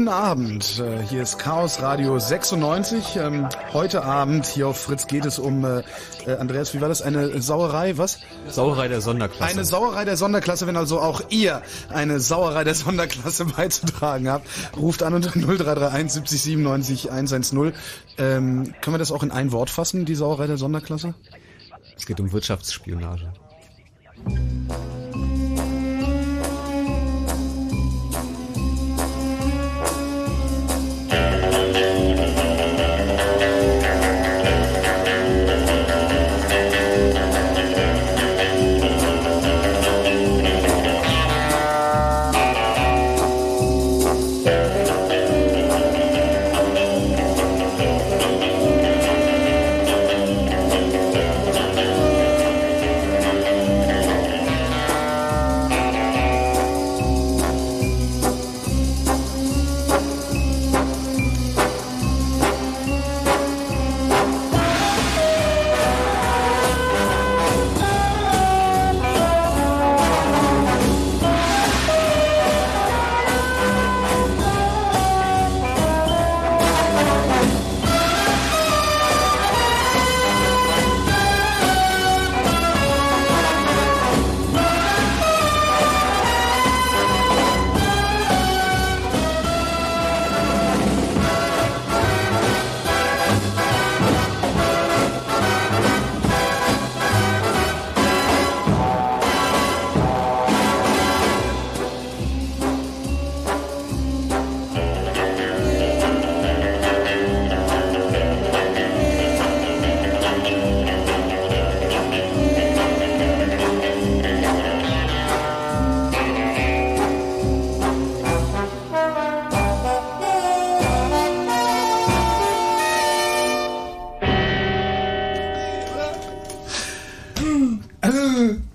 Guten Abend, äh, hier ist Chaos Radio 96. Ähm, heute Abend hier auf Fritz geht es um, äh, äh, Andreas, wie war das? Eine Sauerei, was? Sauerei der Sonderklasse. Eine Sauerei der Sonderklasse, wenn also auch ihr eine Sauerei der Sonderklasse beizutragen habt, ruft an unter 0331 70 97 110. Ähm, können wir das auch in ein Wort fassen, die Sauerei der Sonderklasse? Es geht um Wirtschaftsspionage.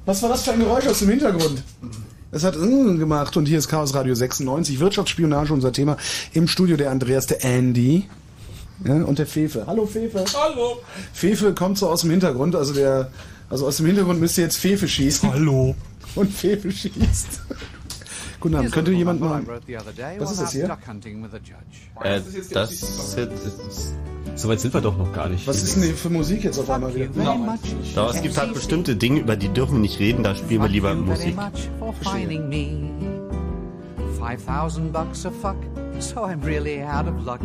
Was war das für ein Geräusch aus dem Hintergrund? Es hat gemacht und hier ist Chaos Radio 96, Wirtschaftsspionage unser Thema. Im Studio der Andreas, der Andy ja, und der Fefe. Hallo Fefe. Hallo. Fefe kommt so aus dem Hintergrund, also der, also aus dem Hintergrund müsste jetzt Fefe schießen. Hallo. Und Fefe schießt. Guten Abend, könnte jemand mal... Was ist das hier? Äh, das ist, Soweit sind wir doch noch gar nicht. Was ist denn hier für Musik jetzt auf einmal wieder? Aber es gibt halt bestimmte Dinge, über die dürfen wir nicht reden, da spielen wir lieber Musik. 5000 bucks a fuck, so I'm really out of luck.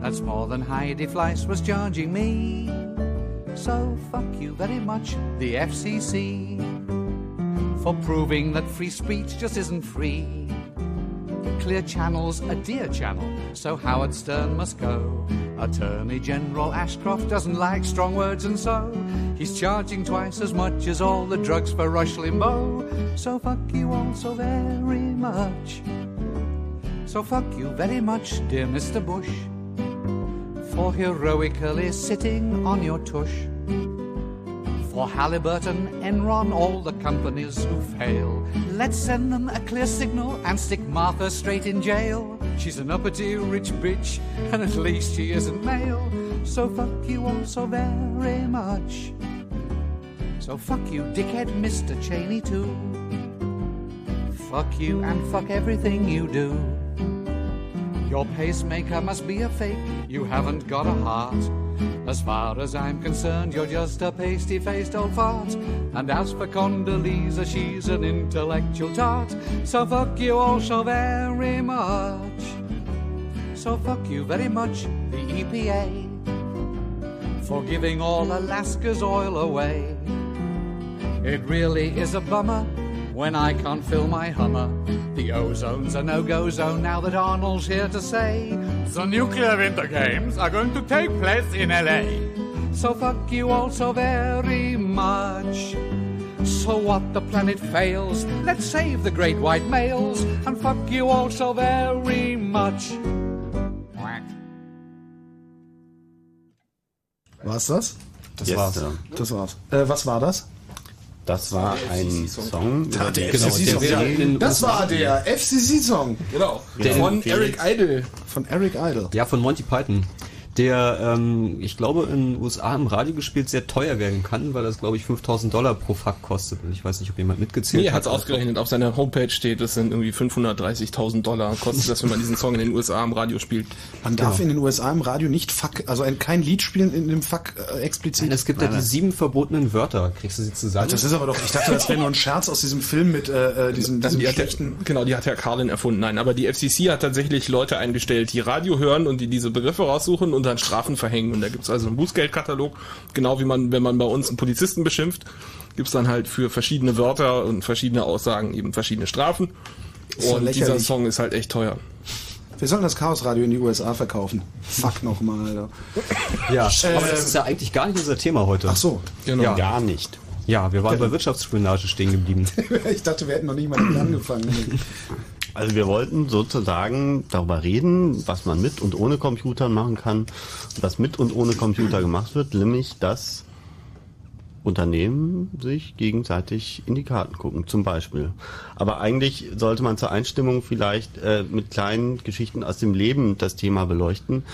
That's more than Heidi Fleiss was charging me. So fuck you very much, the FCC, for proving that free speech just isn't free. Clear Channel's a dear channel, so Howard Stern must go. Attorney General Ashcroft doesn't like strong words, and so he's charging twice as much as all the drugs for Rush Limbaugh. So fuck you all so very much. So fuck you very much, dear Mr. Bush, for heroically sitting on your tush. For Halliburton, Enron, all the companies who fail. Let's send them a clear signal and stick Martha straight in jail. She's an uppity rich bitch, and at least she isn't male. So fuck you all so very much. So fuck you, dickhead Mr. Cheney, too. Fuck you and fuck everything you do. Your pacemaker must be a fake, you haven't got a heart. As far as I'm concerned, you're just a pasty faced old fart. And as for Condoleezza, she's an intellectual tart. So fuck you all so very much. So fuck you very much, the EPA, for giving all Alaska's oil away. It really is a bummer when I can't fill my Hummer. The ozone's a no-go zone now that Arnold's here to say the nuclear winter games are going to take place in LA. So fuck you all so very much. So what the planet fails, let's save the great white males and fuck you all so very much. War's das? Das Yes, war's. Sir. Das war's. Äh, was war das? Das war ein Song. über der FCC-Song. der- das war der FCC-Song Genau. Der- Von. Eric Idle. von Eric Idle. Ja, von Monty Python. Der, ähm, ich glaube, in den USA im Radio gespielt sehr teuer werden kann, weil das, glaube ich, 5000 Dollar pro Fuck kostet. Und ich weiß nicht, ob jemand mitgezählt Nee, er hat. hat's ausgerechnet. Auf seiner Homepage steht, das sind irgendwie 530.000 Dollar. Kostet das, wenn man diesen Song in den USA im Radio spielt. Man darf in den USA im Radio nicht Fuck, also ein, kein Lied spielen in dem Fuck äh, explizit. Nein, es gibt ja die sieben verbotenen Wörter. Kriegst du sie zusammen? das ist aber doch, ich dachte, das wäre nur ein Scherz aus diesem Film mit äh, äh, diesem, diesem Die hat schlechten... genau, die hat Herr Carlin erfunden. Nein, aber die FCC hat tatsächlich Leute eingestellt, die Radio hören und die diese Begriffe raussuchen und dann Strafen verhängen. Und da gibt's also einen Bußgeldkatalog, genau wie man, wenn man bei uns einen Polizisten beschimpft, gibt's dann halt für verschiedene Wörter und verschiedene Aussagen eben verschiedene Strafen. Und dieser lächerlich. Song ist halt echt teuer. Wir sollen das Chaosradio in die USA verkaufen. Fuck nochmal, Alter. ja, aber das ist ja eigentlich gar nicht unser Thema heute. Ach so. Genau. Ja. Gar nicht. Ja, wir waren bei Wirtschaftsspionage stehen geblieben. Ich dachte, wir hätten noch nicht mal damit angefangen. Also wir wollten sozusagen darüber reden, was man mit und ohne Computer machen kann, was mit und ohne Computer gemacht wird, nämlich dass Unternehmen sich gegenseitig in die Karten gucken, zum Beispiel. Aber eigentlich sollte man zur Einstimmung vielleicht äh, mit kleinen Geschichten aus dem Leben das Thema beleuchten.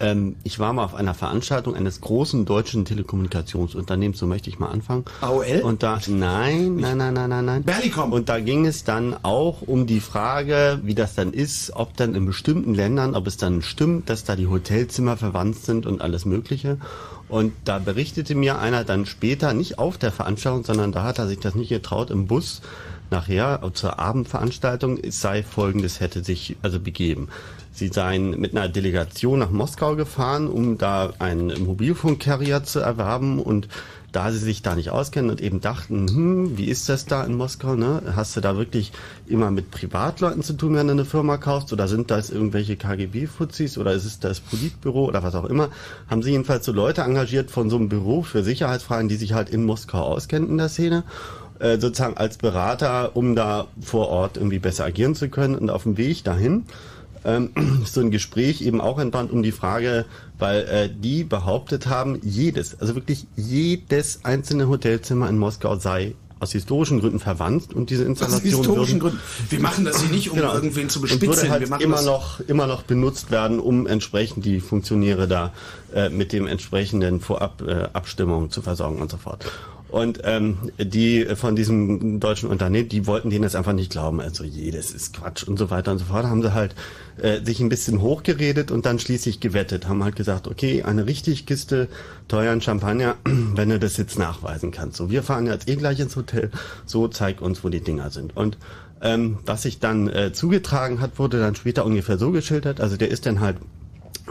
Ähm, ich war mal auf einer Veranstaltung eines großen deutschen Telekommunikationsunternehmens, so möchte ich mal anfangen. AOL? Und da, nein, nein, nein, nein, nein, nein. Berlicom. Und da ging es dann auch um die Frage, wie das dann ist, ob dann in bestimmten Ländern, ob es dann stimmt, dass da die Hotelzimmer verwandt sind und alles Mögliche. Und da berichtete mir einer dann später, nicht auf der Veranstaltung, sondern da hat er sich das nicht getraut, im Bus nachher zur Abendveranstaltung, es sei folgendes hätte sich also begeben. Sie seien mit einer Delegation nach Moskau gefahren, um da einen Mobilfunkcarrier zu erwerben und da sie sich da nicht auskennen und eben dachten, hm, wie ist das da in Moskau, ne? Hast du da wirklich immer mit Privatleuten zu tun, wenn du eine Firma kaufst oder sind das irgendwelche KGB-Fuzis oder ist es das Politbüro oder was auch immer? Haben sie jedenfalls so Leute engagiert von so einem Büro für Sicherheitsfragen, die sich halt in Moskau auskennen in der Szene äh, sozusagen als Berater, um da vor Ort irgendwie besser agieren zu können. Und auf dem Weg dahin ähm, so ein Gespräch eben auch entbrannt um die Frage, weil äh, die behauptet haben, jedes, also wirklich jedes einzelne Hotelzimmer in Moskau sei aus historischen Gründen verwandt und diese Aus Installation historischen würden, Gründen. Wir machen das hier nicht, um Genau. irgendwen zu und würde bespitzeln. halt Wir machen immer das noch immer noch benutzt werden, um entsprechend die Funktionäre da äh, mit dem entsprechenden Vorab äh, Abstimmungen zu versorgen und so fort. Und ähm, die von diesem deutschen Unternehmen, die wollten denen das einfach nicht glauben. Also jedes ist Quatsch und so weiter und so fort. Haben sie halt äh, sich ein bisschen hochgeredet und dann schließlich gewettet. Haben halt gesagt, okay, eine richtig Kiste teuren Champagner, wenn du das jetzt nachweisen kannst. So, wir fahren jetzt eh gleich ins Hotel. So zeig uns, wo die Dinger sind. Und ähm, was sich dann äh, zugetragen hat, wurde dann später ungefähr so geschildert. Also der ist dann halt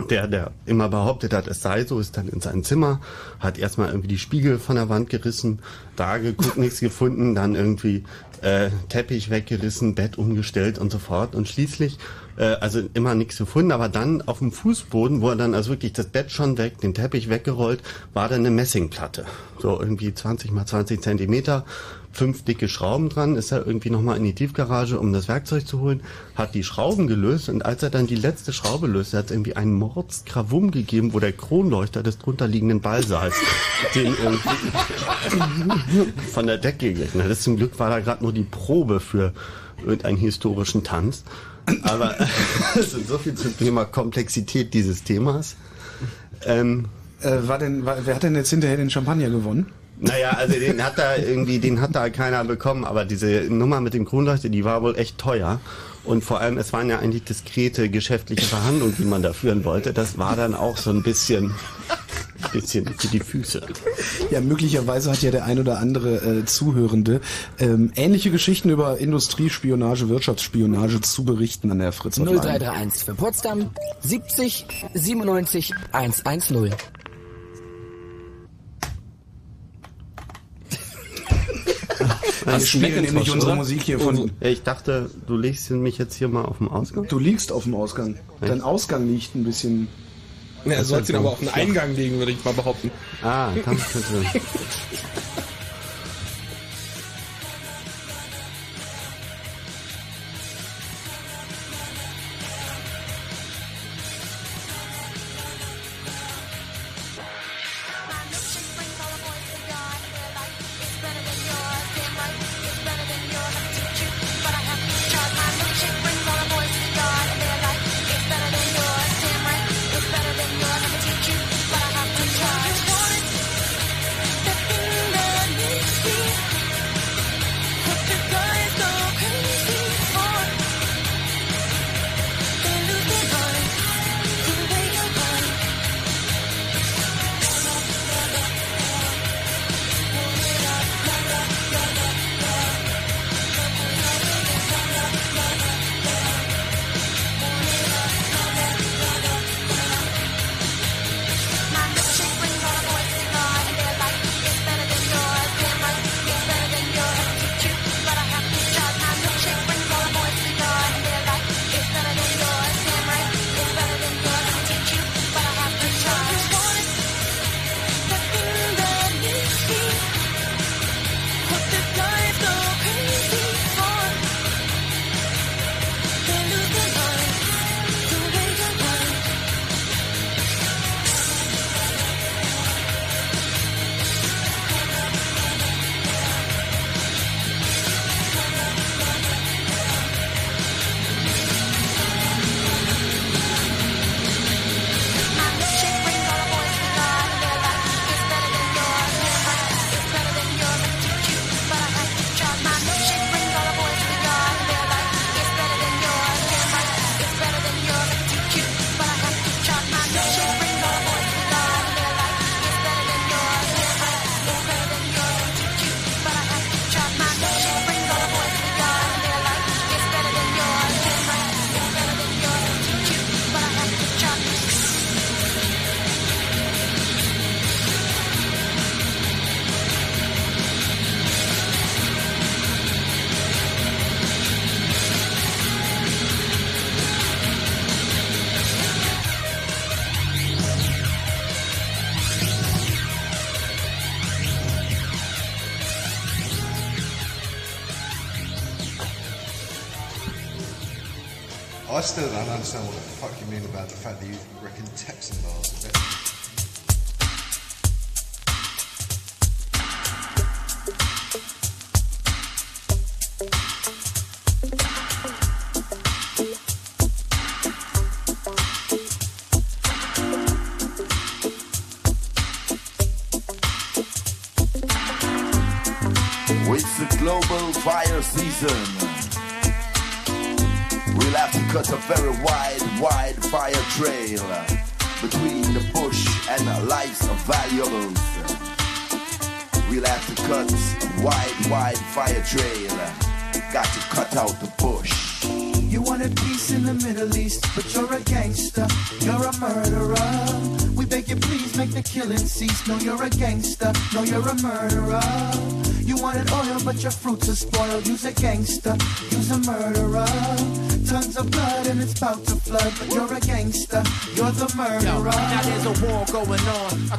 der, der immer behauptet hat, es sei so, ist dann in sein Zimmer, hat erstmal irgendwie die Spiegel von der Wand gerissen, da geguckt, nichts gefunden, dann irgendwie äh, Teppich weggerissen, Bett umgestellt und so fort. Und schließlich äh, also immer nichts gefunden, aber dann auf dem Fußboden, wo er dann also wirklich das Bett schon weg, den Teppich weggerollt, war dann eine Messingplatte, so irgendwie 20 mal 20 Zentimeter, fünf dicke Schrauben dran, ist er irgendwie nochmal in die Tiefgarage, um das Werkzeug zu holen, hat die Schrauben gelöst und als er dann die letzte Schraube löste, hat es irgendwie einen Mordskrawum gegeben, wo der Kronleuchter des drunterliegenden Ballsaals den irgendwie von der Decke gegangen hat. Zum Glück war da gerade nur die Probe für irgendeinen historischen Tanz. Aber also so viel zum Thema Komplexität dieses Themas. Ähm, äh, war denn, war, wer hat denn jetzt hinterher den Champagner gewonnen? Naja, also den hat da irgendwie, den hat da keiner bekommen, aber diese Nummer mit dem Kronleuchter, die war wohl echt teuer. Und vor allem, es waren ja eigentlich diskrete geschäftliche Verhandlungen, die man da führen wollte. Das war dann auch so ein bisschen, bisschen für die Füße. Ja, möglicherweise hat ja der ein oder andere äh, Zuhörende ähm, ähnliche Geschichten über Industriespionage, Wirtschaftsspionage zu berichten an der Fritz Hotline. 0331 für Potsdam 70 97 110. Wir spielen nämlich unsere oder? Musik hier von... Ich dachte, du legst mich jetzt hier mal auf dem Ausgang. Du liegst auf dem Ausgang. Dein Ausgang liegt ein bisschen... Ja, er sollte ihn aber auf den Eingang legen, würde ich mal behaupten. Ah, dann bitte.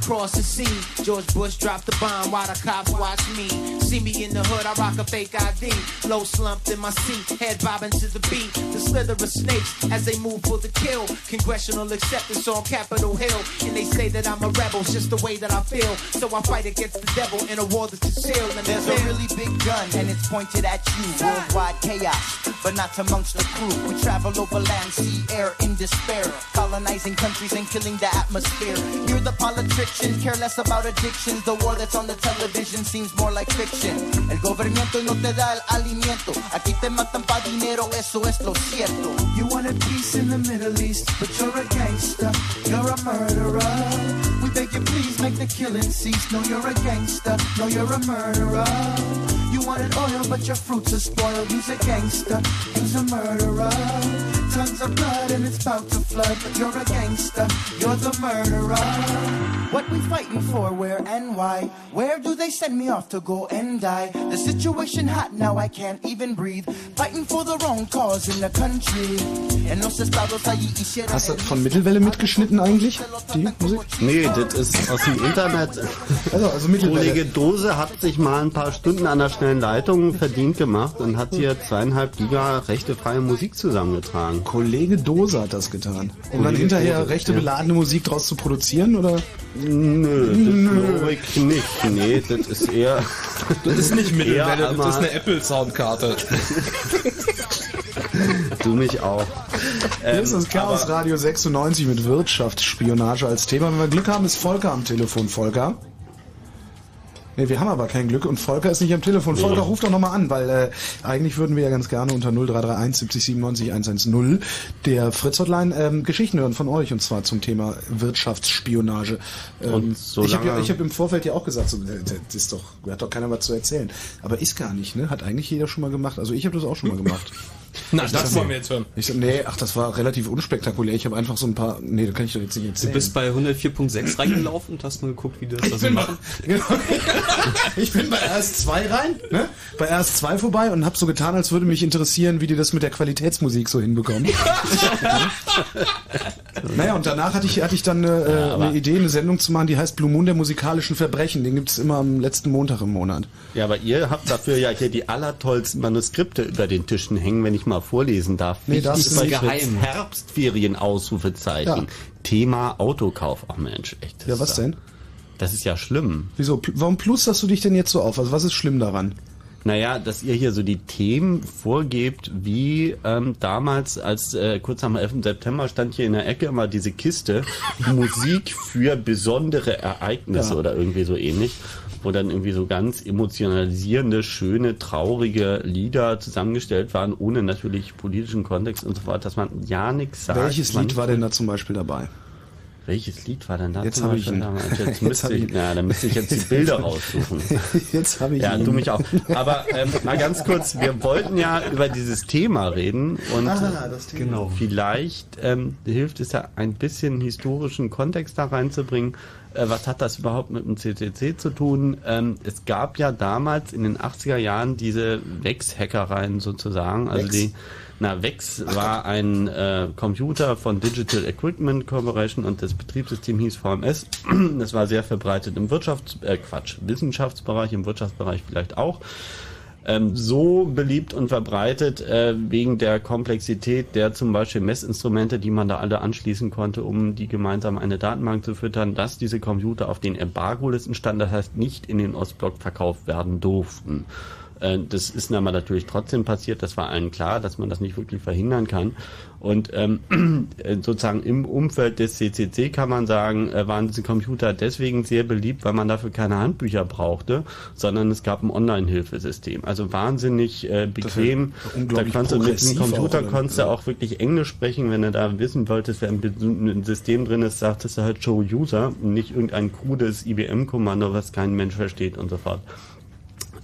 across the sea. George Bush dropped the bomb while the cops watch me. See me in the hood, I rock a fake ID. Low slumped in my seat, head bobbing to the beat. The slither of snakes as they move for the kill. Congressional acceptance on Capitol Hill. And they say that I'm a rebel, it's just the way that I feel. So I fight against the devil in a war that's concealed. And There's a really big gun and it's pointed at you. Worldwide chaos, but not amongst the crew. We travel over land, sea, air in despair. Colonizing countries and killing the atmosphere. You're the care less about addictions. The war that's on the television seems more like fiction. El gobierno no te da el alimento. Aquí te matan pa' dinero, eso es lo cierto. You wanted peace in the Middle East, but you're a gangster, you're a murderer. We beg you, please make the killing cease. No, you're a gangster, no, you're a murderer. You wanted oil, but your fruits are spoiled. You's a gangster, you's a murderer. Tons of blood and it's about to flood, but you're a gangster, you're the murderer. What we fighting for, where and why? Where do they send me off to go and die? The situation hot now, I can't even breathe. Fighting for the wrong cause in the country. Hast du von Mittelwelle mitgeschnitten eigentlich, die Musik? Nee, das ist aus dem Internet. Also, also Mittelwelle. Kollege Dose hat sich mal ein paar Stunden an der schnellen Leitung verdient gemacht und hat hier zweieinhalb Giga rechtefreie Musik zusammengetragen. Kollege Dose hat das getan. Um dann hinterher Dose, rechte ja. beladene Musik draus zu produzieren, oder? Nö, das glaube ich nicht. Nee, das ist eher... Das ist nicht Mittelwelle, das ist eine Apple-Soundkarte. Du mich auch. Hier ist das Ähm, Chaos Radio 96 mit Wirtschaftsspionage als Thema. Wenn wir Glück haben, ist Volker am Telefon. Volker? Nee, wir haben aber kein Glück und Volker ist nicht am Telefon. Volker, ruf doch nochmal an, weil äh, eigentlich würden wir ja ganz gerne unter 0331 70 97 110 der Fritz Hotline ähm, Geschichten hören von euch und zwar zum Thema Wirtschaftsspionage. Ähm, Und ich habe ja, ich hab im Vorfeld ja auch gesagt, so, äh, das ist doch, hat doch keiner was zu erzählen. Aber ist gar nicht, ne? Hat eigentlich jeder schon mal gemacht. Also ich habe das auch schon mal gemacht. Na, das wollen wir jetzt hören. Ich so, nee, ach, das war relativ unspektakulär. Ich habe einfach so ein paar. Nee, das kann ich doch jetzt nicht Du erzählen. bist bei 104.6 reingelaufen und hast mal geguckt, wie die das also machen. Genau. Ich bin bei RS2 rein, ne? Bei RS2 vorbei und habe so getan, als würde mich interessieren, wie die das mit der Qualitätsmusik so hinbekommen. naja, und danach hatte ich, hatte ich dann eine, äh, aber- eine Idee, eine Sendung zu machen, die heißt Blue Moon der musikalischen Verbrechen. Den gibt's immer am letzten Montag im Monat. Ja, aber ihr habt dafür ja hier die allertollsten Manuskripte über den Tischen hängen, wenn ich mal vorlesen darf. Nee, das ist bei geheim. Herbstferien Ausrufezeichen. Ja. Thema Autokauf. Ach Mensch, echt. Ja, was ja- denn? Das ist ja schlimm. Wieso? Warum plusterst du dich denn jetzt so auf? Also was ist schlimm daran? Naja, dass ihr hier so die Themen vorgebt, wie ähm, damals, als äh, kurz nach dem 11. September stand hier in der Ecke immer diese Kiste Musik für besondere Ereignisse Ja. oder irgendwie so ähnlich, wo dann irgendwie so ganz emotionalisierende, schöne, traurige Lieder zusammengestellt waren, ohne natürlich politischen Kontext und so fort, dass man ja nichts sagt. Welches Lied war denn da zum Beispiel dabei? Welches Lied war denn da? Jetzt zum hab ich Beispiel ihn. damals? Jetzt Jetzt müsste ich, ich ja, dann müsste ich jetzt die Bilder raussuchen. Jetzt habe ich Ja, ihn. du mich auch. Aber ähm, mal ganz kurz, wir wollten ja über dieses Thema reden und Ah, das Thema. genau, vielleicht ähm, hilft es ja ein bisschen historischen Kontext da reinzubringen. Äh, was hat das überhaupt mit dem CCC zu tun? Ähm, es gab ja damals in den 80er Jahren diese Wex-Hackereien sozusagen, also Wex? die na, Wex war ein äh, Computer von Digital Equipment Corporation und das Betriebssystem hieß VMS. Das war sehr verbreitet im Wirtschafts-, äh, Quatsch, Wissenschaftsbereich, im Wirtschaftsbereich vielleicht auch. Ähm, so beliebt und verbreitet äh, wegen der Komplexität der zum Beispiel Messinstrumente, die man da alle anschließen konnte, um die gemeinsam eine Datenbank zu füttern, dass diese Computer auf den Embargo-Listen standen, das heißt nicht in den Ostblock verkauft werden durften. Äh, das ist aber natürlich trotzdem passiert. Das war allen klar, dass man das nicht wirklich verhindern kann. Und ähm, äh, sozusagen im Umfeld des CCC kann man sagen, äh, waren diese Computer deswegen sehr beliebt, weil man dafür keine Handbücher brauchte, sondern es gab ein Online-Hilfesystem. Also wahnsinnig äh, bequem. da konntest du mit dem Computer auch, konntest du auch wirklich Englisch sprechen, wenn du da wissen wolltest, wer im System drin ist, sagtest du halt Show User, nicht irgendein krudes IBM-Kommando, was kein Mensch versteht und so fort.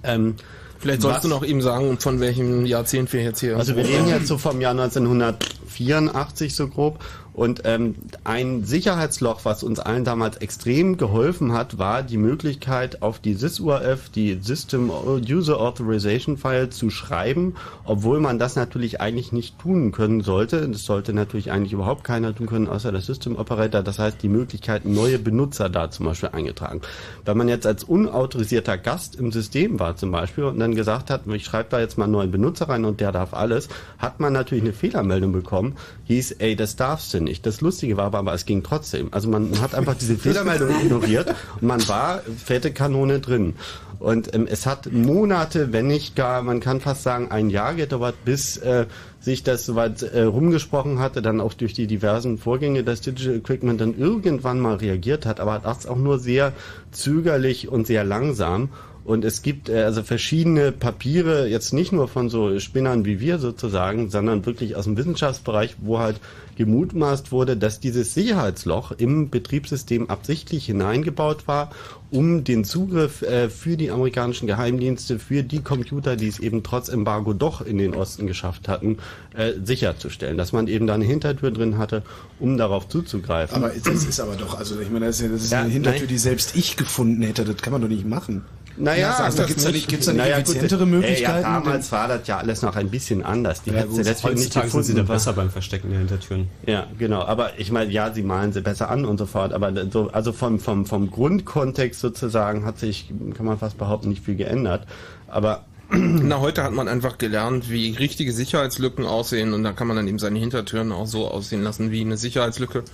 Ähm, Vielleicht sollst was- du noch ihm sagen, von welchem Jahrzehnt wir jetzt hier. also wir reden jetzt so vom Jahr 1984 so grob. Und ähm, ein Sicherheitsloch, was uns allen damals extrem geholfen hat, war die Möglichkeit, auf die SysURF, die System User Authorization File zu schreiben, obwohl man das natürlich eigentlich nicht tun können sollte. Das sollte natürlich eigentlich überhaupt keiner tun können, außer der System Operator. Das heißt, die Möglichkeit, neue Benutzer da zum Beispiel eingetragen. Wenn man jetzt als unautorisierter Gast im System war zum Beispiel und dann gesagt hat, ich schreibe da jetzt mal einen neuen Benutzer rein und der darf alles, hat man natürlich eine Fehlermeldung bekommen, hieß, ey, das darfst du nicht. Das Lustige war aber, es ging trotzdem. Also man hat einfach diese Fehlermeldung ignoriert und man war fette Kanone drin. Und ähm, es hat Monate, wenn nicht gar, man kann fast sagen, ein Jahr gedauert, bis äh, sich das soweit äh, rumgesprochen hatte, dann auch durch die diversen Vorgänge, dass Digital Equipment dann irgendwann mal reagiert hat, aber das auch nur sehr zögerlich und sehr langsam. Und es gibt äh, also verschiedene Papiere, jetzt nicht nur von so Spinnern wie wir sozusagen, sondern wirklich aus dem Wissenschaftsbereich, wo halt gemutmaßt wurde, dass dieses Sicherheitsloch im Betriebssystem absichtlich hineingebaut war, um den Zugriff äh, für die amerikanischen Geheimdienste, für die Computer, die es eben trotz Embargo doch in den Osten geschafft hatten, äh, sicherzustellen. Dass man eben da eine Hintertür drin hatte, um darauf zuzugreifen. Aber das ist aber doch, also ich meine, das ist, ja, das ist Ja, eine Hintertür, nein. die selbst ich gefunden hätte. Das kann man doch nicht machen. Naja, sag, da gibt's da nicht, gibt's da nicht Naja, gut, effizientere äh, Möglichkeiten? Ja, damals war das ja alles noch ein bisschen anders. Die Ja, du gut, deswegen nicht sind sie da gefunden. besser beim Verstecken der Hintertüren. Ja, genau. Aber ich meine, ja, sie malen sie besser an und so fort. Aber so, also vom, vom, vom Grundkontext sozusagen hat sich, kann man fast behaupten, nicht viel geändert. Aber Na, heute hat man einfach gelernt, wie richtige Sicherheitslücken aussehen und da kann man dann eben seine Hintertüren auch so aussehen lassen wie eine Sicherheitslücke.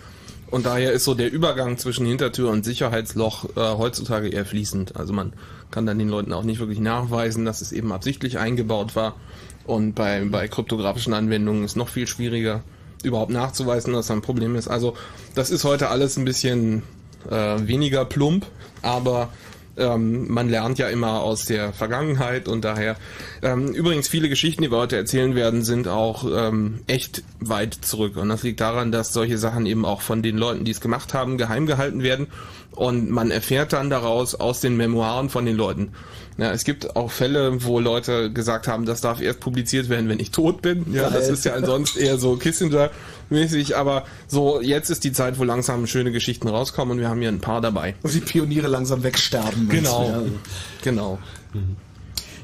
Und daher ist so der Übergang zwischen Hintertür und Sicherheitsloch äh, heutzutage eher fließend. Also man kann dann den Leuten auch nicht wirklich nachweisen, dass es eben absichtlich eingebaut war. Und bei, bei kryptografischen Anwendungen ist noch viel schwieriger, überhaupt nachzuweisen, dass da ein Problem ist. Also das ist heute alles ein bisschen äh, weniger plump, aber ähm, man lernt ja immer aus der Vergangenheit und daher ähm, übrigens viele Geschichten, die wir heute erzählen werden, sind auch ähm, echt weit zurück und das liegt daran, dass solche Sachen eben auch von den Leuten, die es gemacht haben, geheim gehalten werden und man erfährt dann daraus aus den Memoiren von den Leuten. Ja, es gibt auch Fälle, wo Leute gesagt haben, das darf erst publiziert werden, wenn ich tot bin. Ja, das ist ja ansonsten eher so Kissinger-mäßig, aber so jetzt ist die Zeit, wo langsam schöne Geschichten rauskommen und wir haben hier ein paar dabei. Und die Pioniere langsam wegsterben. Genau. Genau.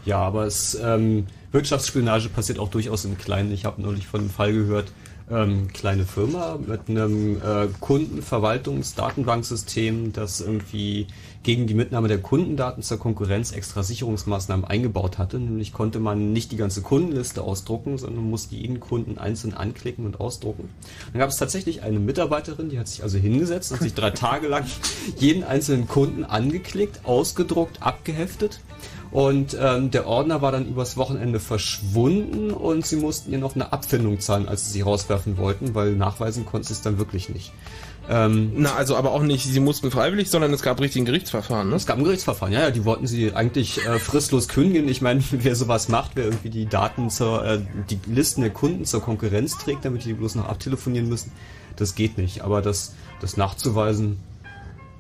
Ja, aber es ähm, Wirtschaftsspionage passiert auch durchaus im Kleinen. Ich habe neulich von einem Fall gehört, ähm, kleine Firma mit einem äh, Kundenverwaltungsdatenbanksystem, das irgendwie gegen die Mitnahme der Kundendaten zur Konkurrenz extra Sicherungsmaßnahmen eingebaut hatte. Nämlich konnte man nicht die ganze Kundenliste ausdrucken, sondern musste jeden Kunden einzeln anklicken und ausdrucken. Dann gab es tatsächlich eine Mitarbeiterin, die hat sich also hingesetzt und sich drei Tage lang jeden einzelnen Kunden angeklickt, ausgedruckt, abgeheftet. Und ähm, der Ordner war dann übers Wochenende verschwunden und sie mussten ihr noch eine Abfindung zahlen, als sie sie rauswerfen wollten, weil nachweisen konnten sie es dann wirklich nicht. Ähm, Na, also aber auch nicht, sie mussten freiwillig, sondern es gab richtig ein Gerichtsverfahren, ne? es gab ein Gerichtsverfahren, ja, ja, die wollten sie eigentlich äh, fristlos kündigen. Ich meine, wer sowas macht, wer irgendwie die Daten zur, äh, die Listen der Kunden zur Konkurrenz trägt, damit die bloß noch abtelefonieren müssen, das geht nicht. Aber das, das nachzuweisen,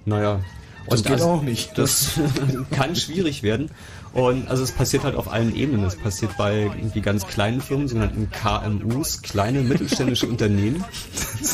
naja. Das geht auch nicht. Das kann schwierig werden. Und also es passiert halt auf allen Ebenen. Es passiert bei irgendwie ganz kleinen Firmen, sogenannten KMUs, kleine mittelständische Unternehmen.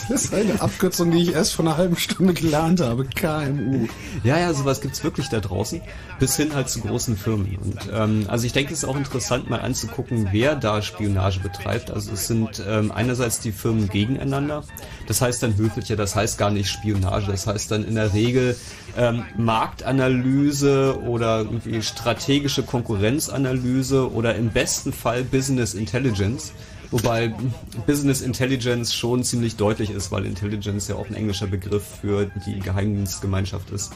Das ist eine Abkürzung, die ich erst vor einer halben Stunde gelernt habe. KMU. Ja, ja, sowas gibt's wirklich da draußen, bis hin halt zu großen Firmen. Und ähm, also ich denke, es ist auch interessant, mal anzugucken, wer da Spionage betreibt. Also es sind ähm, einerseits die Firmen gegeneinander. Das heißt dann höflicher, das heißt gar nicht Spionage. Das heißt dann in der Regel ähm, Marktanalyse oder irgendwie strategische Konkurrenzanalyse oder im besten Fall Business Intelligence. Wobei Business Intelligence schon ziemlich deutlich ist, weil Intelligence ja auch ein englischer Begriff für die Geheimdienstgemeinschaft ist.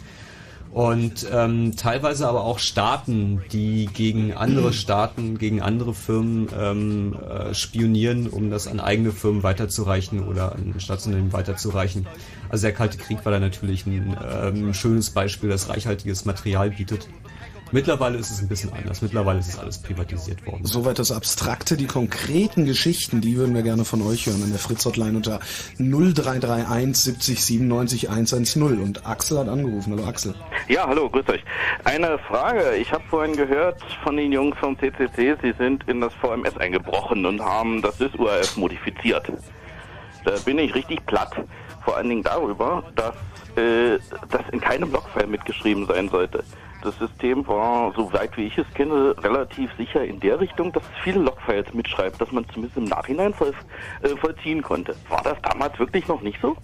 Und ähm, teilweise aber auch Staaten, die gegen andere Staaten, gegen andere Firmen ähm, äh, spionieren, um das an eigene Firmen weiterzureichen oder an Staatsunternehmen weiterzureichen. Also der Kalte Krieg war da natürlich ein ähm, schönes Beispiel, das reichhaltiges Material bietet. Mittlerweile ist es ein bisschen anders. Mittlerweile ist es alles privatisiert worden. Soweit das Abstrakte, die konkreten Geschichten, die würden wir gerne von euch hören an der Fritz-Hotline unter 0331 70 97 110. Und Axel hat angerufen. Hallo Axel. Ja, hallo, grüß euch. Eine Frage. Ich habe vorhin gehört von den Jungs vom CCC, sie sind in das VMS eingebrochen und haben das SysURF modifiziert. Da bin ich richtig platt. Vor allen Dingen darüber, dass äh, das in keinem Logfile mitgeschrieben sein sollte. Das System war, soweit wie ich es kenne, relativ sicher in der Richtung, dass es viele Logfiles mitschreibt, dass man zumindest im Nachhinein voll, äh, vollziehen konnte. War das damals wirklich noch nicht so?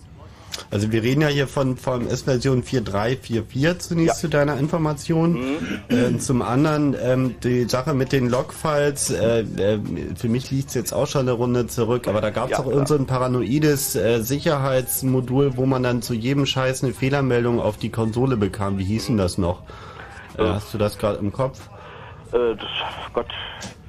Also wir reden ja hier von VMS-Version 4.3.4.4 zunächst Ja. zu deiner Information. Äh, zum anderen ähm, die Sache mit den Logfiles, äh, äh, für mich liegt es jetzt auch schon eine Runde zurück, aber da gab es Ja, auch irgend so paranoides äh, Sicherheitsmodul, wo man dann zu jedem Scheiß eine Fehlermeldung auf die Konsole bekam. Wie hieß denn das noch? Hast du das gerade im Kopf? Äh, das, Gott.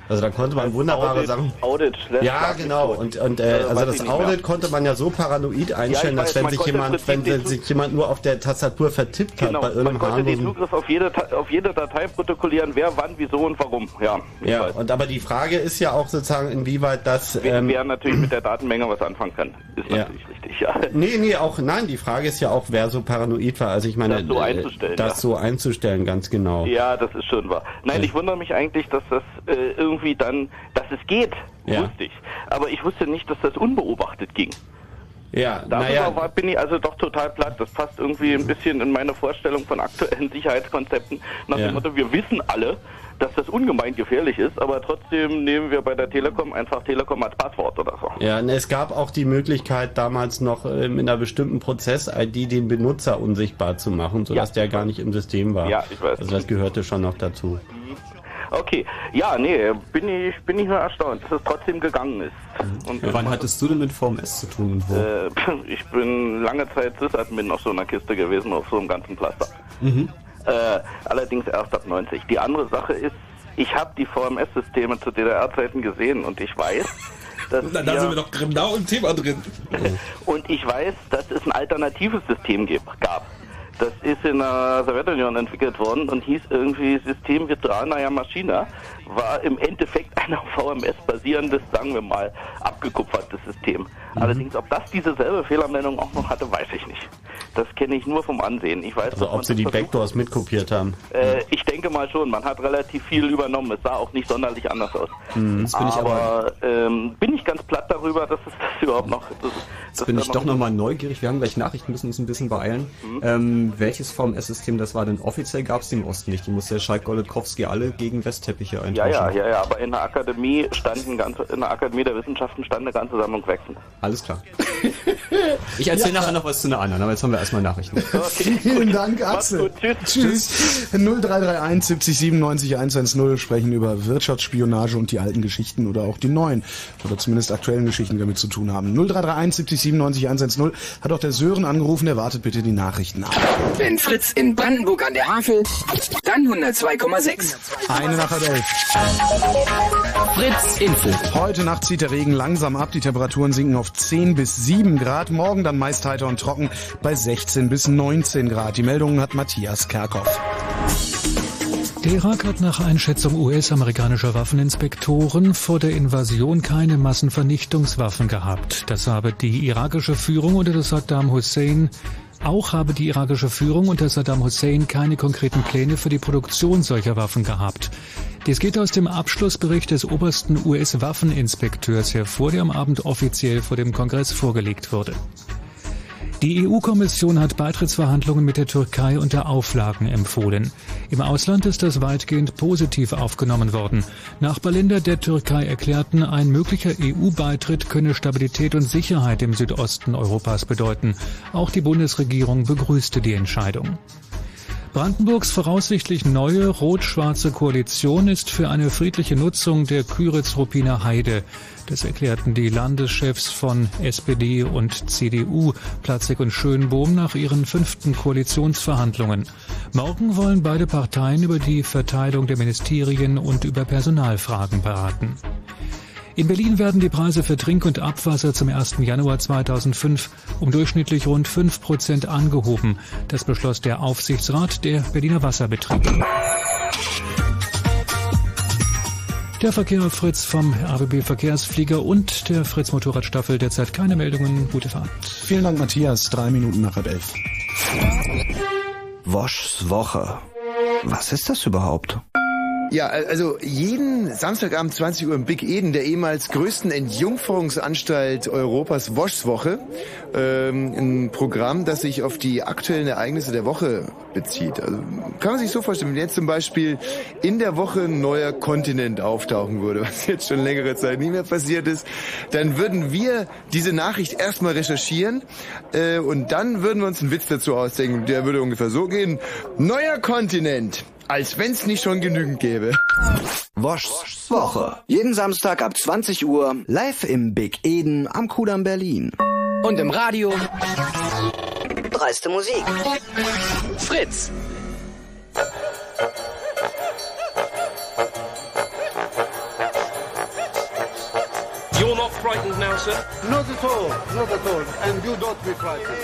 Also da konnte man wunderbare Audit, Sachen. Audit, Ja, genau. Und, und Äh, also weiß das. Audit konnte man ja so paranoid einstellen, Ja, dass wenn man sich jemand, wenn sich jemand nur auf der Tastatur vertippt hat Genau, bei man irgendeinem konnte den Zugriff auf jede, auf jede Datei protokollieren, wer, wann, wieso und warum. Ja, Ja, weiß. und aber die Frage ist ja auch sozusagen, inwieweit das. Wer, Ähm, wer natürlich mit der Datenmenge was anfangen kann, ist Ja. natürlich richtig, ja. nee, nee, auch nein, die Frage ist ja auch, wer so paranoid war. Also ich meine, Das so äh, einzustellen, das ja. so einzustellen, ganz genau. Ja, das ist schon wahr. Nein, ich wundere mich eigentlich, dass das äh, irgendwie dann, dass es geht, Ja. wusste ich. Aber ich wusste nicht, dass das unbeobachtet ging. Ja, Darüber naja, war, bin ich also doch total platt. Das passt irgendwie ein bisschen in meine Vorstellung von aktuellen Sicherheitskonzepten. Nach Ja. dem Motto, wir wissen alle, dass das ungemein gefährlich ist, aber trotzdem nehmen wir bei der Telekom einfach Telekom als Passwort oder so. ja, und es gab auch die Möglichkeit damals noch ähm, in einer bestimmten Prozess-ID den Benutzer unsichtbar zu machen, sodass Ja. der gar nicht im System war. Ja, ich weiß. Also das gehörte schon noch dazu. Okay, ja, nee, bin ich, bin ich nur erstaunt, dass es trotzdem gegangen ist. Und Wann hattest du denn mit VMS zu tun und wo? Äh, ich bin lange Zeit Sysadmin auf so einer Kiste gewesen, auf so einem ganzen Cluster. Mhm. Äh, allerdings erst ab 90. Die andere Sache ist, ich habe die VMS-Systeme zu DDR-Zeiten gesehen und ich weiß, dass Na, da sind wir doch genau im Thema drin. und ich weiß, dass es ein alternatives System gab. Das ist in der Sowjetunion entwickelt worden und hieß irgendwie System Veteranaya Maschina. War im Endeffekt ein auf VMS basierendes, sagen wir mal, abgekupfertes System. Mhm. Allerdings, ob das dieselbe Fehlermeldung auch noch hatte, weiß ich nicht. Das kenne ich nur vom Ansehen. Ich weiß, Also ob sie die versucht- Backdoors mitkopiert haben. äh, ich denke mal schon, man hat relativ viel übernommen. Es sah auch nicht sonderlich anders aus. Mhm. Bin ich aber ähm, bin ich ganz platt darüber, dass es das überhaupt noch. Das, Jetzt bin ich doch nochmal neugierig. Wir haben gleich Nachrichten, müssen uns ein bisschen beeilen. Mhm. Ähm, welches VMS-System das war denn? Offiziell gab es die im Osten nicht. Die musste der Schalk Golodkowski alle gegen Westteppiche Ja, eintauschen. ja, ja, ja, aber in der Akademie standen ganz, in der Akademie der Wissenschaften stand eine ganze Sammlung Wechsel. Alles klar. Ich erzähle nachher noch was zu einer anderen, aber jetzt haben wir erstmal Nachrichten. Vielen Dank, Axel. Tschüss. Tschüss. 0331 70 97 110 sprechen über Wirtschaftsspionage und die alten Geschichten oder auch die neuen oder zumindest aktuellen Geschichten, die damit zu tun haben. 0331 70 97 110 hat auch der Sören angerufen, der wartet bitte die Nachrichten ab. Wenn Fritz in Brandenburg an der Havel, dann 102,6. Eine nach halb elf. Fritz Info. Heute Nacht zieht der Regen langsam ab. Die Temperaturen sinken auf 10 bis 7 Grad. Morgen dann meist heiter und trocken bei 16 bis 19 Grad. Die Meldungen hat Matthias Kerkhoff. Der Irak hat nach Einschätzung US-amerikanischer Waffeninspektoren vor der Invasion keine Massenvernichtungswaffen gehabt. Das habe die irakische Führung unter Saddam Hussein auch habe die irakische Führung unter Saddam Hussein keine konkreten Pläne für die Produktion solcher Waffen gehabt. Dies geht aus dem Abschlussbericht des obersten US-Waffeninspekteurs hervor, der am Abend offiziell vor dem Kongress vorgelegt wurde. Die EU-Kommission hat Beitrittsverhandlungen mit der Türkei unter Auflagen empfohlen. Im Ausland ist das weitgehend positiv aufgenommen worden. Nachbarländer der Türkei erklärten, ein möglicher EU-Beitritt könne Stabilität und Sicherheit im Südosten Europas bedeuten. Auch die Bundesregierung begrüßte die Entscheidung. Brandenburgs voraussichtlich neue rot-schwarze Koalition ist für eine friedliche Nutzung der Küritz-Ruppiner Heide. Das erklärten die Landeschefs von SPD und CDU, Platzek und Schönbohm, nach ihren fünften Koalitionsverhandlungen. Morgen wollen beide Parteien über die Verteilung der Ministerien und über Personalfragen beraten. In Berlin werden die Preise für Trink- und Abwasser zum 1. Januar 2005 um durchschnittlich rund 5 Prozent angehoben. Das beschloss der Aufsichtsrat der Berliner Wasserbetriebe. Der Verkehr Fritz vom RBB Verkehrsflieger und der Fritz Motorradstaffel derzeit keine Meldungen. Gute Fahrt. Vielen Dank, Matthias. Drei Minuten nach halb elf. Woschs Woche. Was ist das überhaupt? Ja, also jeden Samstagabend 20 Uhr im Big Eden, der ehemals größten Entjungferungsanstalt Europas, Woschs Woche, ähm, ein Programm, das sich auf die aktuellen Ereignisse der Woche bezieht. Also kann man sich so vorstellen, wenn jetzt zum Beispiel in der Woche ein neuer Kontinent auftauchen würde, was jetzt schon längere Zeit nie mehr passiert ist, dann würden wir diese Nachricht erstmal recherchieren äh, und dann würden wir uns einen Witz dazu ausdenken. Der würde ungefähr so gehen. Neuer Kontinent. Als wenn es nicht schon genügend gäbe. Woschs Woche. Jeden Samstag ab 20 Uhr live im Big Eden am Kudamm Berlin. Und im Radio Dreiste Musik. Fritz. You're not frightened now, sir? Not at all, not at all. And you don't be frightened.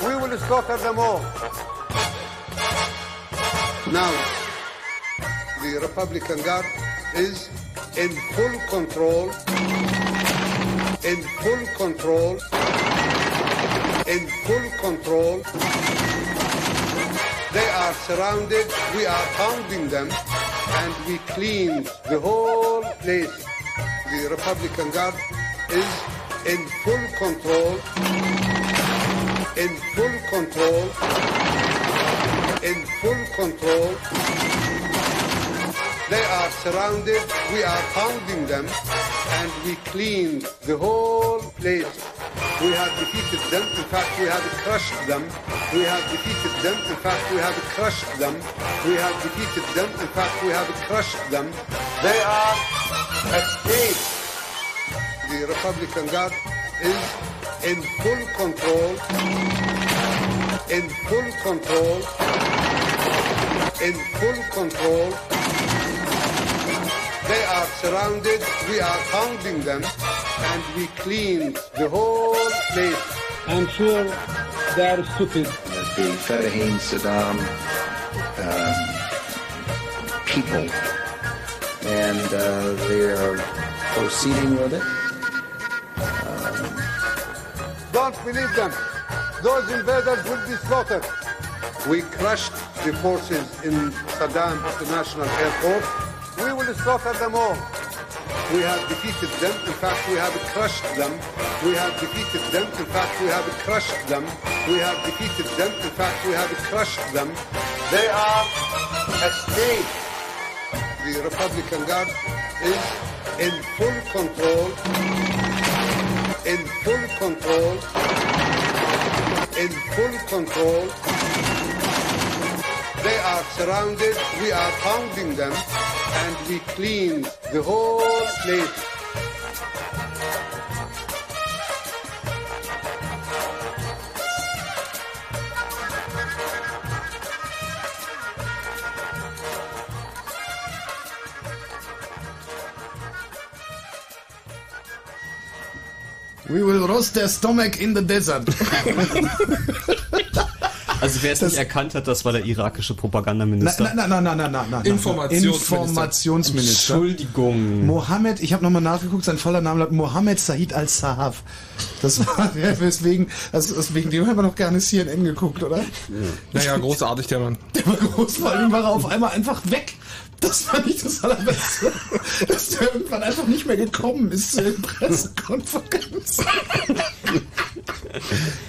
We will slaughter them all. Now, the Republican Guard is in full control, in full control, in full control. They are surrounded, we are pounding them, and we clean the whole place. The Republican Guard is in full control, in full control, in full control. They are surrounded, we are pounding them, and we clean the whole place. We have defeated them, in fact we have crushed them. We have defeated them, in fact we have crushed them. We have defeated them, in fact we have crushed them. They are escaped. The Republican Guard is in full control, in full control, in full control. They are surrounded, we are pounding them, and we clean the whole place. I'm sure they are stupid. the Fatahin Saddam um, people, and uh, they are proceeding with it. Don't believe them. Those invaders will be slaughtered. We crushed the forces in Saddam International Airport. We will slaughter them all. We have defeated them. In fact, we have crushed them. We have defeated them. In fact, we have crushed them. We have defeated them. In fact, we have crushed them. They are escaped. The Republican Guard is in full control. In full control. In full control. They are surrounded. We are pounding them. And we clean the whole place. We will roast their stomach in the desert. Also wer es nicht erkannt hat, das war der irakische Propagandaminister. Nein, nein, nein, nein, nein, nein, nein. Informationsminister. Informationsminister. Entschuldigung. Mohammed, ich habe nochmal nachgeguckt, sein voller Name lautet Mohammed Said al-Sahaf. Das war der, weswegen, also weswegen dem haben wir noch gerne CNN geguckt, oder? Naja, großartig, der Mann. Der war groß, vor allem war er auf einmal einfach weg. Das fand ich das Allerbeste. Dass der irgendwann einfach nicht mehr gekommen ist zur Pressekonferenz.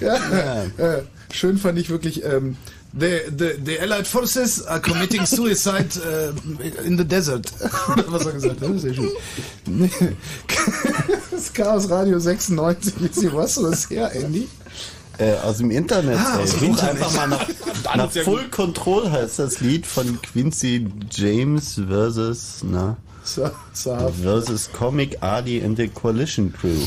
ja, äh, schön fand ich wirklich, ähm, the, the, the Allied Forces are committing suicide äh, in the desert. Oder was er gesagt hat. Sehr schön. Das Chaos Radio 96, jetzt hier, was du das her, Andy? Äh, aus dem Internet. Ah, ey. aus dem Such Internet. einfach mal nach, nach Full Control heißt das Lied von Quincy James versus, na, versus Comic Adi and the Coalition Crew.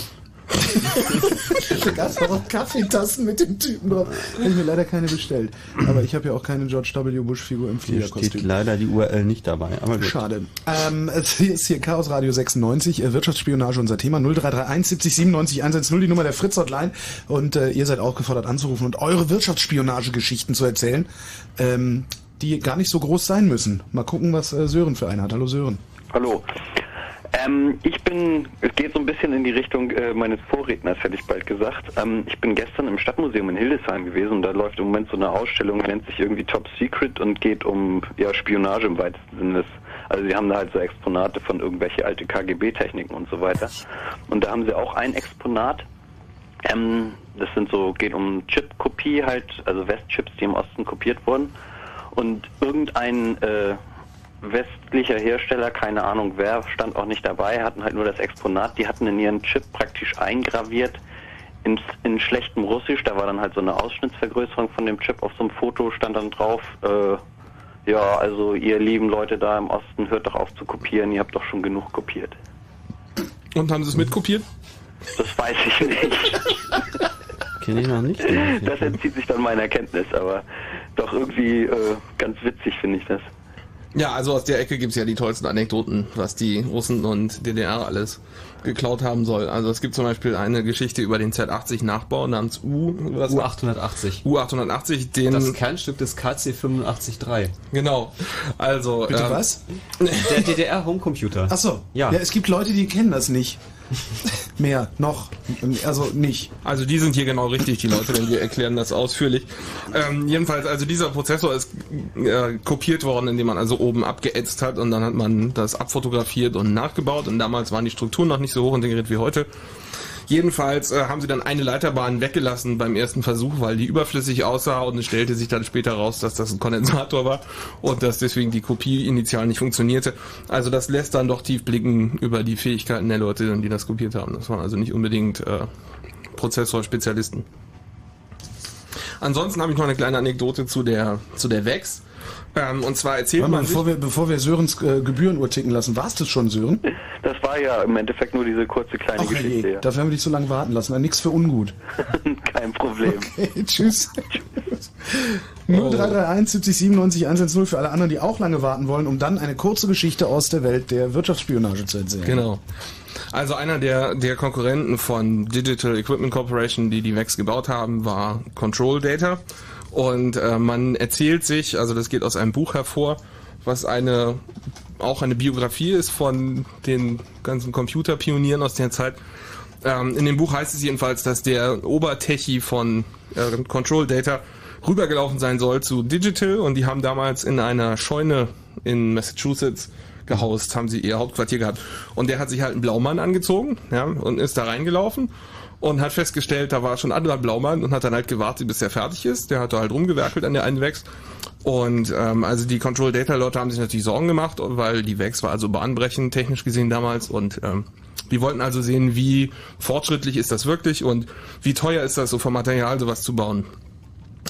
da gab es auch Kaffeetassen mit dem Typen drauf. Habe ich mir leider keine bestellt. Aber ich habe ja auch keine George W. Bush-Figur im Hier steht Fliegerkostüm. leider die URL nicht dabei. Aber gut. Schade. Ähm, es ist hier Chaos Radio 96, äh, Wirtschaftsspionage unser Thema 0331 70 97 110, die Nummer der Fritz Hotline. Und äh, ihr seid aufgefordert anzurufen und eure Wirtschaftsspionagegeschichten zu erzählen, ähm, die gar nicht so groß sein müssen. Mal gucken, was äh, Sören für einen hat. Hallo Sören. Hallo. Ähm, ich bin, es geht so ein bisschen in die Richtung äh, meines Vorredners, hätte ich bald gesagt. Ähm, ich bin gestern im Stadtmuseum in Hildesheim gewesen und da läuft im Moment so eine Ausstellung, nennt sich irgendwie Top Secret und geht um ja, Spionage im weitesten Sinne. Also sie haben da halt so Exponate von irgendwelche alte KGB-Techniken und so weiter. Und da haben sie auch ein Exponat, ähm, das sind so, geht um Chip-Kopie halt, also Westchips, die im Osten kopiert wurden. Und irgendein äh, westlicher Hersteller, keine Ahnung wer, stand auch nicht dabei, hatten halt nur das Exponat, die hatten in ihren Chip praktisch eingraviert in, in schlechtem Russisch, da war dann halt so eine Ausschnittsvergrößerung von dem Chip auf so einem Foto, stand dann drauf, äh, ja, also ihr lieben Leute da im Osten, hört doch auf zu kopieren, ihr habt doch schon genug kopiert. Und haben sie es mitkopiert? Das weiß ich nicht. Kenne ich noch nicht. Das entzieht sich dann meiner Kenntnis, aber doch irgendwie äh, ganz witzig finde ich das. Ja, also aus der Ecke gibt's ja die tollsten Anekdoten, was die Russen und DDR alles geklaut haben soll. Also es gibt zum Beispiel eine Geschichte über den Z80-Nachbau namens U... Was U880. U880, den... Das Kernstück des KC 85.3. Genau. Also... Bitte ähm, was? Der DDR-Homecomputer. Ach so. Ja. ja. Es gibt Leute, die kennen das nicht. Mehr, noch. Also nicht. Also die sind hier genau richtig, die Leute, denn wir erklären das ausführlich. Ähm, jedenfalls, also dieser Prozessor ist äh, kopiert worden, indem man also oben abgeätzt hat und dann hat man das abfotografiert und nachgebaut und damals waren die Strukturen noch nicht so hoch integriert wie heute. Jedenfalls äh, haben sie dann eine Leiterbahn weggelassen beim ersten Versuch, weil die überflüssig aussah und es stellte sich dann später raus, dass das ein Kondensator war und dass deswegen die Kopie initial nicht funktionierte. Also das lässt dann doch tief blicken über die Fähigkeiten der Leute, die das kopiert haben. Das waren also nicht unbedingt äh, Prozessorspezialisten. Ansonsten habe ich noch eine kleine Anekdote zu der zu der VEX. Ähm, und zwar erzählt Warte mal, man bevor wir, bevor wir Sörens äh, Gebührenuhr ticken lassen, war es das schon, Sören? Das war ja im Endeffekt nur diese kurze kleine Ach Geschichte. je, Ja. dafür haben wir dich so lange warten lassen. Na, Nix für ungut. Kein Problem. Okay, tschüss. 0331 70 97 110 für alle anderen, die auch lange warten wollen, um dann eine kurze Geschichte aus der Welt der Wirtschaftsspionage zu erzählen. Genau. Also einer der, der Konkurrenten von Digital Equipment Corporation, die die VEX gebaut haben, war Control Data. Und äh, man erzählt sich, also das geht aus einem Buch hervor, was eine auch eine Biografie ist von den ganzen Computerpionieren aus der Zeit. Ähm, in dem Buch heißt es jedenfalls, dass der Obertechie von äh, Control Data rübergelaufen sein soll zu Digital und die haben damals in einer Scheune in Massachusetts gehaust, haben sie ihr Hauptquartier gehabt. Und der hat sich halt einen Blaumann angezogen, ja, und ist da reingelaufen und hat festgestellt, da war schon ein anderer Blaumann und hat dann halt gewartet, bis er fertig ist. Der hat da halt rumgewerkelt an der einen Wex. Und ähm, also die Control Data Leute haben sich natürlich Sorgen gemacht, weil die Wex war also bahnbrechend technisch gesehen damals und ähm, die wollten also sehen, wie fortschrittlich ist das wirklich und wie teuer ist das so vom Material sowas zu bauen.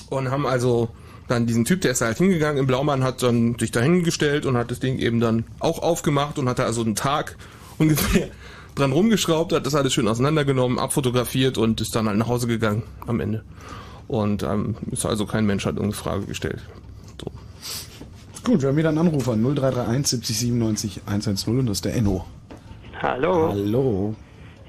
Und haben also dann diesen Typ, der ist halt hingegangen im Blaumann, hat dann sich da hingestellt und hat das Ding eben dann auch aufgemacht und hat da also einen Tag ungefähr dran rumgeschraubt, hat das alles schön auseinandergenommen, abfotografiert und ist dann halt nach Hause gegangen am Ende. Und ähm, ist also kein Mensch hat irgendeine Frage gestellt. Gut, wir haben wieder einen Anrufer. 0331 70 97 110 und das ist der Enno. Hallo. Hallo.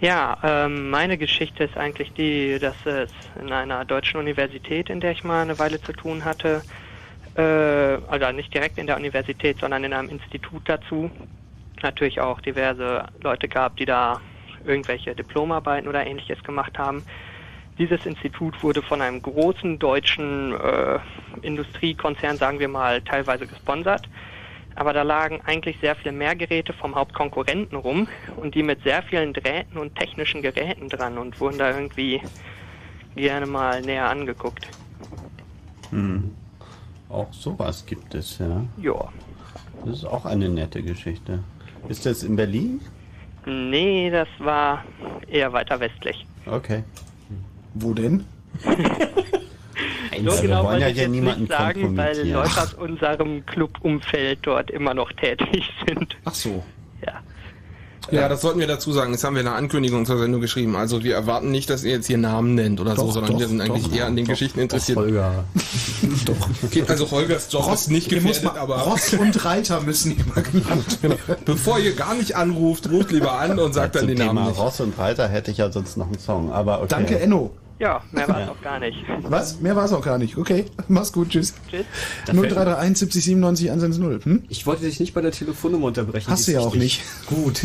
Ja, ähm, meine Geschichte ist eigentlich die, dass es in einer deutschen Universität, in der ich mal eine Weile zu tun hatte, äh, also nicht direkt in der Universität, sondern in einem Institut dazu, natürlich auch diverse Leute gab, die da irgendwelche Diplomarbeiten oder ähnliches gemacht haben. Dieses Institut wurde von einem großen deutschen äh, Industriekonzern, sagen wir mal, teilweise gesponsert. Aber da lagen eigentlich sehr viel mehr Geräte vom Hauptkonkurrenten rum und die mit sehr vielen Drähten und technischen Geräten dran und wurden da irgendwie gerne mal näher angeguckt. Hm. Auch sowas gibt es, ja. Ja. Das ist auch eine nette Geschichte. Ist das in Berlin? Nee, das war eher weiter westlich. Okay. Wo denn? So wir genau wollen wollte ja ich hier jetzt niemanden nicht sagen, weil. Leute aus unserem Clubumfeld dort immer noch tätig sind. Ach so. Ja. Ja, das sollten wir dazu sagen. Das haben wir in der Ankündigung zur Sendung geschrieben. Also wir erwarten nicht, dass ihr jetzt hier Namen nennt oder so, Doch, sondern doch, wir sind eigentlich doch, eher an den doch, Geschichten doch, interessiert. Holger. Okay, also Holgers Job ist nicht gefährdet, man, aber Ross und Reiter müssen immer genannt werden. bevor ihr gar nicht anruft, ruft lieber an und sagt dann Zum den Namen. Ross und Reiter hätte ich ja sonst noch einen Song, aber okay. Danke, Enno. Ja, mehr war es auch gar nicht. Was? Mehr war es auch gar nicht. Okay, mach's gut, tschüss. Tschüss. 0331 70 97 110. Hm? Ich wollte dich nicht bei der Telefonnummer unterbrechen. Hast du ist ja auch nicht. Gut.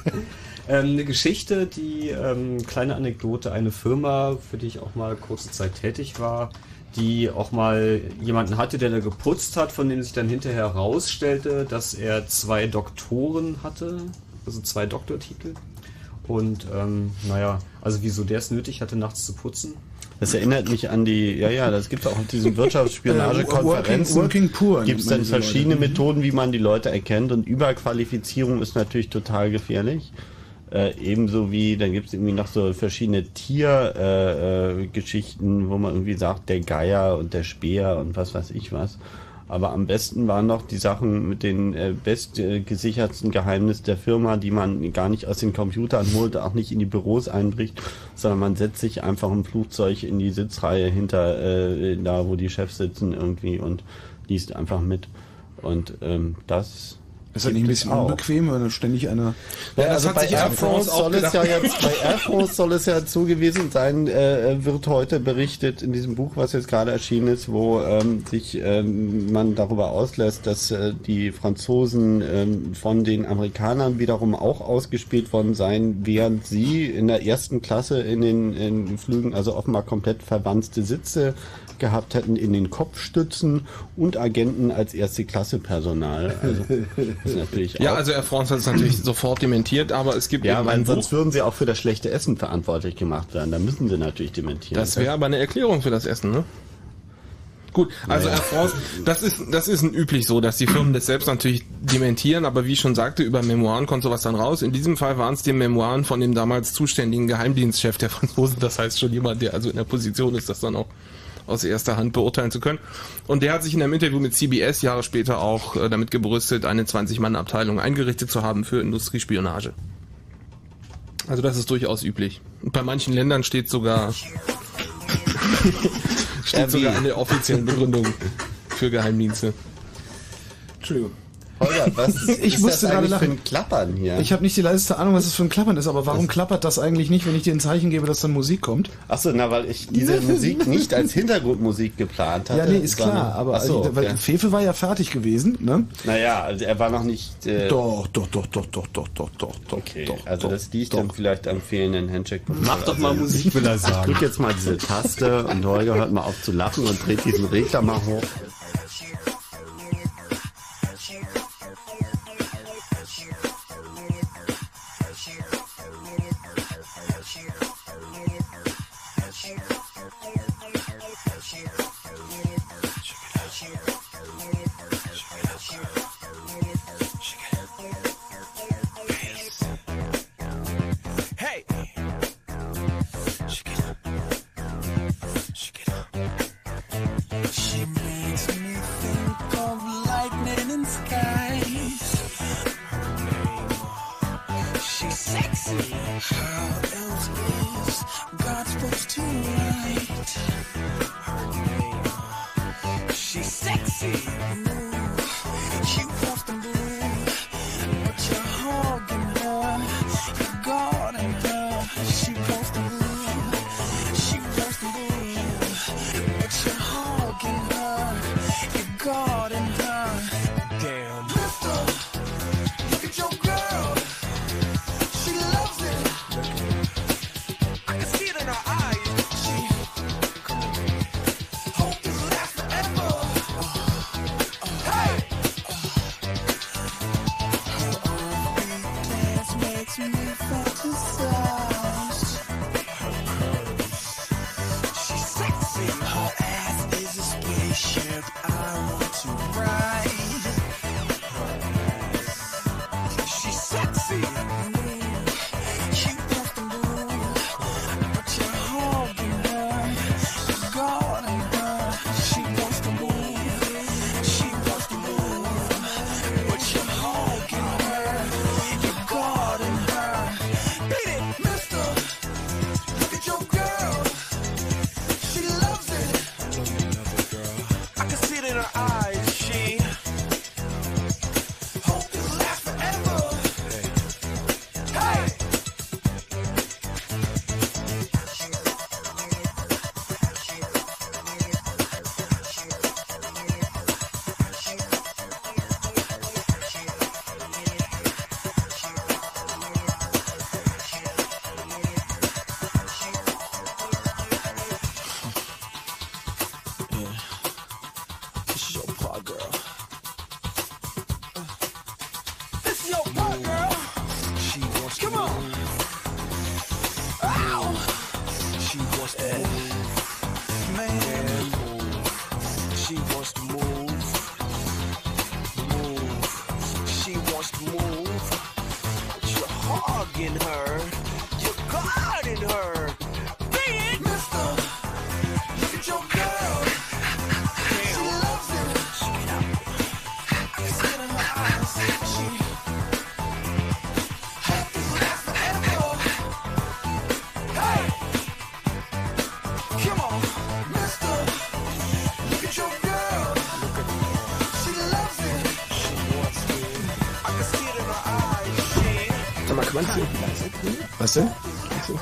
ähm, eine Geschichte, die ähm, kleine Anekdote, eine Firma, für die ich auch mal kurze Zeit tätig war, die auch mal jemanden hatte, der da geputzt hat, von dem sich dann hinterher herausstellte, dass er zwei Doktoren hatte, also zwei Doktortitel. Und ähm, naja, also wieso der es nötig hatte, nachts zu putzen? Das erinnert mich an die, ja, ja, das gibt es auch auf diesen Äh, Wirtschaftsspionagekonferenzen. Working- Working Poor Gibt es dann diese Leute. verschiedene Mhm. Methoden, wie man die Leute erkennt und Überqualifizierung ist natürlich total gefährlich. Äh, ebenso wie, dann gibt es irgendwie noch so verschiedene Tiergeschichten, äh, äh, wo man irgendwie sagt, der Geier und der Speer und was weiß ich was. Aber am besten waren noch die Sachen mit den äh, bestgesichertsten Geheimnissen der Firma, die man gar nicht aus den Computern holt, auch nicht in die Büros einbricht, sondern man setzt sich einfach im Flugzeug in die Sitzreihe hinter äh, da, wo die Chefs sitzen irgendwie und liest einfach mit. Und ähm, das Ist das nicht ein bisschen unbequem, wenn da ständig einer. ja, das also bei sich Air Air France France auch soll es ja jetzt, bei Air France soll es ja so gewesen sein, äh, wird heute berichtet in diesem Buch, was jetzt gerade erschienen ist, wo ähm, sich ähm, man darüber auslässt, dass äh, die Franzosen ähm, von den Amerikanern wiederum auch ausgespielt worden seien, während sie in der ersten Klasse in den, in Flügen also offenbar komplett verwanzte Sitze gehabt hätten in den Kopfstützen und Agenten als erste Klasse Personal. Also, Ja, also Air France hat es natürlich sofort dementiert, aber es gibt ja, weil sonst Buch. würden sie auch für das schlechte Essen verantwortlich gemacht werden. Da müssen sie natürlich dementieren. Das wäre aber eine Erklärung für das Essen, ne? Gut, also Naja. Air France, das ist, das ist üblich so, dass die Firmen das selbst natürlich dementieren, aber wie ich schon sagte, über Memoiren kommt sowas dann raus. In diesem Fall waren es die Memoiren von dem damals zuständigen Geheimdienstchef der Franzosen, das heißt schon jemand, der also in der Position ist, das dann auch aus erster Hand beurteilen zu können. Und der hat sich in einem Interview mit CBS Jahre später auch äh, damit gebrüstet, eine 20-Mann-Abteilung eingerichtet zu haben für Industriespionage. Also das ist durchaus üblich. Und bei manchen Ländern steht sogar steht sogar eine offiziellen Begründung für Geheimdienste. Entschuldigung. Holger, was Ich ist musste das gerade eigentlich für lachen. ein Klappern hier? Ich habe nicht die leiseste Ahnung, was das für ein Klappern ist, aber warum klappert das eigentlich nicht, wenn ich dir ein Zeichen gebe, dass dann Musik kommt? Achso, na, weil ich diese Musik nicht als Hintergrundmusik geplant hatte. ja, nee, ist klar, aber Ach so, also, weil. Fefe war ja fertig gewesen, ne? Naja, also er war noch nicht... Äh, Doch, doch, doch, doch, doch, doch, doch, doch, doch. Okay, doch, also doch, das liegt doch. dann vielleicht am fehlenden Handcheck. Mach doch mal Musik, will er sagen. Ich drück jetzt mal diese Taste und Holger hört mal auf zu lachen und dreht diesen Regler mal hoch.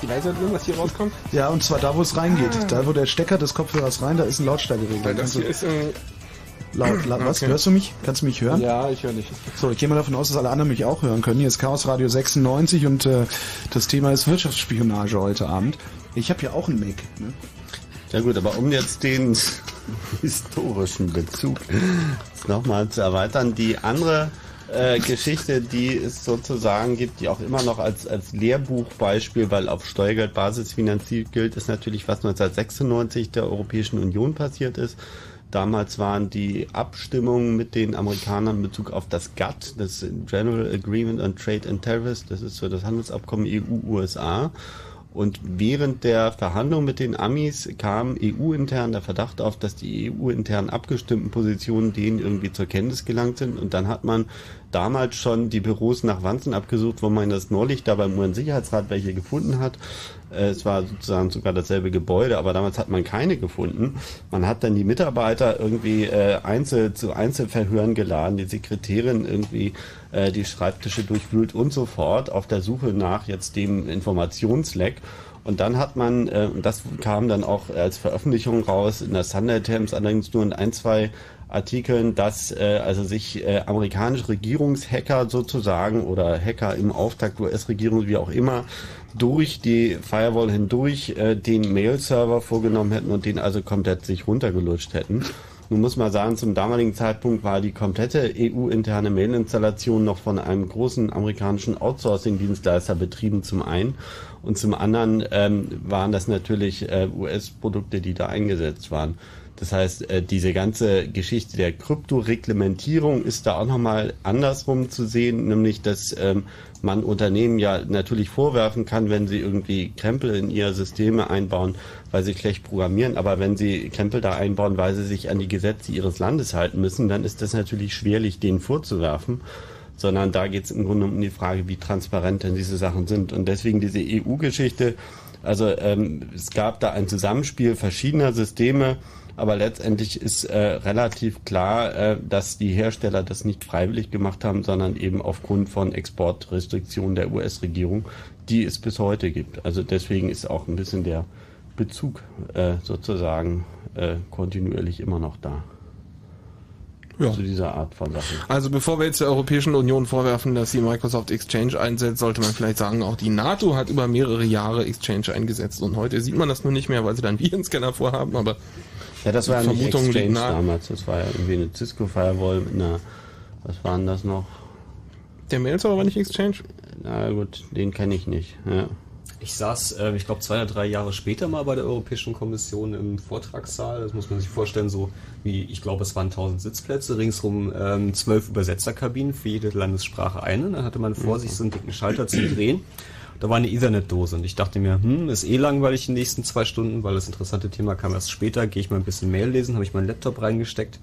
Drin, was hier rauskommt? Ja, und zwar da, wo es reingeht. Da, wo der Stecker des Kopfhörers rein, da ist ein Lautstärkeregler. Das du- hier ist ein... Laut, laut, was? Okay. Hörst du mich? Kannst du mich hören? Ja, ich höre dich. So, ich gehe mal davon aus, dass alle anderen mich auch hören können. Hier ist Chaos Radio 96 und äh, das Thema ist Wirtschaftsspionage heute Abend. Ich habe ja auch einen Mac. Ne? Ja gut, aber um jetzt den historischen Bezug nochmal zu erweitern, die andere äh, Geschichte, die es sozusagen gibt, die auch immer noch als, als Lehrbuchbeispiel, weil auf Steuergeldbasis finanziert gilt, ist natürlich, was 1996 der Europäischen Union passiert ist. Damals waren die Abstimmungen mit den Amerikanern in Bezug auf das GATT, das General Agreement on Trade and Tariffs, das ist so das Handelsabkommen EU-USA. Und während der Verhandlung mit den Amis kam EU-intern der Verdacht auf, dass die EU-intern abgestimmten Positionen denen irgendwie zur Kenntnis gelangt sind. Und dann hat man damals schon die Büros nach Wanzen abgesucht, wo man das neulich da beim UN-Sicherheitsrat welche gefunden hat. Äh, Es war sozusagen sogar dasselbe Gebäude, aber damals hat man keine gefunden. Man hat dann die Mitarbeiter irgendwie äh, einzel zu Einzelverhören geladen, die Sekretärin irgendwie äh, die Schreibtische durchwühlt und so fort auf der Suche nach jetzt dem Informationsleck. Und dann hat man, äh, das kam dann auch als Veröffentlichung raus in der Sunday Times, allerdings nur in ein, zwei Artikeln, dass äh, also sich äh, amerikanische Regierungshacker sozusagen oder Hacker im Auftakt US-Regierung, wie auch immer, durch die Firewall hindurch äh, den Mail-Server vorgenommen hätten und den also komplett sich runtergelutscht hätten. Nun muss man sagen, zum damaligen Zeitpunkt war die komplette EU-interne Mail-Installation noch von einem großen amerikanischen Outsourcing-Dienstleister betrieben zum einen und zum anderen ähm, waren das natürlich äh, US-Produkte, die da eingesetzt waren. Das heißt, äh, diese ganze Geschichte der Kryptoreglementierung ist da auch nochmal andersrum zu sehen, nämlich dass ähm, man Unternehmen ja natürlich vorwerfen kann, wenn sie irgendwie Krempel in ihre Systeme einbauen, weil sie schlecht programmieren, aber wenn sie Krempel da einbauen, weil sie sich an die Gesetze ihres Landes halten müssen, dann ist das natürlich schwerlich, denen vorzuwerfen. Sondern da geht es im Grunde um die Frage, wie transparent denn diese Sachen sind. Und deswegen diese EU-Geschichte, also ähm, es gab da ein Zusammenspiel verschiedener Systeme, aber letztendlich ist äh, relativ klar, äh, dass die Hersteller das nicht freiwillig gemacht haben, sondern eben aufgrund von Exportrestriktionen der US-Regierung, die es bis heute gibt. Also deswegen ist auch ein bisschen der Bezug äh, sozusagen äh, kontinuierlich immer noch da. Ja. Zu dieser Art von Sachen. Also bevor wir jetzt der Europäischen Union vorwerfen, dass sie Microsoft Exchange einsetzt, sollte man vielleicht sagen, auch die NATO hat über mehrere Jahre Exchange eingesetzt und heute sieht man das nur nicht mehr, weil sie dann Virenscanner vorhaben, aber Ja, das war ja nicht Vermutung Exchange damals. Das war ja irgendwie eine Cisco Firewall mit einer, was war denn das noch? Der Mail-Server war nicht Exchange? Na gut, den kenne ich nicht. Ja. Ich saß, äh, ich glaube, zwei oder drei Jahre später mal bei der Europäischen Kommission im Vortragssaal. Das muss man sich vorstellen, so wie, ich glaube, es waren 1000 Sitzplätze, ringsrum ähm, zwölf Übersetzerkabinen für jede Landessprache eine. Dann hatte man vor sich so einen dicken Schalter zum Drehen. Da war eine Ethernet-Dose und ich dachte mir, hm, ist eh langweilig die nächsten zwei Stunden, weil das interessante Thema kam erst später. Gehe ich mal ein bisschen Mail lesen, habe ich meinen Laptop reingesteckt.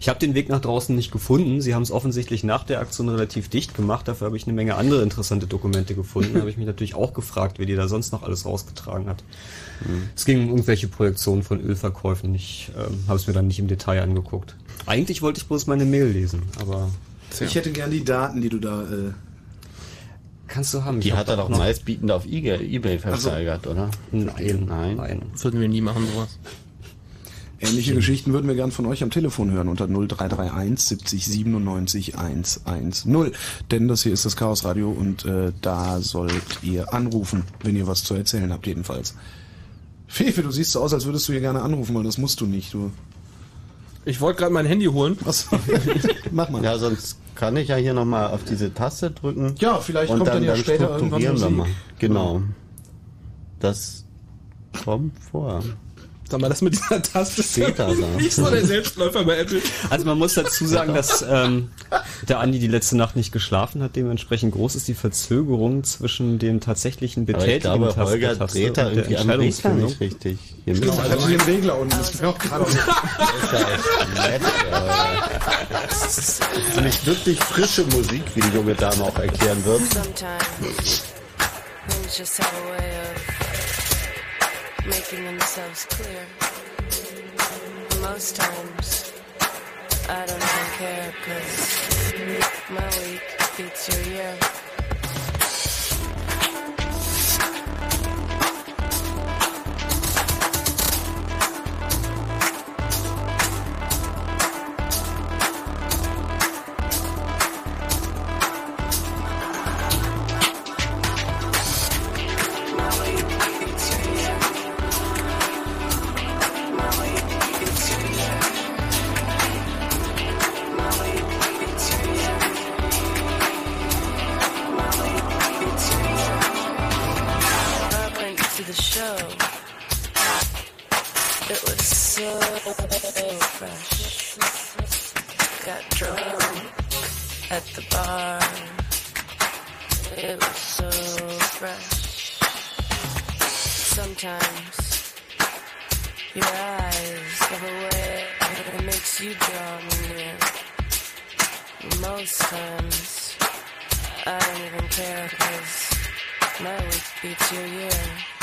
Ich habe den Weg nach draußen nicht gefunden. Sie haben es offensichtlich nach der Aktion relativ dicht gemacht. Dafür habe ich eine Menge andere interessante Dokumente gefunden. Da habe ich mich natürlich auch gefragt, wer die da sonst noch alles rausgetragen hat. Es ging um irgendwelche Projektionen von Ölverkäufen. Ich ähm, habe es mir dann nicht im Detail angeguckt. Eigentlich wollte ich bloß meine Mail lesen, aber Ich hätte gern die Daten, die du da. Äh Kannst du haben. Die Ich hat er doch meistbietend auf eBay, eBay versteigert, oder? Nein, nein. nein. Würden wir nie machen sowas. Ähnliche Geschichten würden wir gern von euch am Telefon hören unter 0331 70 97 110. Denn das hier ist das Chaos Radio und äh, da sollt ihr anrufen, wenn ihr was zu erzählen habt, jedenfalls. Fefe, du siehst so aus, als würdest du hier gerne anrufen, weil das musst du nicht. Du. Ich wollte gerade mein Handy holen. Was? Mach mal. Ja, sonst kann ich ja hier nochmal auf diese Taste drücken. Ja, vielleicht und kommt dann, dann ja dann später irgendwann Musik. mal. Genau. Das kommt vor. Sag mal, das mit dieser Taste ist Peter sagt. nicht so der Selbstläufer bei Apple. Also man muss dazu sagen, dass ähm, der Andi die letzte Nacht nicht geschlafen hat. Dementsprechend groß ist die Verzögerung zwischen dem tatsächlichen Aber ich Betätigen glaube, der Holger Taste dreht da und der irgendwie am Regler nicht richtig. Hier ich hatte den Regler unten. Das ist mir auch gerade Ist nicht wirklich frische Musik, wie die junge Dame auch erklären wird. Making themselves clear. Most times I don't even care because my week beats your year. So fresh. Got drunk at the bar. It was so fresh. Sometimes your eyes have a way that makes you draw me. Most times I don't even care 'cause my week beats your year.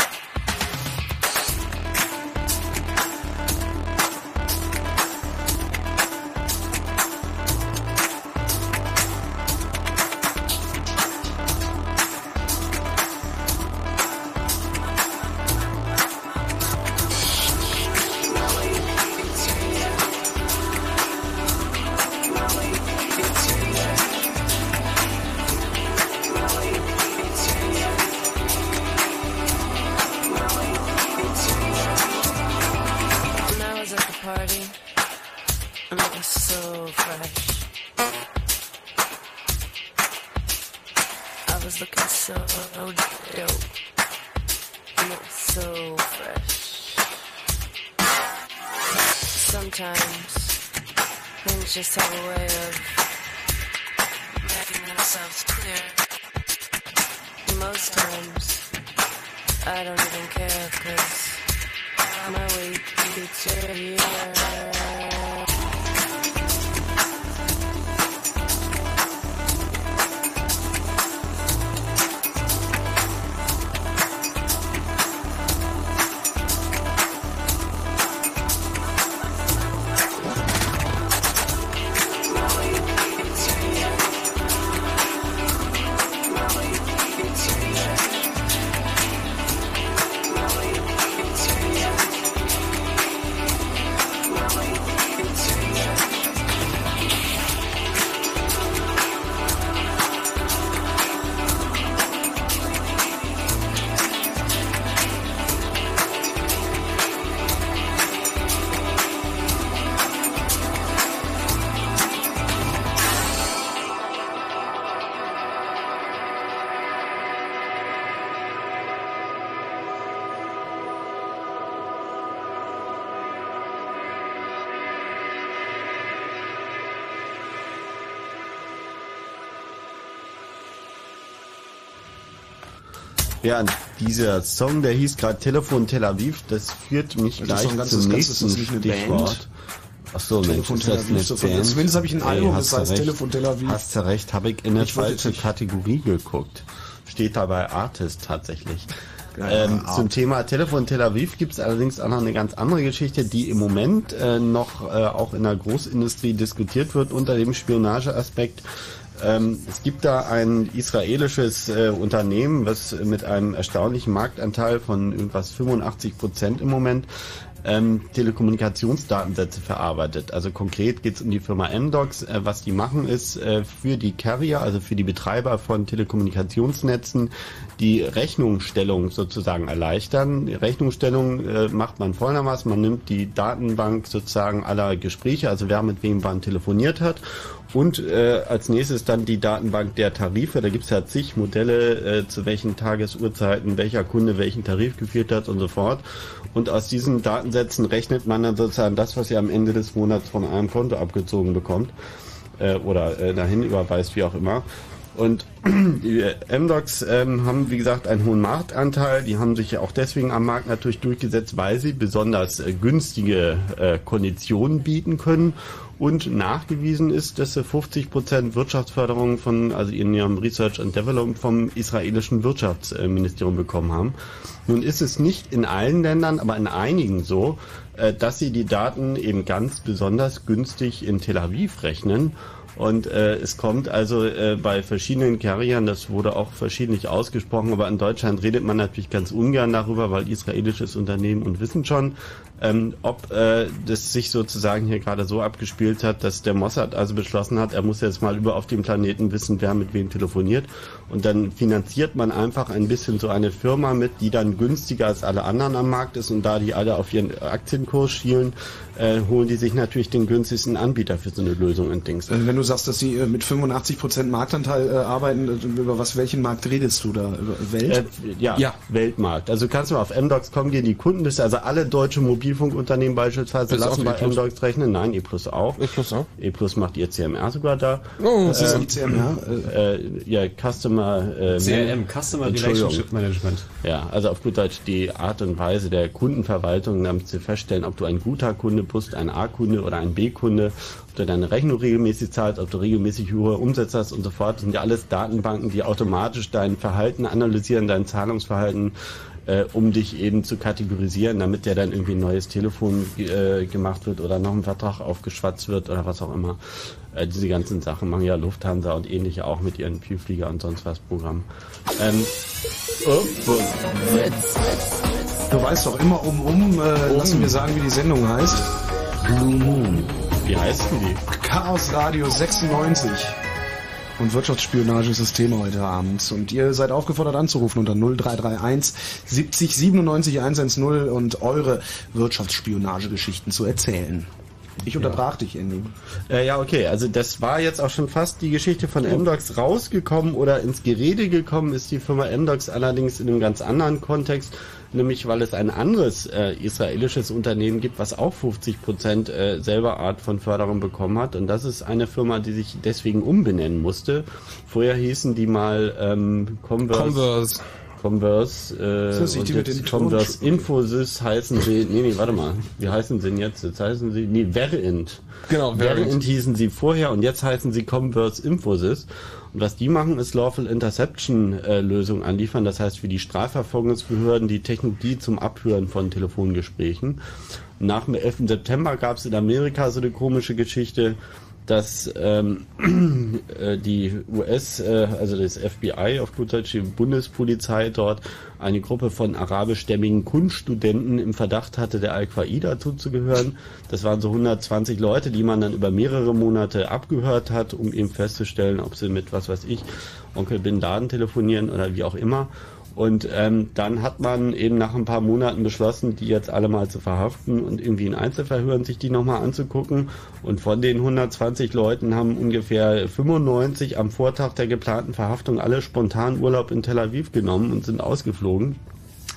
Dieser Song, der hieß gerade Telefon Tel Aviv, das führt mich Das gleich ganzes- zum nächsten eine Stichwort. Band? Ach so, Mensch, Telefon ist Tel Aviv, eine ist das so- Band? Zumindest habe ich ein Album, hast das heißt recht. Telefon Tel Aviv. Hast du recht, habe ich in falschen dich- Kategorie geguckt. Steht da bei Artist tatsächlich. Ja, ähm, zum Thema Telefon Tel Aviv gibt es allerdings auch noch eine ganz andere Geschichte, die im Moment äh, noch äh, auch in der Großindustrie diskutiert wird unter dem Spionageaspekt. Ähm, es gibt da ein israelisches äh, Unternehmen, was mit einem erstaunlichen Marktanteil von irgendwas 85 Prozent im Moment ähm, Telekommunikationsdatensätze verarbeitet. Also konkret geht es um die Firma Amdocs. Äh, was die machen ist äh, für die Carrier, also für die Betreiber von Telekommunikationsnetzen, die Rechnungsstellung sozusagen erleichtern. Die Rechnungsstellung äh, macht man folgendermaßen, man nimmt die Datenbank sozusagen aller Gespräche, also wer mit wem wann telefoniert hat und äh, als nächstes dann die Datenbank der Tarife. Da gibt es ja zig Modelle, äh, zu welchen Tagesuhrzeiten welcher Kunde welchen Tarif geführt hat und so fort. Und aus diesen Datensätzen rechnet man dann sozusagen das, was ihr am Ende des Monats von einem Konto abgezogen bekommt äh, oder äh, dahin überweist, wie auch immer. Und die äh, MDOCs ähm, haben, wie gesagt, einen hohen Marktanteil. Die haben sich ja auch deswegen am Markt natürlich durchgesetzt, weil sie besonders äh, günstige äh, Konditionen bieten können. Und nachgewiesen ist, dass sie 50 Prozent Wirtschaftsförderung von, also in ihrem Research and Development vom israelischen Wirtschaftsministerium bekommen haben. Nun ist es nicht in allen Ländern, aber in einigen so, äh, dass sie die Daten eben ganz besonders günstig in Tel Aviv rechnen. Und äh, es kommt also äh, bei verschiedenen Carriern, das wurde auch verschiedentlich ausgesprochen, aber in Deutschland redet man natürlich ganz ungern darüber, weil israelisches Unternehmen und wissen schon, ähm, ob äh, das sich sozusagen hier gerade so abgespielt hat, dass der Mossad also beschlossen hat, er muss jetzt mal über auf dem Planeten wissen, wer mit wem telefoniert. Und dann finanziert man einfach ein bisschen so eine Firma mit, die dann günstiger als alle anderen am Markt ist. Und da die alle auf ihren Aktienkurs schielen, äh, holen die sich natürlich den günstigsten Anbieter für so eine Lösung und Dings. Also wenn du sagst, dass sie äh, mit 85% Marktanteil äh, arbeiten, äh, über was welchen Markt redest du da? Über Welt? Äh, ja, Weltmarkt. Also kannst du mal auf mdocs.com gehen, die Kundenliste, also alle deutsche Mobil Mobilfunkunternehmen beispielsweise Ist lassen bei E-Plus. Amdocs rechnen. Nein, E Plus auch. E Plus auch. E Plus macht ihr CMR sogar da. Oh, Was ist Ähm, ICMR? Äh, ja, Customer äh, CRM, Customer. Relationship Management. Ja, also auf gut Deutsch die Art und Weise der Kundenverwaltung, damit zu feststellen, ob du ein guter Kunde bist, ein A-Kunde oder ein B-Kunde, ob du deine Rechnung regelmäßig zahlst, ob du regelmäßig hohe Umsätze hast und so fort. Das sind ja alles Datenbanken, die automatisch dein Verhalten analysieren, dein Zahlungsverhalten, äh, um dich eben zu kategorisieren, damit dir dann irgendwie ein neues Telefon äh, gemacht wird oder noch ein Vertrag aufgeschwatzt wird oder was auch immer. Äh, diese ganzen Sachen machen ja Lufthansa und ähnliche auch mit ihren Vielflieger und sonst was Programmen. Ähm, oh, wo- Du weißt doch immer um, um, äh, lass mir sagen, wie die Sendung heißt. Blue Moon. Wie heißt denn die? Chaos Radio 96. Und Wirtschaftsspionagesysteme heute Abend. Und ihr seid aufgefordert anzurufen unter 0331 70 97 110 und eure Wirtschaftsspionagegeschichten zu erzählen. Ich unterbrach dich, Andy. Äh, ja, okay. Also das war jetzt auch schon fast die Geschichte von Amdocs rausgekommen oder ins Gerede gekommen ist die Firma Amdocs allerdings in einem ganz anderen Kontext, nämlich weil es ein anderes äh, israelisches Unternehmen gibt, was auch 50 Prozent äh, selber Art von Förderung bekommen hat. Und das ist eine Firma, die sich deswegen umbenennen musste. Vorher hießen die mal ähm, Converse. Converse. Converse, äh, das und die mit jetzt Converse? Infosys heißen sie, nee, nee, warte mal, wie heißen sie denn jetzt? Jetzt heißen sie, nee, Variant. Genau, Variant. Variant hießen sie vorher und jetzt heißen sie Converse Infosys. Und was die machen, ist Lawful Interception äh, anliefern. Das heißt, für die Strafverfolgungsbehörden die Technologie zum Abhören von Telefongesprächen. Nach dem 11. September gab es in Amerika so eine komische Geschichte, dass ähm, äh, die US, äh, also das FBI auf gut Deutsch, die Bundespolizei dort eine Gruppe von arabischstämmigen Kunststudenten im Verdacht hatte, der Al-Qaida zuzugehören. Das waren so 120 Leute, die man dann über mehrere Monate abgehört hat, um eben festzustellen, ob sie mit, was weiß ich, Onkel Bin Laden telefonieren oder wie auch immer. Und ähm, dann hat man eben nach ein paar Monaten beschlossen, die jetzt alle mal zu verhaften und irgendwie in Einzelverhören sich die nochmal anzugucken. Und von den 120 Leuten haben ungefähr 95 am Vortag der geplanten Verhaftung alle spontan Urlaub in Tel Aviv genommen und sind ausgeflogen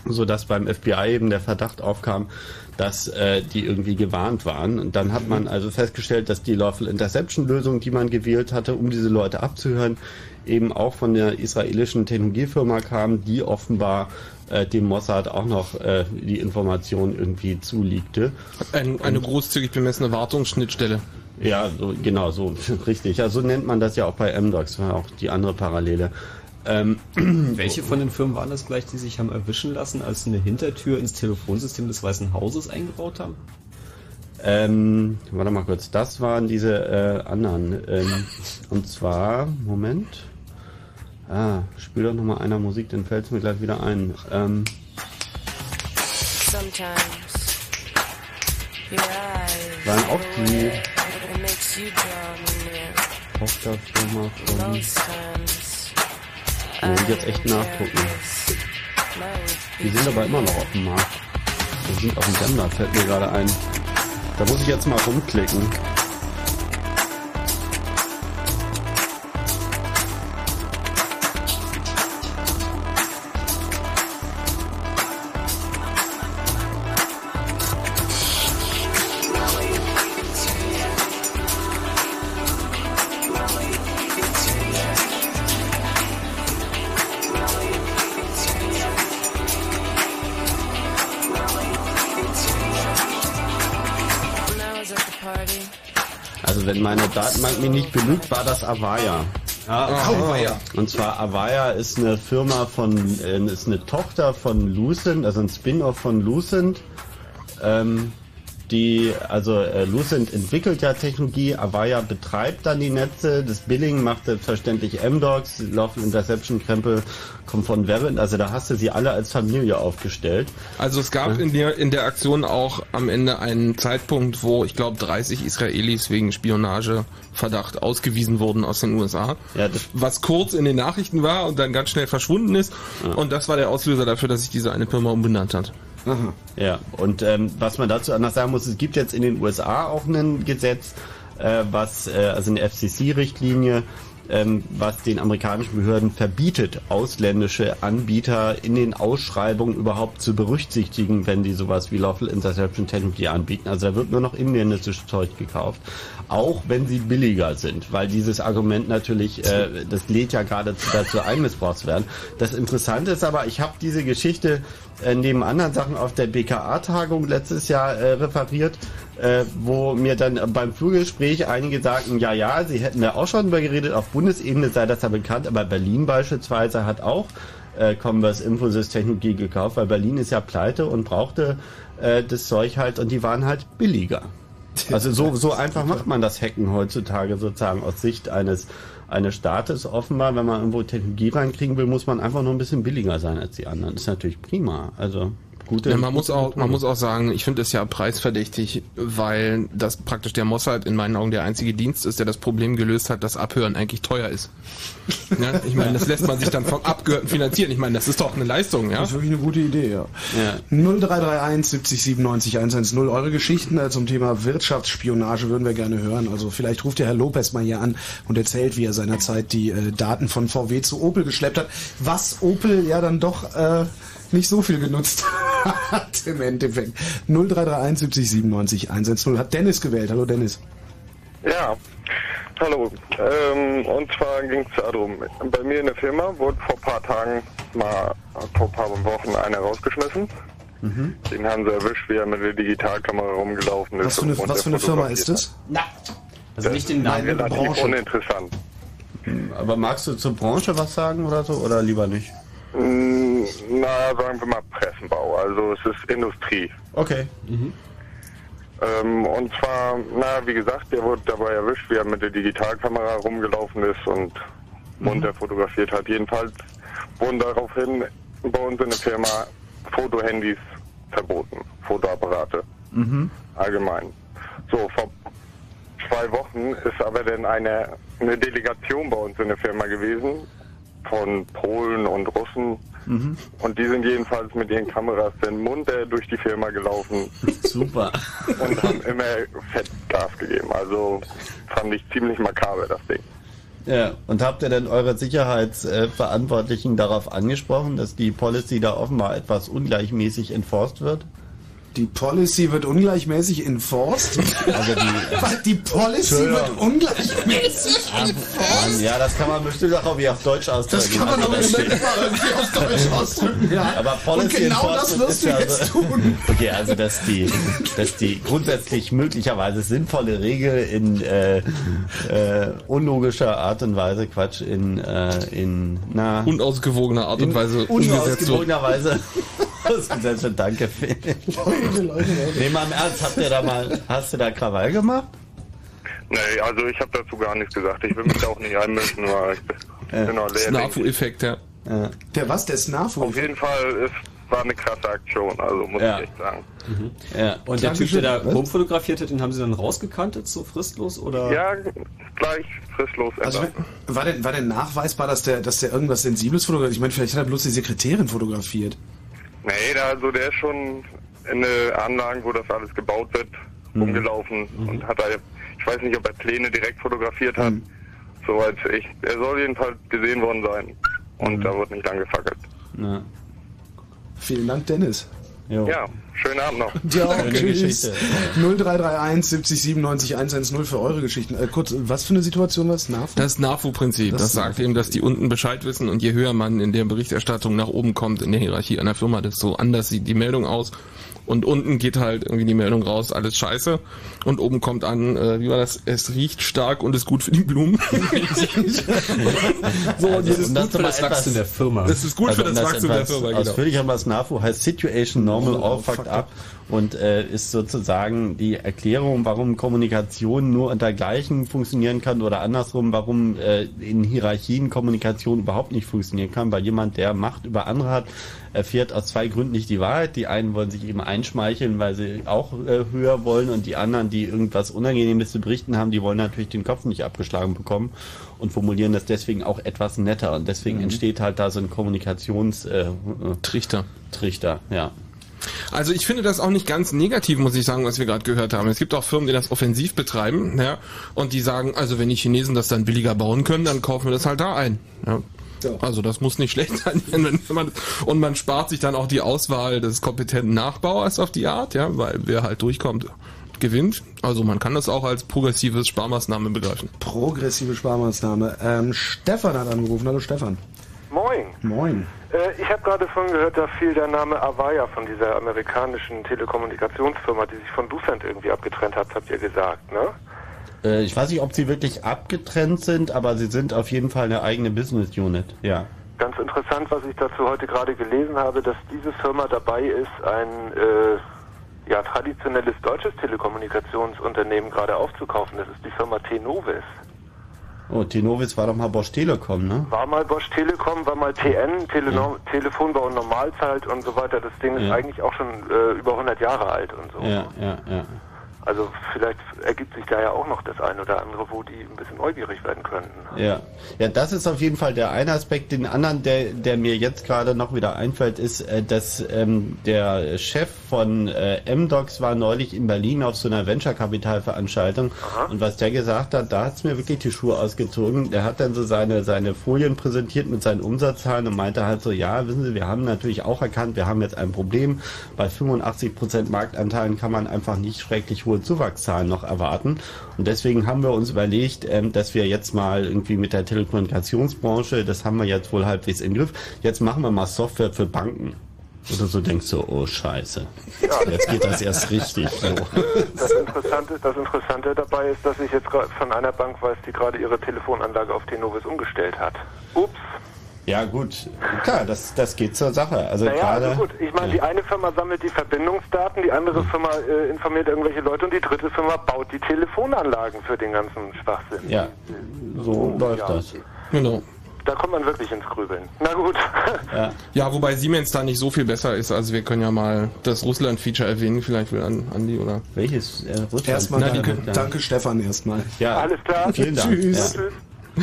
so dass beim FBI eben der Verdacht aufkam, dass äh, die irgendwie gewarnt waren. Und dann hat man also festgestellt, dass die Lawful Interception Lösung, die man gewählt hatte, um diese Leute abzuhören, eben auch von der israelischen Technologiefirma kam, die offenbar äh, dem Mossad auch noch äh, die Information irgendwie zuliegte. Ein, eine großzügig bemessene Wartungsschnittstelle. Ja, so, genau, so richtig. Ja, so nennt man das ja auch bei MDocs, war auch die andere Parallele. Ähm, Welche von den Firmen waren das gleich, die sich haben erwischen lassen, als sie eine Hintertür ins Telefonsystem des Weißen Hauses eingebaut haben? Ähm, warte mal kurz, das waren diese äh, anderen. Ähm, und zwar, Moment. Ah, spiel doch nochmal einer Musik, dann fällt es mir gleich wieder ein. Ähm, waren auch die. Tochterfirma von. Times Ich muss jetzt echt nachgucken. Die sind aber immer noch auf dem Markt. Die sind auf dem Sender, fällt mir gerade ein. Da muss ich jetzt mal rumklicken. Wenn meine Datenbank mich nicht belügt, war das Avaya. Ah, Avaya. Und zwar Avaya ist eine Firma von, äh, ist eine Tochter von Lucent, also ein Spin-off von Lucent. Ähm, die, also äh, Lucent entwickelt ja Technologie, Avaya betreibt dann die Netze, das Billing macht selbstverständlich MDocs, Lawful Interception Krempel kommt von Verint, also da hast du sie alle als Familie aufgestellt. Also es gab in der, in der Aktion auch am Ende einen Zeitpunkt, wo ich glaube 30 Israelis wegen Spionageverdacht ausgewiesen wurden aus den USA. was kurz in den Nachrichten war und dann ganz schnell verschwunden ist. Und das war der Auslöser dafür, dass sich diese eine Firma umbenannt hat. Ja, und ähm, was man dazu anders sagen muss, es gibt jetzt in den USA auch ein Gesetz, äh, was, äh, also eine FCC-Richtlinie, ähm, was den amerikanischen Behörden verbietet, ausländische Anbieter in den Ausschreibungen überhaupt zu berücksichtigen, wenn die sowas wie Lawful Interception Technology anbieten. Also da wird nur noch inländisches Zeug gekauft, auch wenn sie billiger sind, weil dieses Argument natürlich, äh, das lädt ja gerade dazu ein, missbraucht zu werden. Das Interessante ist aber, ich habe diese Geschichte äh, neben anderen Sachen auf der BKA-Tagung letztes Jahr äh, referiert, äh, wo mir dann beim Flurgespräch einige sagten, ja, ja, sie hätten da auch schon drüber geredet, auf Bundesebene sei das ja bekannt, aber Berlin beispielsweise hat auch äh, Converse Infosys Technologie gekauft, weil Berlin ist ja pleite und brauchte äh, das Zeug halt und die waren halt billiger. Also so, so einfach macht man das Hacken heutzutage sozusagen aus Sicht eines, eines Staates. Offenbar, wenn man irgendwo Technologie reinkriegen will, muss man einfach nur ein bisschen billiger sein als die anderen. Das ist natürlich prima. Also gute. Ja, man muss gute auch, man muss auch sagen, ich finde es ja preisverdächtig, weil das praktisch der Mossad in meinen Augen der einzige Dienst ist, der das Problem gelöst hat, dass Abhören eigentlich teuer ist. ja, ich meine, das lässt man sich dann vom Abgehörten finanzieren. Ich meine, das ist doch eine Leistung, ja. Das ist wirklich eine gute Idee, ja. 0331 70 97 110. Eure Geschichten äh, zum Thema Wirtschaftsspionage würden wir gerne hören. Also vielleicht ruft der Herr Lopez mal hier an und erzählt, wie er seinerzeit die äh, Daten von VW zu Opel geschleppt hat. Was Opel ja dann doch äh, nicht so viel genutzt hat im Endeffekt. 0331 70 97 110. Hat Dennis gewählt. Hallo Dennis. Ja, hallo. Ähm, und zwar ging es darum, bei mir in der Firma wurde vor ein paar Tagen mal, vor ein paar Wochen einer rausgeschmissen. Mhm. Den haben sie erwischt, wie er mit der Digitalkamera rumgelaufen ist. Was für eine, und was für eine Firma ist das? Also nicht den. Namen der Branche. uninteressant. Aber magst du zur Branche was sagen oder so oder lieber nicht? Mm, Na, sagen wir mal Pressenbau. Also es ist Industrie. Okay. Ähm, und zwar, na, wie gesagt, der wurde dabei erwischt, wie er mit der Digitalkamera rumgelaufen ist und munter fotografiert hat. Jedenfalls wurden daraufhin bei uns in der Firma Fotohandys verboten, Fotoapparate Mhm. allgemein. So, vor zwei Wochen ist aber dann eine, eine Delegation bei uns in der Firma gewesen von Polen und Russen. Mhm. Und die sind jedenfalls mit ihren Kameras dann munter durch die Firma gelaufen Super. und haben immer fett Gas gegeben. Also fand ich ziemlich makaber, das Ding. Ja, und habt ihr denn eure Sicherheitsverantwortlichen darauf angesprochen, dass die Policy da offenbar etwas ungleichmäßig enforced wird? Die Policy wird ungleichmäßig enforced? Also die, die Policy wird ungleichmäßig Mann, enforced? ja, das kann man bestimmt auch irgendwie auf Deutsch ausdrücken. Das kann man Also aber das bestimmt mal irgendwie auf Deutsch ausdrücken, ja. Aber Policy Und genau das wirst du jetzt so- tun. Okay, also dass die, dass die grundsätzlich möglicherweise sinnvolle Regel in äh, äh, unlogischer Art und Weise, Quatsch, in, äh, in na, Unausgewogener Art und in Weise umgesetzt wird. unausgewogener Weise ausgesetzt wird. Danke, Phil. Nee, mal im Ernst, habt ihr da mal, hast du da Krawall gemacht? Nee, also ich habe dazu gar nichts gesagt. Ich will mich da auch nicht einmischen, weil ich bin noch leer. Snafu-Effekt, ja. Der was? Der Snafu? Auf jeden Fall, es war eine krasse Aktion, also muss Ja. ich echt sagen. Ja. Und der Typ, der da rumfotografiert hat, den haben sie dann rausgekantet, so fristlos? Oder? Ja, gleich fristlos Also war denn, war denn nachweisbar, dass der, dass der irgendwas Sensibles fotografiert? Ich meine, vielleicht hat er bloß die Sekretärin fotografiert. Nee, da, also der ist schon in eine Anlagen, wo das alles gebaut wird, rumgelaufen und hat da, ich weiß nicht, ob er Pläne direkt fotografiert hat. Soweit ich. Er soll jedenfalls gesehen worden sein. Und da wird nicht lang gefackelt. Ja. Vielen Dank, Dennis. Ja, schönen Abend noch. Ja, Schöne tschüss. Geschichte. 0331 70 97 110 für eure Geschichten. Äh, kurz, was für eine Situation war es? NAFU? Das NAFU-Prinzip, das, Das sagt eben, dass die unten Bescheid wissen und je höher man in der Berichterstattung nach oben kommt in der Hierarchie einer Firma, desto anders sieht die Meldung aus. Und unten geht halt irgendwie die Meldung raus, alles scheiße. Und oben kommt an, äh, wie war das? Es riecht stark und ist gut für die Blumen. so, Also, und das ist gut für das Wachstum der Firma. Das ist gut Also, für um das Wachstum der Firma, genau. Ausführlicher was NAFU heißt Situation Normal All Fucked Up und äh, ist sozusagen die Erklärung, warum Kommunikation nur unter Gleichen funktionieren kann oder andersrum, warum äh, in Hierarchien Kommunikation überhaupt nicht funktionieren kann, weil jemand, der Macht über andere hat, erfährt aus zwei Gründen nicht die Wahrheit. Die einen wollen sich eben einschmeicheln, weil sie auch äh, höher wollen und die anderen, die irgendwas Unangenehmes zu berichten haben, die wollen natürlich den Kopf nicht abgeschlagen bekommen und formulieren das deswegen auch etwas netter und deswegen Mhm. entsteht halt da so ein Kommunikations äh, äh, Trichter. Trichter, ja. Also ich finde das auch nicht ganz negativ, muss ich sagen, was wir gerade gehört haben. Es gibt auch Firmen, die das offensiv betreiben, ja, und die sagen, also wenn die Chinesen das dann billiger bauen können, dann kaufen wir das halt da ein. Ja. Also das muss nicht schlecht sein, man und man spart sich dann auch die Auswahl des kompetenten Nachbauers auf die Art, ja, weil wer halt durchkommt, gewinnt. Also man kann das auch als progressives Sparmaßnahme begreifen. Progressive Sparmaßnahme. Ähm, Stefan hat angerufen. Hallo Stefan. Moin. Moin. Äh, ich habe gerade von gehört, da fiel der Name Avaya von dieser amerikanischen Telekommunikationsfirma, die sich von Lucent irgendwie abgetrennt hat, habt ihr gesagt, ne? Äh, ich weiß nicht, ob sie wirklich abgetrennt sind, aber sie sind auf jeden Fall eine eigene Business Unit. Ja. Ganz interessant, was ich dazu heute gerade gelesen habe, dass diese Firma dabei ist, ein äh, ja, traditionelles deutsches Telekommunikationsunternehmen gerade aufzukaufen. Das ist die Firma Tenovis. Oh, Tenovis war doch mal Bosch Telekom, ne? War mal Bosch Telekom, war mal TN, Tele Telefonbau und Normalzeit und so weiter. Das Ding ist Ja. eigentlich auch schon äh, über 100 Jahre alt und so. Ja, ja, ja. Also vielleicht ergibt sich da ja auch noch das ein oder andere, wo die ein bisschen neugierig werden könnten. Ja. ja, das ist auf jeden Fall der eine Aspekt. Den anderen, der, der mir jetzt gerade noch wieder einfällt, ist, äh, dass ähm, der Chef von äh, MDocs war neulich in Berlin auf so einer Venture-Kapital-Veranstaltung und was der gesagt hat, da hat's mir wirklich die Schuhe ausgezogen. Der hat dann so seine, seine Folien präsentiert mit seinen Umsatzzahlen und meinte halt so, ja, wissen Sie, wir haben natürlich auch erkannt, wir haben jetzt ein Problem. Bei 85% Marktanteilen kann man einfach nicht schrecklich hohe Zuwachszahlen noch erwarten. Und deswegen haben wir uns überlegt, ähm, dass wir jetzt mal irgendwie mit der Telekommunikationsbranche, das haben wir jetzt wohl halbwegs im Griff, jetzt machen wir mal Software für Banken. Oder so denkst du, oh Scheiße, jetzt geht das erst richtig. So. Das Interessante, das Interessante dabei ist, dass ich jetzt gerade von einer Bank weiß, die gerade ihre Telefonanlage auf Tenovis umgestellt hat. Ups. Ja gut, klar, das, das geht zur Sache. Also naja, gerade, also gut. Ich meine, die eine Firma sammelt die Verbindungsdaten, die andere Firma äh, informiert irgendwelche Leute und die dritte Firma baut die Telefonanlagen für den ganzen Schwachsinn. ja, so läuft das. Genau. Da kommt man wirklich ins Grübeln. Na gut. Ja. Ja, wobei Siemens da nicht so viel besser ist. Also wir können ja mal das Russland-Feature erwähnen, vielleicht will an Andi oder. Welches äh, Russland? Erstmal Na, die danke, Stefan erstmal. Ja, Alles klar. vielen Dank. Tschüss. Ja.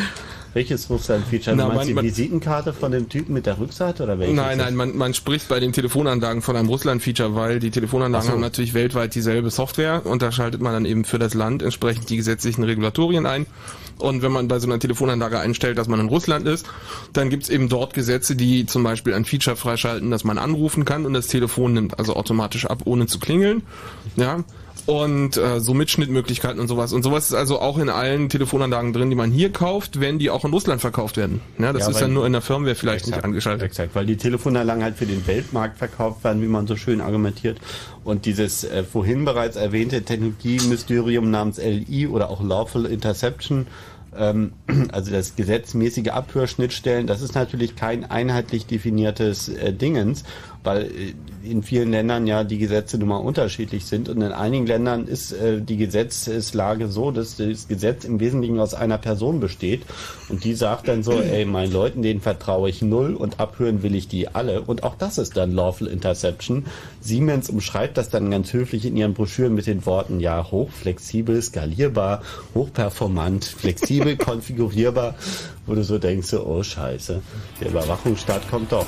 Welches Russland-Feature? Du Na, meinst man- die Visitenkarte von dem Typen mit der Rückseite oder welches? Nein, nein, man, man spricht bei den Telefonanlagen von einem Russland-Feature, weil die Telefonanlagen so. haben natürlich weltweit dieselbe Software und da schaltet man dann eben für das Land entsprechend die gesetzlichen Regulatorien ein. Und wenn man bei so einer Telefonanlage einstellt, dass man in Russland ist, dann gibt's eben dort Gesetze, die zum Beispiel ein Feature freischalten, dass man anrufen kann und das Telefon nimmt also automatisch ab, ohne zu klingeln. Ja. Und äh, so Mitschnittmöglichkeiten und sowas. Und sowas ist also auch in allen Telefonanlagen drin, die man hier kauft, wenn die auch in Russland verkauft werden. Ja, das Ja, ist dann nur in der Firmware vielleicht nicht angeschaltet. Exakt, weil die Telefonanlagen halt für den Weltmarkt verkauft werden, wie man so schön argumentiert. Und dieses äh, vorhin bereits erwähnte Technologie-Mysterium namens LI oder auch Lawful Interception, ähm, also das gesetzmäßige Abhörschnittstellen, das ist natürlich kein einheitlich definiertes äh, Dingens, weil äh, in vielen Ländern ja die Gesetze nun mal unterschiedlich sind und in einigen Ländern ist äh, die Gesetzeslage so, dass das Gesetz im Wesentlichen aus einer Person besteht und die sagt dann so, ey, meinen Leuten, denen vertraue ich null und abhören will ich die alle und auch das ist dann Lawful Interception. Siemens umschreibt das dann ganz höflich in ihren Broschüren mit den Worten, ja, hochflexibel, skalierbar, hochperformant, flexibel, konfigurierbar, wo du so denkst, so, oh scheiße, der Überwachungsstaat kommt doch.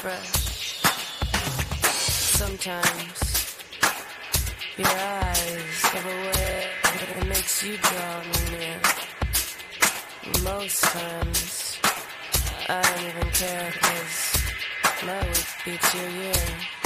Fresh. Sometimes your eyes have a way that makes you draw me near. Most times I don't even care because my week beats your year.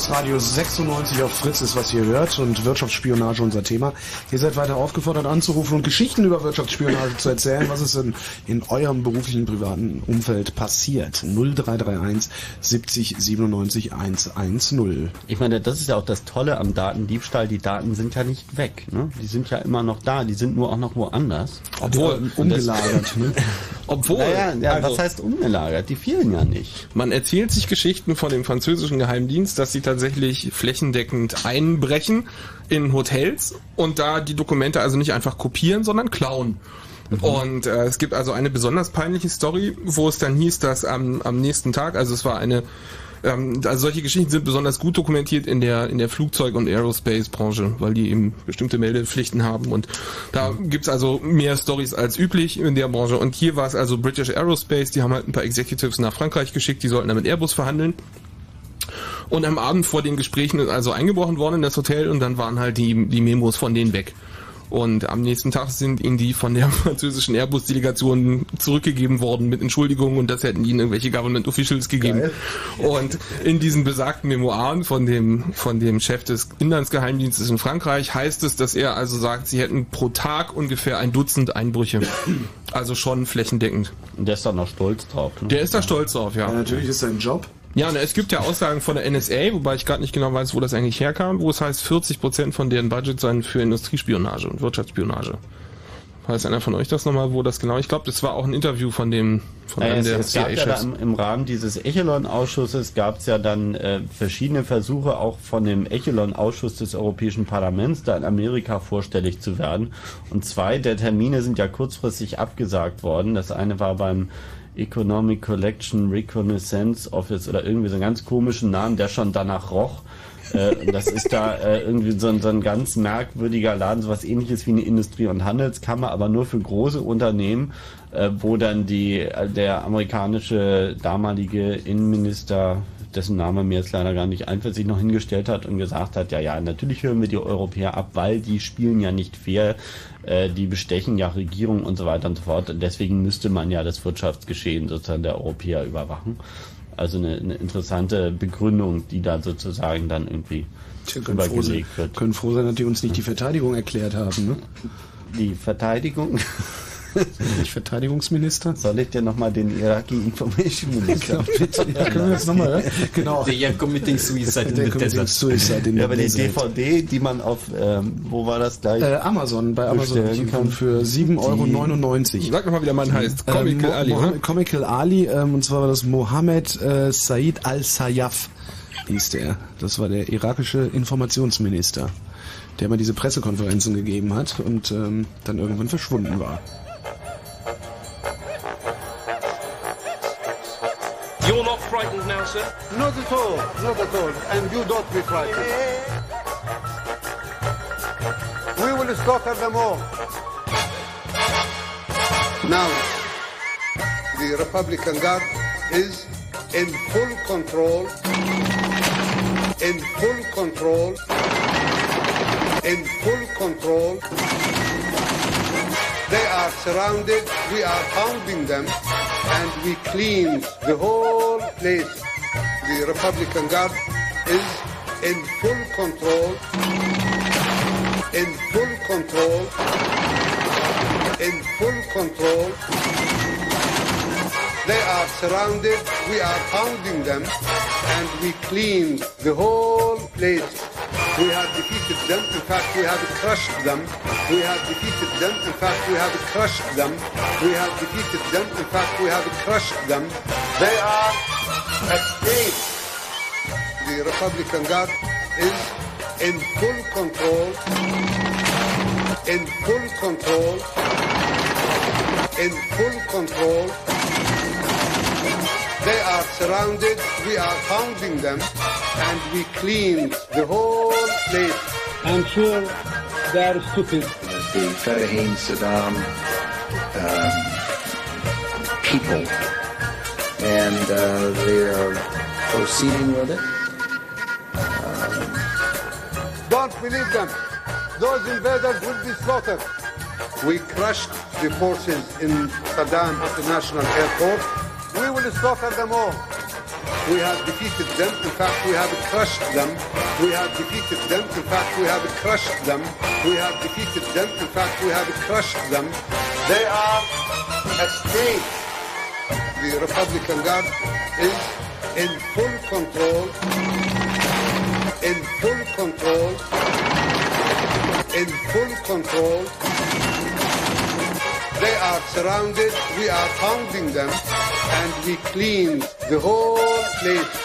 Chaos Radio 96 auf Fritz ist, was ihr hört und Wirtschaftsspionage unser Thema. Ihr seid weiter aufgefordert anzurufen und Geschichten über Wirtschaftsspionage zu erzählen, was ist in, in eurem beruflichen, privaten Umfeld passiert. 0331 70 97 110. Ich meine, das ist ja auch das Tolle am Datendiebstahl. Die Daten sind ja nicht weg. Ne? Die sind ja immer noch da. Die sind nur auch noch woanders. Obwohl, umgelagert. ne? Obwohl, Naja, ja, also- was heißt umgelagert? Die fehlen ja nicht. Man erzählt sich Geschichten von dem französischen Geheimdienst, dass sie tatsächlich flächendeckend einbrechen in Hotels und da die Dokumente also nicht einfach kopieren, sondern klauen. Und äh, es gibt also eine besonders peinliche Story, wo es dann hieß, dass am, am nächsten Tag, also es war eine ähm, also solche Geschichten sind besonders gut dokumentiert in der in der Flugzeug- und Aerospace-Branche, weil die eben bestimmte Meldepflichten haben und da gibt's also mehr Stories als üblich in der Branche. Und hier war es also British Aerospace, die haben halt ein paar Executives nach Frankreich geschickt, die sollten dann mit Airbus verhandeln. Und am Abend vor den Gesprächen ist also eingebrochen worden in das Hotel und dann waren halt die, die Memos von denen weg. Und am nächsten Tag sind ihnen die von der französischen Airbus-Delegation zurückgegeben worden mit Entschuldigungen und das hätten ihnen irgendwelche Government Officials gegeben. Und in diesen besagten Memoiren von dem, von dem Chef des Inlandsgeheimdienstes in Frankreich heißt es, dass er also sagt, sie hätten pro Tag ungefähr ein Dutzend Einbrüche. Also schon flächendeckend. Und der ist da noch stolz drauf. Ne? Der ist da stolz drauf, ja. Ja, natürlich ist sein Job. Ja, und es gibt ja Aussagen von der NSA, wobei ich gerade nicht genau weiß, wo das eigentlich herkam, wo es heißt, 40% von deren Budget seien für Industriespionage und Wirtschaftsspionage. Weiß einer von euch das nochmal, wo das genau? Ich glaube, das war auch ein Interview von dem von Naja, einem es, der es gab ja da im, im Rahmen dieses Echelon-Ausschusses gab es ja dann äh, verschiedene Versuche auch von dem Echelon-Ausschuss des Europäischen Parlaments da in Amerika vorstellig zu werden. Und zwei der Termine sind ja kurzfristig abgesagt worden. Das eine war beim Economic Collection Reconnaissance Office oder irgendwie so einen ganz komischen Namen, der schon danach roch. Äh, das ist da äh, irgendwie so ein, so ein ganz merkwürdiger Laden, sowas ähnliches wie eine Industrie- und Handelskammer, aber nur für große Unternehmen, äh, wo dann die, der amerikanische damalige Innenminister, dessen Name mir jetzt leider gar nicht einfällt, sich noch hingestellt hat und gesagt hat, ja, ja, natürlich hören wir die Europäer ab, weil die spielen ja nicht fair, die bestechen ja Regierungen und so weiter und so fort. Und deswegen müsste man ja das Wirtschaftsgeschehen sozusagen der Europäer überwachen. Also eine, eine interessante Begründung, die da sozusagen dann irgendwie Tja, können, froh sein, wird. können froh sein, dass die uns nicht die Verteidigung erklärt haben. Ne? Die Verteidigung? Nicht Verteidigungsminister? Soll ich dir nochmal den Iraqi Information Minister Genau, bitte. Ja, können wir jetzt nochmal hören? Genau. Are committing suicide in the committing desert. suicide in Ja, aber die. DVD, die man auf, ähm, wo war das gleich? Äh, Amazon, bei Amazon kann. für 7,99 Euro. Sag nochmal, wie der Mann heißt. Comical Mo- Ali, Mohammed- ne? Comical Ali, ähm, und zwar war das Mohammed äh, Said al-Sayyaf, hieß der. Das war der irakische Informationsminister, der mal diese Pressekonferenzen gegeben hat und ähm, dann irgendwann verschwunden war. You're not frightened now, sir? Not at all, not at all. And you don't be frightened. We will slaughter them all. Now, the Republican Guard is in full control, in full control, in full control. They are surrounded, we are pounding them, and we clean the whole place. The Republican Guard is in full control, in full control, in full control. They are surrounded, we are pounding them, and we clean the whole place. We have defeated them. In fact, we have crushed them. We have defeated them. In fact, we have crushed them. We have defeated them. In fact, we have crushed them. They are at stake. The Republican Guard is in full control. In full control. In full control. They are surrounded. We are hounding them. And we cleaned the whole place. I'm sure they are stupid. The Fatahin Saddam um, people, and uh, they are proceeding with it. Don't believe them. Those invaders will be slaughtered. We crushed the forces in Saddam International Airport. We will slaughter them all. We have defeated them. In fact, we have crushed them. We have defeated them. In fact, we have crushed them. We have defeated them. In fact, we have crushed them. They are at stake. The Republican Guard is in full control. In full control. In full control. They are surrounded. We are pounding them. And we clean the whole place.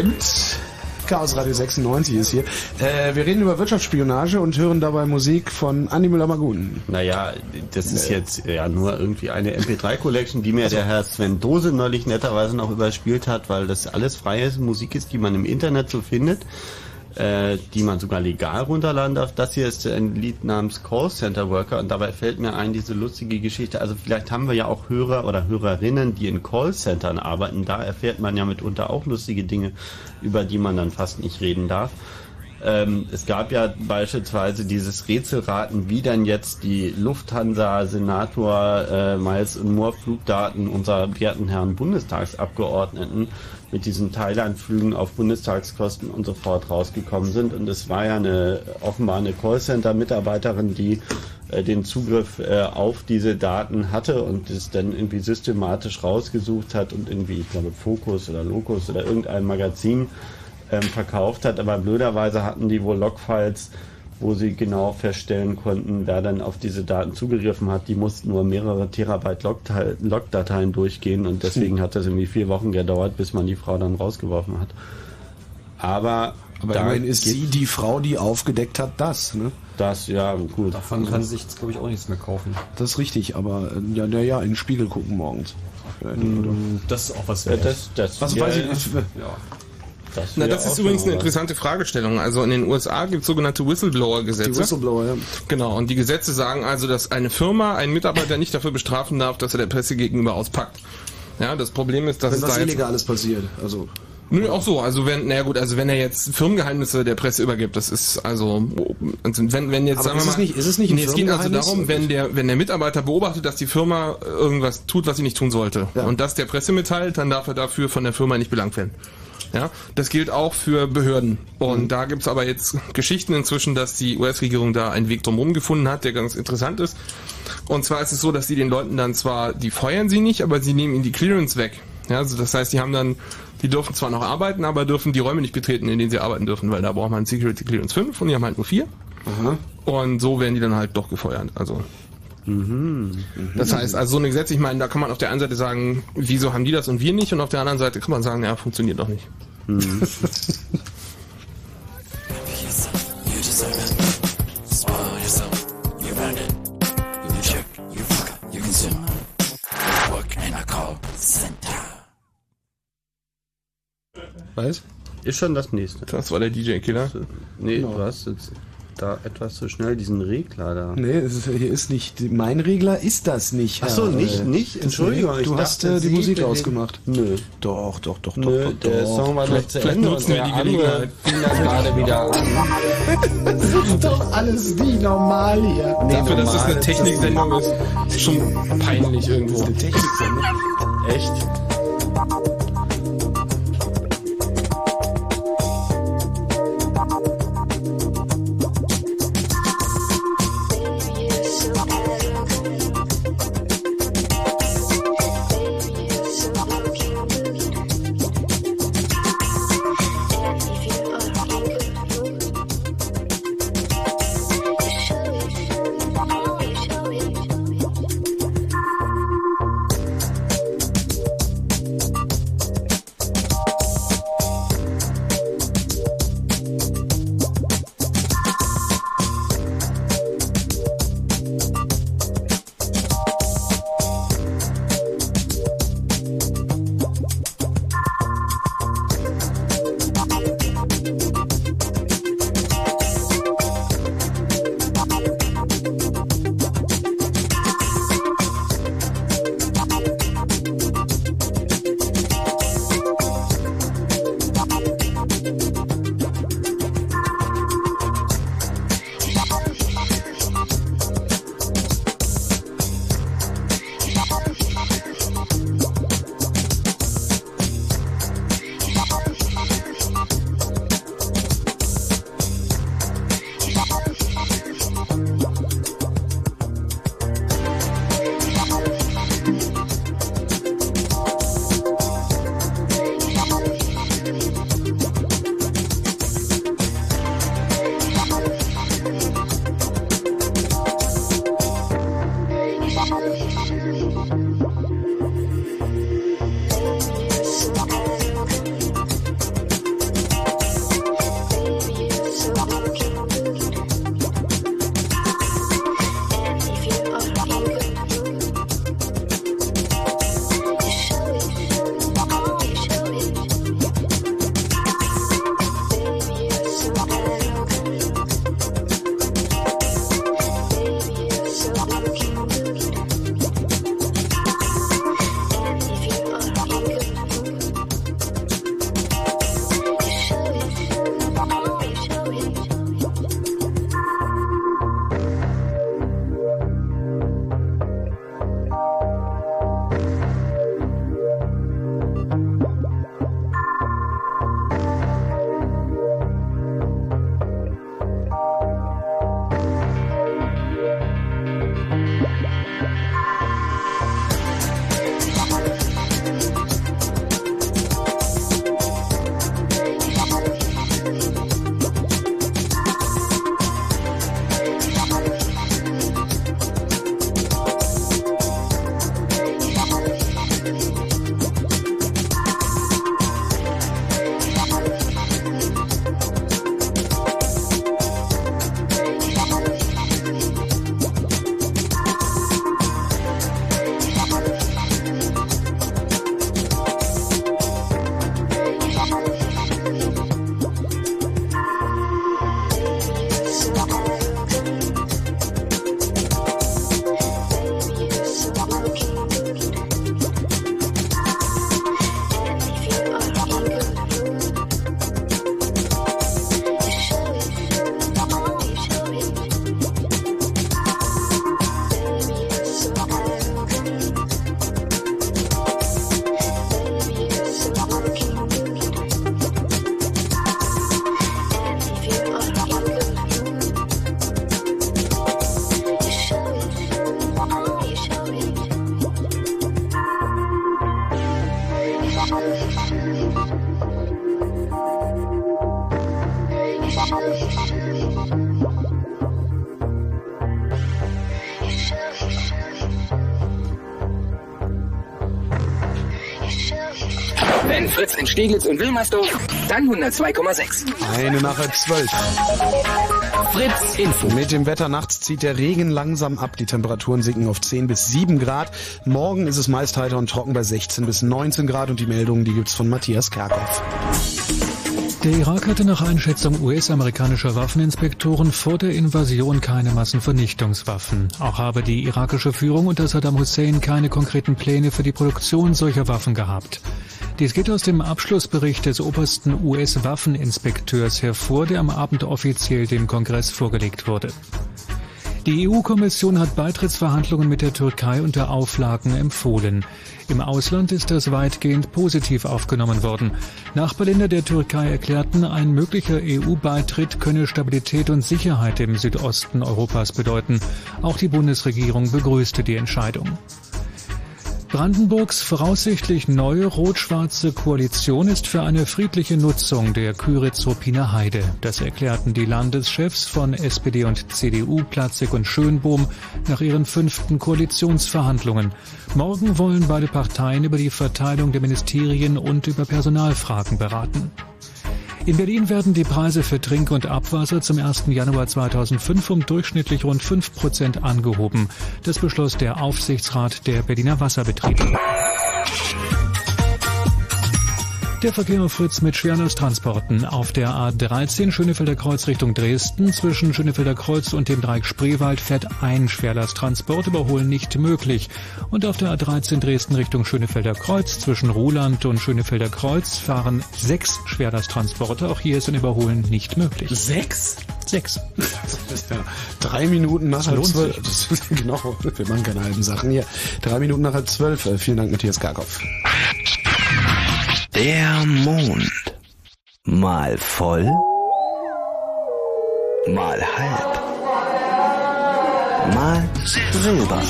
Abend. Chaos Radio 96 ist hier. Äh, wir reden über Wirtschaftsspionage und hören dabei Musik von Andi Müller-Magun. Naja, das ist jetzt ja nur irgendwie eine MP3-Collection, die mir der Herr Sven Dose neulich netterweise noch überspielt hat, weil das alles freie Musik ist, die man im Internet so findet, äh, die man sogar legal runterladen darf. Das hier ist ein Lied namens Call Center Worker und dabei fällt mir ein diese lustige Geschichte. Also vielleicht haben wir ja auch Hörer oder Hörerinnen, die in Callcentern arbeiten. Da erfährt man ja mitunter auch lustige Dinge, über die man dann fast nicht reden darf. Ähm, es gab ja beispielsweise dieses Rätselraten, wie dann jetzt die Lufthansa Senator äh, Miles und Moore Flugdaten unserer werten Herren Bundestagsabgeordneten mit diesen Thailand-Flügen auf Bundestagskosten und so fort rausgekommen sind. Und es war ja eine offenbar eine Callcenter-Mitarbeiterin, die äh, den Zugriff äh, auf diese Daten hatte und es dann irgendwie systematisch rausgesucht hat und irgendwie, ich glaube, Focus oder Locus oder irgendein Magazin ähm, verkauft hat, aber blöderweise hatten die wohl Logfiles, wo sie genau feststellen konnten, wer dann auf diese Daten zugegriffen hat. Die mussten nur mehrere Terabyte Logdateien durchgehen und deswegen Hm. hat das irgendwie vier Wochen gedauert, bis man die Frau dann rausgeworfen hat. Aber, Aber immerhin ist sie die Frau, die aufgedeckt hat, das, ne? Das, ja, gut. Davon kann sich, glaube ich, auch nichts mehr kaufen. Das ist richtig, aber äh, ja, ja, ja, in den Spiegel gucken morgens. Das ist auch was Ja, das, das, Was ja, weiß ich nicht. Ja. Das Na, das ist übrigens eine interessante Fragestellung. Also in den USA gibt es sogenannte Whistleblower-Gesetze. Die Whistleblower, ja. Genau, und die Gesetze sagen also, dass eine Firma einen Mitarbeiter nicht dafür bestrafen darf, dass er der Presse gegenüber auspackt. Ja, das Problem ist, dass Wenn was da jetzt Illegales passiert. Also, Nö, auch so. Also wenn, naja gut, also wenn er jetzt Firmengeheimnisse der Presse übergibt, das ist also, also wenn, wenn jetzt Aber sagen wir es mal, nicht- ist es nicht ein nee, es geht also darum, wenn der, wenn der Mitarbeiter beobachtet, dass die Firma irgendwas tut, was sie nicht tun sollte, und das der Presse mitteilt, dann darf er dafür von der Firma nicht belangt werden. Ja, das gilt auch für Behörden. Und da gibt's aber jetzt Geschichten inzwischen, dass die US-Regierung da einen Weg drumherum gefunden hat, der ganz interessant ist. Und zwar ist es so, dass die den Leuten dann zwar, die feuern sie nicht, aber sie nehmen ihnen die Clearance weg. Ja, also das heißt, die haben dann, die dürfen zwar noch arbeiten, aber dürfen die Räume nicht betreten, in denen sie arbeiten dürfen, weil da braucht man Security Clearance 5 und die haben halt nur 4. Und so werden die dann halt doch gefeuert. Also das heißt, also so ein Gesetz, ich meine, da kann man auf der einen Seite sagen, wieso haben die das und wir nicht? Und auf der anderen Seite kann man sagen, ja, funktioniert doch nicht. Center. Was? Ist schon das nächste. Das war der DJ-Killer. Nee, du hast jetzt da etwas zu schnell diesen Regler da. Nee, es ist, hier ist nicht, mein Regler ist das nicht. Ach so, Herr, nicht- nicht? das- Entschuldigung, Du ich hast dachte, äh, die Musik ausgemacht. Nö. Doch, doch, doch, doch, Nö, doch. der doch. Song war Vielleicht- vielleicht Ende nutzen wir die andere Gelegenheit. fing gerade wieder an. Das ist doch alles wie normal hier. Dafür, dass es eine Techniksendung ist, ist schon peinlich irgendwo. eine Techniksendung. Echt? Steglitz und Wilmersdorf, dann 102,6. Eine nach halb zwölf. Fritz Info. Mit dem Wetter nachts zieht der Regen langsam ab. Die Temperaturen sinken auf 10 bis 7 Grad. Morgen ist es meist heiter und trocken bei 16 bis 19 Grad und die Meldungen, die gibt's von Matthias Kerkhoff. Der Irak hatte nach Einschätzung US-amerikanischer Waffeninspektoren vor der Invasion keine Massenvernichtungswaffen. Auch habe die irakische Führung unter Saddam Hussein keine konkreten Pläne für die Produktion solcher Waffen gehabt. Dies geht aus dem Abschlussbericht des obersten US-Waffeninspekteurs hervor, der am Abend offiziell dem Kongress vorgelegt wurde. Die EU-Kommission hat Beitrittsverhandlungen mit der Türkei unter Auflagen empfohlen. Im Ausland ist das weitgehend positiv aufgenommen worden. Nachbarländer der Türkei erklärten, ein möglicher EU-Beitritt könne Stabilität und Sicherheit im Südosten Europas bedeuten. Auch die Bundesregierung begrüßte die Entscheidung. Brandenburgs voraussichtlich neue rot-schwarze Koalition ist für eine friedliche Nutzung der Küritz-Ruppiner Heide. Das erklärten die Landeschefs von SPD und CDU, Platzig und Schönbohm, nach ihren fünften Koalitionsverhandlungen. Morgen wollen beide Parteien über die Verteilung der Ministerien und über Personalfragen beraten. In Berlin werden die Preise für Trink- und Abwasser zum 1. Januar 2005 um durchschnittlich rund 5 Prozent angehoben. Das beschloss der Aufsichtsrat der Berliner Wasserbetriebe. Der Verkehr auf Fritz mit Schwerlasttransporten auf der A13 Schönefelder Kreuz Richtung Dresden. Zwischen Schönefelder Kreuz und dem Dreieck Spreewald fährt ein Schwerlasttransport, überholen nicht möglich. Und auf der A13 Dresden Richtung Schönefelder Kreuz zwischen Ruhland und Schönefelder Kreuz fahren sechs Schwerlasttransporte. Auch hier ist ein Überholen nicht möglich. Sechs? Sechs. Das ist ja drei Minuten nach halb zwölf. genau, wir machen keine halben Sachen hier. Drei Minuten nach halb zwölf. Äh, Vielen Dank, Matthias Karkow. Der Mond. Mal voll, mal halb, mal silber.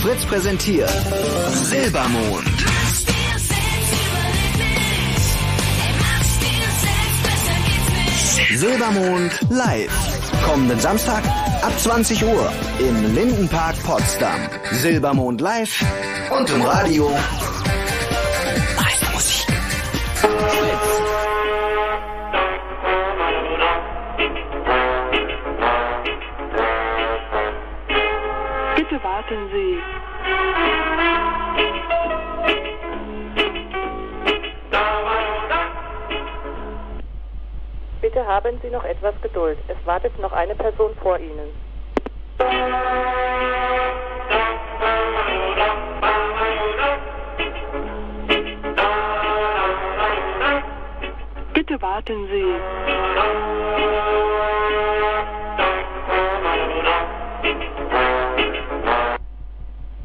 Fritz präsentiert Silbermond. Silbermond live. Kommenden Samstag ab 20 Uhr im Lindenpark Potsdam. Silbermond live und im Radio. Meiste Musik. Bitte warten Sie. Bitte haben Sie noch etwas Geduld. Es wartet noch eine Person vor Ihnen. Bitte warten Sie.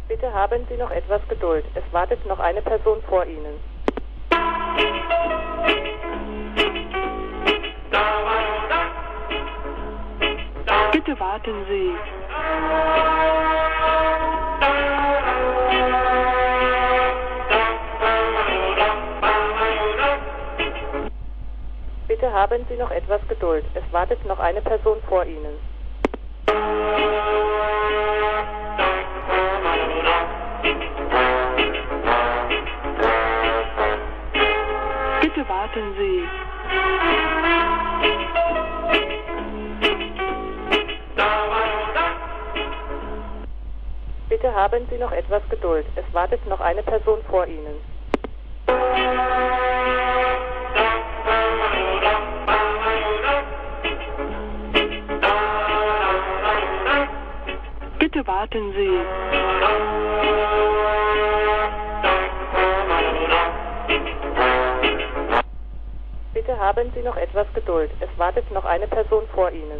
Bitte haben Sie noch etwas Geduld. Es wartet noch eine Person vor Ihnen. Bitte warten Sie. Bitte haben Sie noch etwas Geduld. Es wartet noch eine Person vor Ihnen. Bitte warten Sie. Bitte haben Sie noch etwas Geduld. Es wartet noch eine Person vor Ihnen. Bitte warten Sie. Bitte haben Sie noch etwas Geduld. Es wartet noch eine Person vor Ihnen.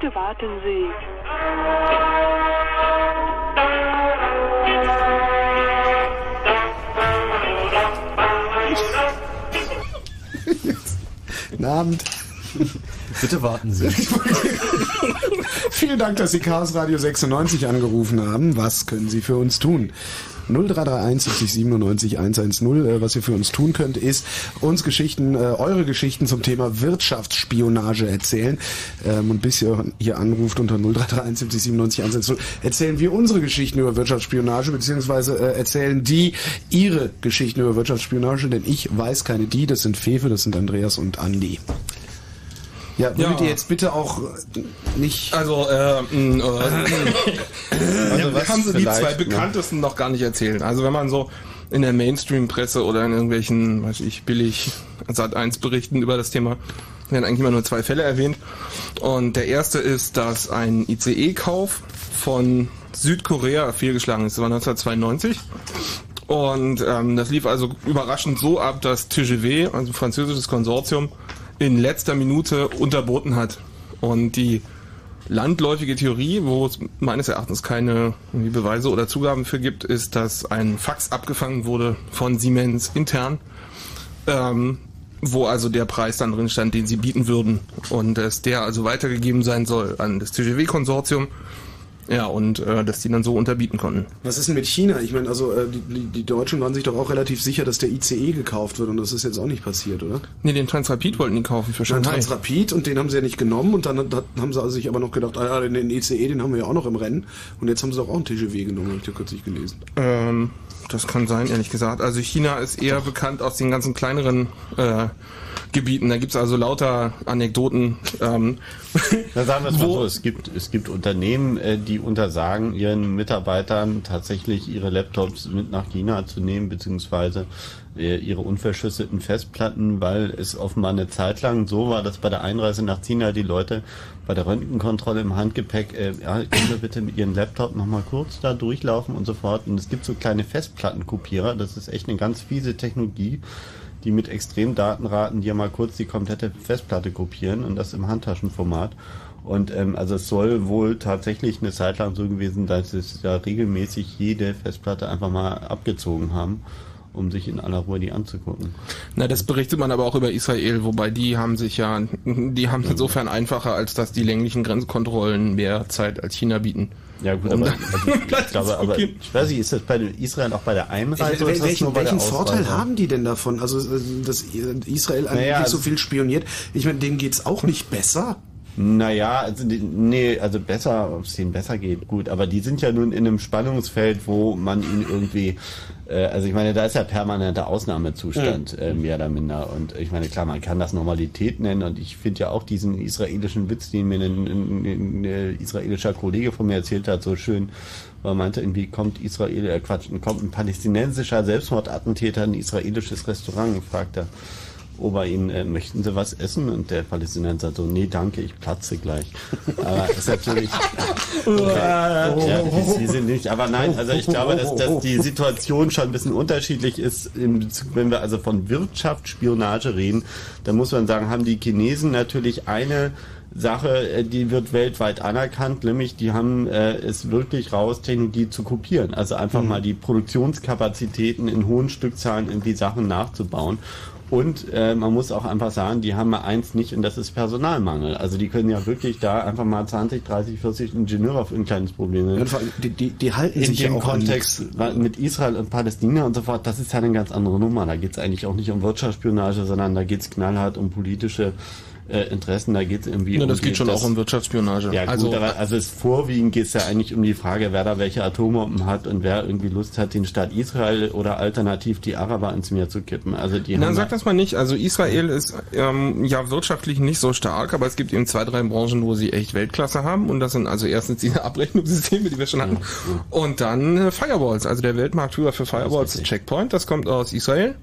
Bitte warten Sie. Guten Abend. Bitte warten Sie. Vielen Dank, dass Sie Chaos Radio 96 angerufen haben. Was können Sie für uns tun? 0331 70 97 110. Äh, Was ihr für uns tun könnt, ist uns Geschichten, äh, eure Geschichten zum Thema Wirtschaftsspionage erzählen. Ähm, und bis ihr hier anruft unter 0331 70 97 110, erzählen wir unsere Geschichten über Wirtschaftsspionage, beziehungsweise äh, erzählen die ihre Geschichten über Wirtschaftsspionage, denn ich weiß keine die, das sind Fefe, das sind Andreas und Andi. Ja, würdet Ja. ihr jetzt bitte auch äh, nicht... Also, äh, mh, äh, Also ja, haben so die zwei ne? bekanntesten noch gar nicht erzählt. Also wenn man so in der Mainstream-Presse oder in irgendwelchen, weiß ich, billig Sat 1 Berichten über das Thema werden eigentlich immer nur zwei Fälle erwähnt. Und der erste ist, dass ein ICE-Kauf von Südkorea fehlgeschlagen ist. Das war 1992. Und ähm, das lief also überraschend so ab, dass TGV, also ein französisches Konsortium, in letzter Minute unterboten hat. Und die landläufige Theorie, wo es meines Erachtens keine Beweise oder Zugaben für gibt, ist, dass ein Fax abgefangen wurde von Siemens intern, ähm, wo also der Preis dann drin stand, den sie bieten würden. Und dass der also weitergegeben sein soll an das TGW-Konsortium. Ja, und äh, dass die dann so unterbieten konnten. Was ist denn mit China? Ich meine, also äh, die, die, Deutschen waren sich doch auch relativ sicher, dass der ICE gekauft wird und das ist jetzt auch nicht passiert, oder? Nee, den Transrapid wollten die kaufen für Shanghai. Transrapid und den haben sie ja nicht genommen und dann hat, haben sie also sich aber noch gedacht, ah ja, den, den ICE, den haben wir ja auch noch im Rennen und jetzt haben sie doch auch einen TGW genommen, habe ich ja kürzlich gelesen. Ähm, das kann sein, ehrlich gesagt. Also China ist eher bekannt aus den ganzen kleineren äh, Gebieten. Da gibt's also lauter Anekdoten. Ähm, Na, sagen wir es mal so, es gibt, es gibt Unternehmen, äh, die untersagen ihren Mitarbeitern tatsächlich ihre Laptops mit nach China zu nehmen, beziehungsweise äh, ihre unverschlüsselten Festplatten, weil es offenbar eine Zeit lang so war, dass bei der Einreise nach China die Leute bei der Röntgenkontrolle im Handgepäck, äh, ja, können wir bitte mit ihren Laptop nochmal kurz da durchlaufen und so fort. Und es gibt so kleine Festplattenkopierer, das ist echt eine ganz fiese Technologie die mit extremen Datenraten dir mal kurz die komplette Festplatte kopieren und das im Handtaschenformat. Und ähm, also es soll wohl tatsächlich eine Zeit lang so gewesen, dass es ja regelmäßig jede Festplatte einfach mal abgezogen haben, um sich in aller Ruhe die anzugucken. na, das berichtet man aber auch über Israel, wobei die haben sich ja, die haben insofern einfacher, als dass die länglichen Grenzkontrollen mehr Zeit als China bieten. Ja gut, Um aber also, ich glaube, aber ich weiß nicht, ist das bei Israel auch bei der Einreise das welchen welchen Vorteil haben die denn davon? Also, äh, dass Israel eigentlich Naja, so also- viel spioniert. Ich meine, denen geht's auch nicht besser. Naja, also nee, also besser, ob es denen besser geht, gut, aber die sind ja nun in einem Spannungsfeld, wo man ihn irgendwie, also ich meine, da ist ja permanenter Ausnahmezustand, äh, mehr oder minder. Und ich meine, klar, man kann das Normalität nennen und ich finde ja auch diesen israelischen Witz, den mir ein, ein, ein, ein israelischer Kollege von mir erzählt hat, so schön, er meinte, irgendwie kommt Israel, äh, Quatsch, kommt ein palästinensischer Selbstmordattentäter in ein israelisches Restaurant, fragt er. Ober ihn, äh, möchten Sie was essen? Und der Palästinenser so, nee, danke, ich platze gleich. Aber ist natürlich, ja, die, die sind nicht, aber nein, also ich glaube, dass, dass die Situation schon ein bisschen unterschiedlich ist, im Bezug, wenn wir also von Wirtschaftsspionage reden, dann muss man sagen, haben die Chinesen natürlich eine Sache, äh, die wird weltweit anerkannt, nämlich die haben äh, es wirklich raus, Technologie zu kopieren. Also einfach mal die Produktionskapazitäten in hohen Stückzahlen irgendwie Sachen nachzubauen. Und äh, man muss auch einfach sagen, die haben mal eins nicht und das ist Personalmangel. Also die können ja wirklich da einfach mal 20, 30, 40 Ingenieure auf ein kleines Problem nehmen. Die, die, die halten In sich dem ja auch Kontext mit Israel und Palästina und so fort, das ist ja eine ganz andere Nummer. Da geht es eigentlich auch nicht um Wirtschaftsspionage, sondern da geht es knallhart um politische äh, Interessen. Da geht es irgendwie Ja, um das geht schon auch um Wirtschaftsspionage. Ja, gut, Also- aber also es vorwiegend geht es ja eigentlich um die Frage, wer da welche Atombomben hat und wer irgendwie Lust hat, den Staat Israel oder alternativ die Araber ins Meer zu kippen. Also die Na, sag das mal nicht. Also Israel ist ähm, ja wirtschaftlich nicht so stark, aber es gibt eben zwei, drei Branchen, wo sie echt Weltklasse haben. Und das sind also erstens diese Abrechnungssysteme, die wir schon hatten. Und dann äh, Firewalls. Also der Weltmarktführer für Firewalls ist Checkpoint, das kommt aus Israel.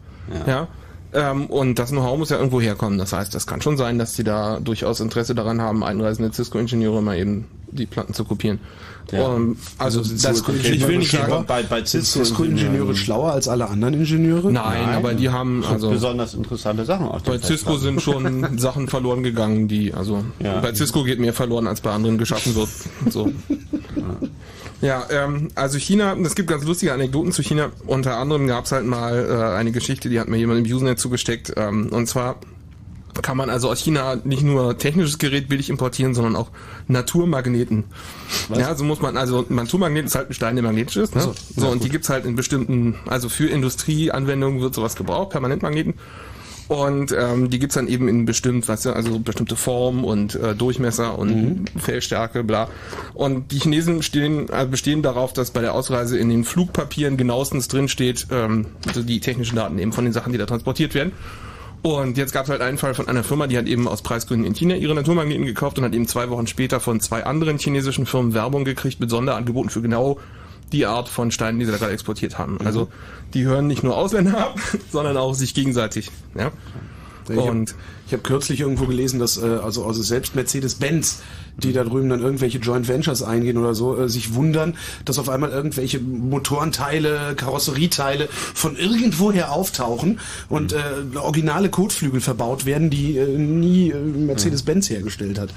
Ja. Ähm, und das Know-how muss ja irgendwo herkommen. Das heißt, das kann schon sein, dass sie da durchaus Interesse daran haben, einreisende Cisco-Ingenieure mal eben die Platten zu kopieren. Ja. Ähm, also, sind das, ich will nicht sagen, bei, bei Sind Cisco-Ingenieure schlauer als alle anderen Ingenieure? Nein, aber die haben also besonders interessante Sachen auf Bei Cisco sind schon Sachen verloren gegangen, die also Ja. bei Cisco geht mehr verloren als bei anderen geschaffen wird. So. Ja, ähm, also China, es gibt ganz lustige Anekdoten zu China. Unter anderem gab es halt mal äh, eine Geschichte, die hat mir jemand im Usenet zugesteckt. Ähm, und zwar kann man also aus China nicht nur technisches Gerät billig importieren, sondern auch Naturmagneten. Was? Ja, so muss man, also Naturmagnet ist halt ein Stein, der magnetisch ist. Ne? So, So, und die gut. gibt's halt in bestimmten, also für Industrieanwendungen wird sowas gebraucht, Permanentmagneten. Und ähm, die gibt's dann eben in bestimmt, weißt du, also bestimmte Form und äh, Durchmesser und Mhm. Fellstärke, bla. Und die Chinesen stehen, äh, bestehen darauf, dass bei der Ausreise in den Flugpapieren genauestens drinsteht, ähm, also die technischen Daten eben von den Sachen, die da transportiert werden. Und jetzt gab es halt einen Fall von einer Firma, die hat eben aus Preisgründen in China ihre Naturmagneten gekauft und hat eben zwei Wochen später von zwei anderen chinesischen Firmen Werbung gekriegt mit Sonderangeboten für genau die Art von Steinen, die sie da gerade exportiert haben. Also die hören nicht nur Ausländer ab, sondern auch sich gegenseitig. Ja? Ich Und hab, ich habe kürzlich irgendwo gelesen, dass äh, also, also selbst Mercedes-Benz, die da drüben dann irgendwelche Joint Ventures eingehen oder so, äh, sich wundern, dass auf einmal irgendwelche Motorenteile, Karosserieteile von irgendwoher auftauchen und äh, originale Kotflügel verbaut werden, die äh, nie äh, Mercedes-Benz hergestellt hat.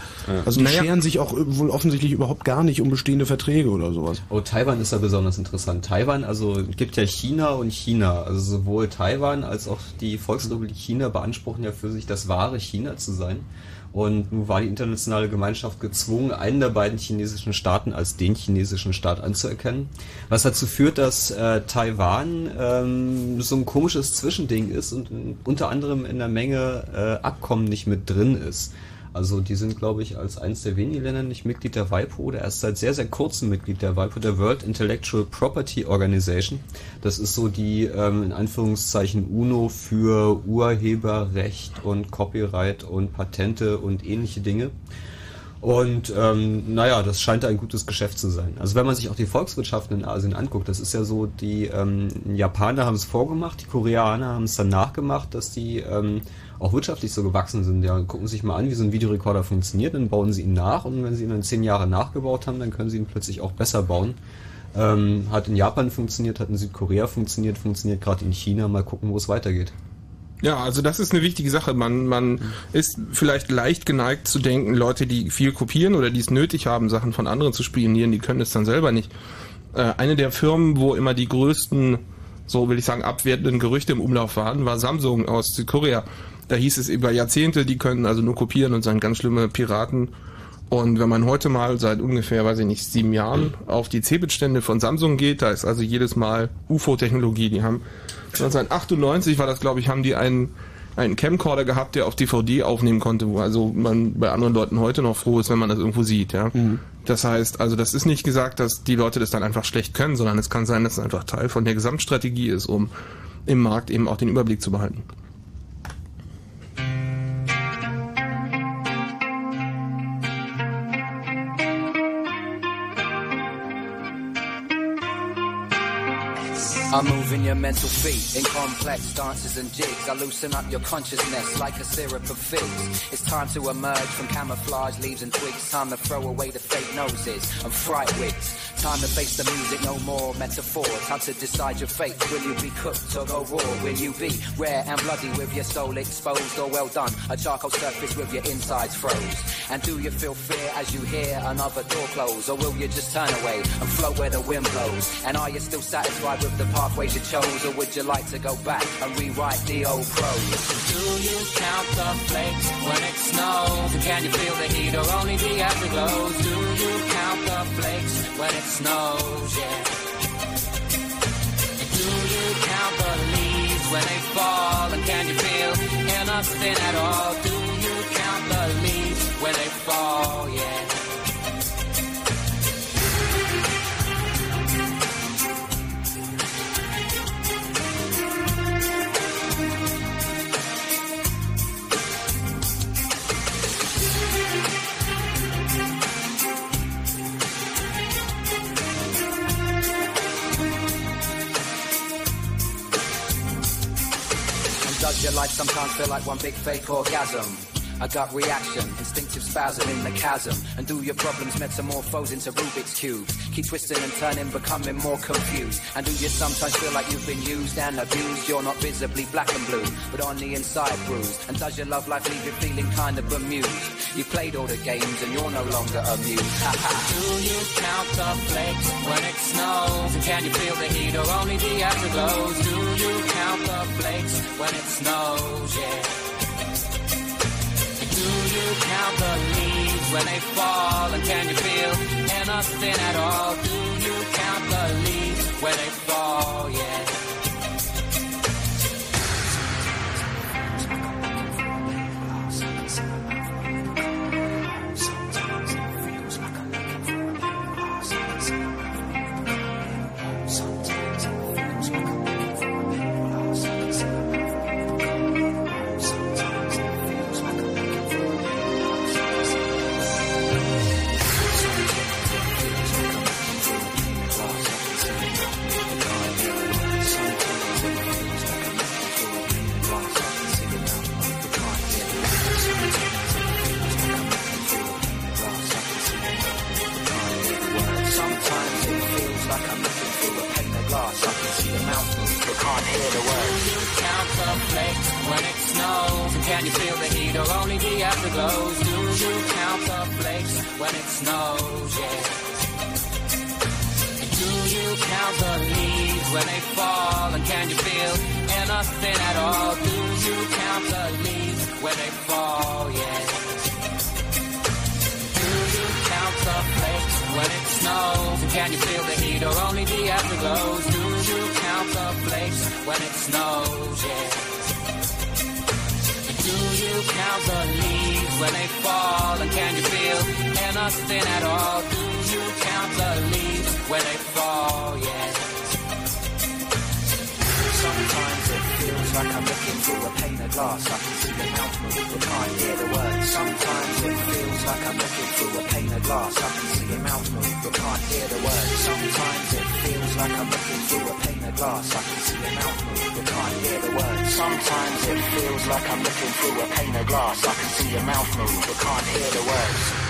Also die Naja. scheren sich auch äh, wohl offensichtlich überhaupt gar nicht um bestehende Verträge oder sowas. Oh, Taiwan ist ja besonders interessant. Taiwan, also es gibt ja China und China. Also sowohl Taiwan als auch die Volksrepublik China beanspruchen ja für sich das wahre China zu sein. Und nun war die internationale Gemeinschaft gezwungen, einen der beiden chinesischen Staaten als den chinesischen Staat anzuerkennen. Was dazu führt, dass äh, Taiwan ähm, so ein komisches Zwischending ist und unter anderem in der Menge äh, Abkommen nicht mit drin ist. Also die sind, glaube ich, als eines der wenigen Länder nicht Mitglied der WIPO oder erst seit sehr, sehr kurzem Mitglied der WIPO, der World Intellectual Property Organization. Das ist so die, ähm, in Anführungszeichen, UNO für Urheberrecht und Copyright und Patente und ähnliche Dinge. Und ähm, naja, das scheint ein gutes Geschäft zu sein. Also wenn man sich auch die Volkswirtschaften in Asien anguckt, das ist ja so, die ähm, Japaner haben es vorgemacht, die Koreaner haben es dann nachgemacht, dass die ähm, auch wirtschaftlich so gewachsen sind. Ja, gucken sich mal an, wie so ein Videorekorder funktioniert, dann bauen sie ihn nach und wenn sie ihn dann zehn Jahre nachgebaut haben, dann können sie ihn plötzlich auch besser bauen. Ähm, hat in Japan funktioniert, hat in Südkorea funktioniert, funktioniert gerade in China. Mal gucken, wo es weitergeht. Ja, also das ist eine wichtige Sache. Man, man ist vielleicht leicht geneigt zu denken, Leute, die viel kopieren oder die es nötig haben, Sachen von anderen zu spionieren, die können es dann selber nicht. Äh, eine der Firmen, wo immer die größten, so will ich sagen, abwertenden Gerüchte im Umlauf waren, war Samsung aus Südkorea. Da hieß es über Jahrzehnte, die können also nur kopieren und sind ganz schlimme Piraten. Und wenn man heute mal seit ungefähr, weiß ich nicht, sieben Jahren auf die Cebit-Stände von Samsung geht, da ist also jedes Mal UFO-Technologie. Die haben 1998 war das, glaube ich, haben die einen, einen Camcorder gehabt, der auf DVD aufnehmen konnte, wo also man bei anderen Leuten heute noch froh ist, wenn man das irgendwo sieht, ja. Das heißt, also das ist nicht gesagt, dass die Leute das dann einfach schlecht können, sondern es kann sein, dass es einfach Teil von der Gesamtstrategie ist, um im Markt eben auch den Überblick zu behalten. I'm moving your mental feet in complex dances and jigs. I loosen up your consciousness like a syrup of figs. It's time to emerge from camouflage leaves and twigs. Time to throw away the fake noses and fright wigs. Time to face the music, no more metaphor. Time to decide your fate. Will you be cooked or go raw? Will you be rare and bloody with your soul exposed or well done? A charcoal surface with your insides froze. And do you feel fear as you hear another door close? Or will you just turn away and float where the wind blows? And are you still satisfied with the pathways you chose? Or would you like to go back and rewrite the old prose? Do you count the flakes when it snows? And can you feel the heat or only the afterglows? Do you count the flakes when it snows? Yeah. Do you count the leaves when they fall? And can you feel nothing at all? Do you count the leaves when they fall? Yeah. Your life sometimes feel like one big fake orgasm? A got reaction, instinctive spasm in the chasm. And do your problems metamorphose into Rubik's cubes? Keep twisting and turning, becoming more confused. And do you sometimes feel like you've been used and abused? You're not visibly black and blue, but on the inside bruised. And does your love life leave you feeling kind of bemused? You played all the games and you're no longer amused. Do you count the flakes when it snows? And can you feel the heat or only the afterglows? Do you count the flakes when it snows? Yeah. Count the leaves when they fall? And can you feel anything at all? Do you count the leaves when they fall? Yeah. Sometimes afterglows? Do you count the flakes when it snows? Yeah. Do you count the leaves when they fall, and can you feel anything at all? Do you count the leaves when they fall? Yeah. Do you count the flakes when it snows? And can you feel the heat or only the afterglows? Do you count the flakes when it snows? Yeah. Do you count the leaves when they fall? And can you feel anything at all? Do you count the leaves when they fall? Yeah. Sometimes it feels like I'm looking through a pane of glass. I can see your mouth move, but can't hear the words. Sometimes it feels like I'm looking through a pane of glass. I can see your mouth move, but can't hear the words. Sometimes it like I'm looking through a pane of glass. I can see mouth move, but can't hear the words. Sometimes it feels like I'm looking through a pane of glass. I can see your mouth move, but can't hear the words.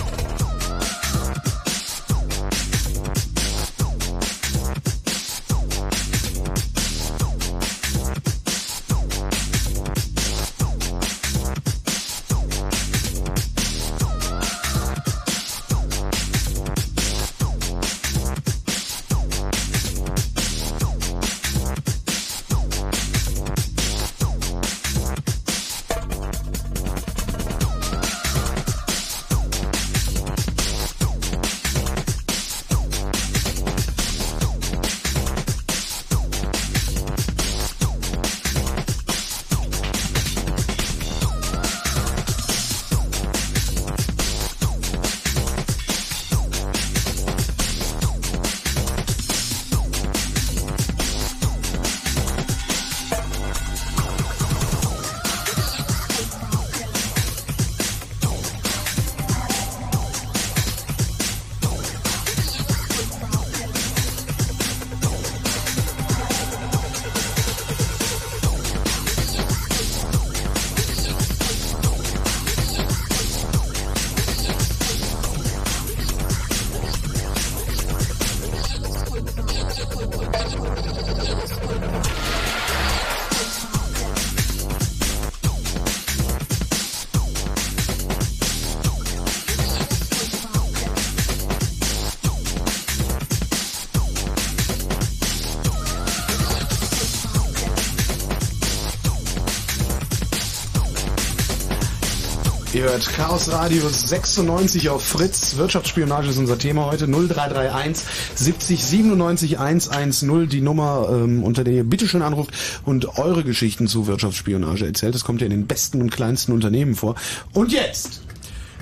Ihr hört Chaos Radio 96 auf Fritz. Wirtschaftsspionage ist unser Thema heute. 0331 70 97 110. Die Nummer, ähm, unter der ihr bitteschön anruft und eure Geschichten zu Wirtschaftsspionage erzählt. Das kommt ja in den besten und kleinsten Unternehmen vor. Und jetzt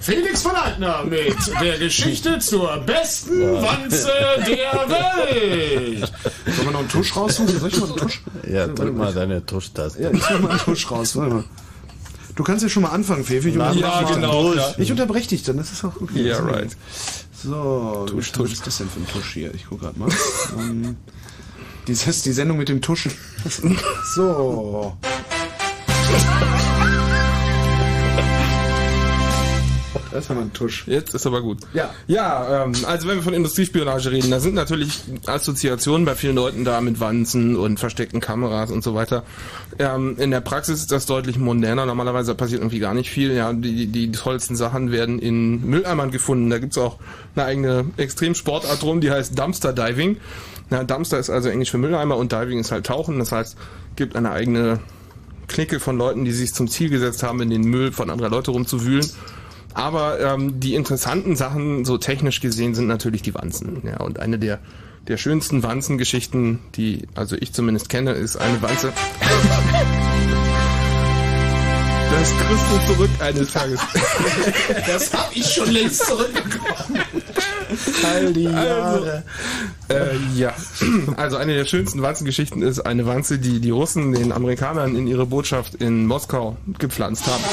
Felix von Altner mit der Geschichte zur besten Wanze der Welt. Sollen wir noch einen Tusch raussuchen? Soll ich mal einen Tusch? Ja, drück mal deine Tuschtaste. Ja, ich suche mal einen Tusch raus. Warte mal. Du kannst ja schon mal anfangen, Fefe. Ich Ja, unterbreche dich genau, dann. Ich unterbreche dich dann, das ist auch okay. Yeah, right. So, Tusch, was ist das denn für ein Tusch hier? Ich gucke gerade mal. ähm, dieses, die Sendung mit dem Tuschen. So. Das war mal ein Tusch. Jetzt ist aber gut. Ja. Ja, ähm, also wenn wir von Industriespionage reden, da sind natürlich Assoziationen bei vielen Leuten da mit Wanzen und versteckten Kameras und so weiter. Ähm, in der Praxis ist das deutlich moderner. Normalerweise passiert irgendwie gar nicht viel. Ja, die, die tollsten Sachen werden in Mülleimern gefunden. Da gibt's auch eine eigene Extremsportart drum, die heißt Dumpster Diving. Ja, Dumpster ist also Englisch für Mülleimer und Diving ist halt Tauchen. Das heißt, gibt eine eigene Clique von Leuten, die sich zum Ziel gesetzt haben, in den Müll von anderer Leute rumzuwühlen. Aber ähm, die interessanten Sachen, so technisch gesehen, sind natürlich die Wanzen. Ja, und eine der, der schönsten Wanzengeschichten, die also ich zumindest kenne, ist eine Wanze. Das kriegst du zurück eines Tages. Das hab ich schon längst zurückbekommen. All die Jahre. Äh, ja, also eine der schönsten Wanzengeschichten ist eine Wanze, die die Russen den Amerikanern in ihre Botschaft in Moskau gepflanzt haben.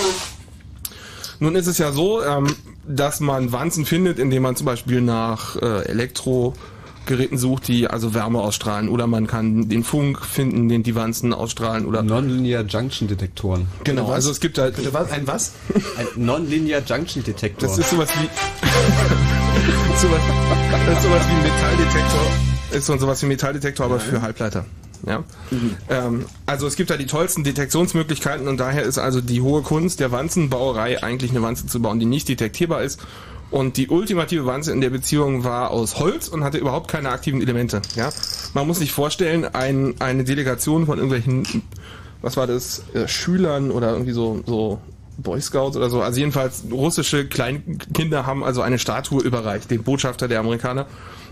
Nun ist es ja so, ähm, dass man Wanzen findet, indem man zum Beispiel nach äh, Elektrogeräten sucht, die also Wärme ausstrahlen. Oder man kann den Funk finden, den die Wanzen ausstrahlen. Oder Nonlinear Junction Detektoren. Genau, also es gibt halt... Ein was? Ein Nonlinear Junction Detektor. Das ist sowas wie... sowas, das ist sowas wie ein Metalldetektor. Ist so sowas wie ein Metalldetektor, aber für Halbleiter. Ja. Ähm, also es gibt da die tollsten Detektionsmöglichkeiten und daher ist also die hohe Kunst der Wanzenbauerei eigentlich eine Wanze zu bauen, die nicht detektierbar ist. Und die ultimative Wanze in der Beziehung war aus Holz und hatte überhaupt keine aktiven Elemente. Ja. Man muss sich vorstellen, ein, eine Delegation von irgendwelchen, was war das, äh, Schülern oder irgendwie so, so Boy Scouts oder so. Also jedenfalls russische Kleinkinder haben also eine Statue überreicht, dem Botschafter der Amerikaner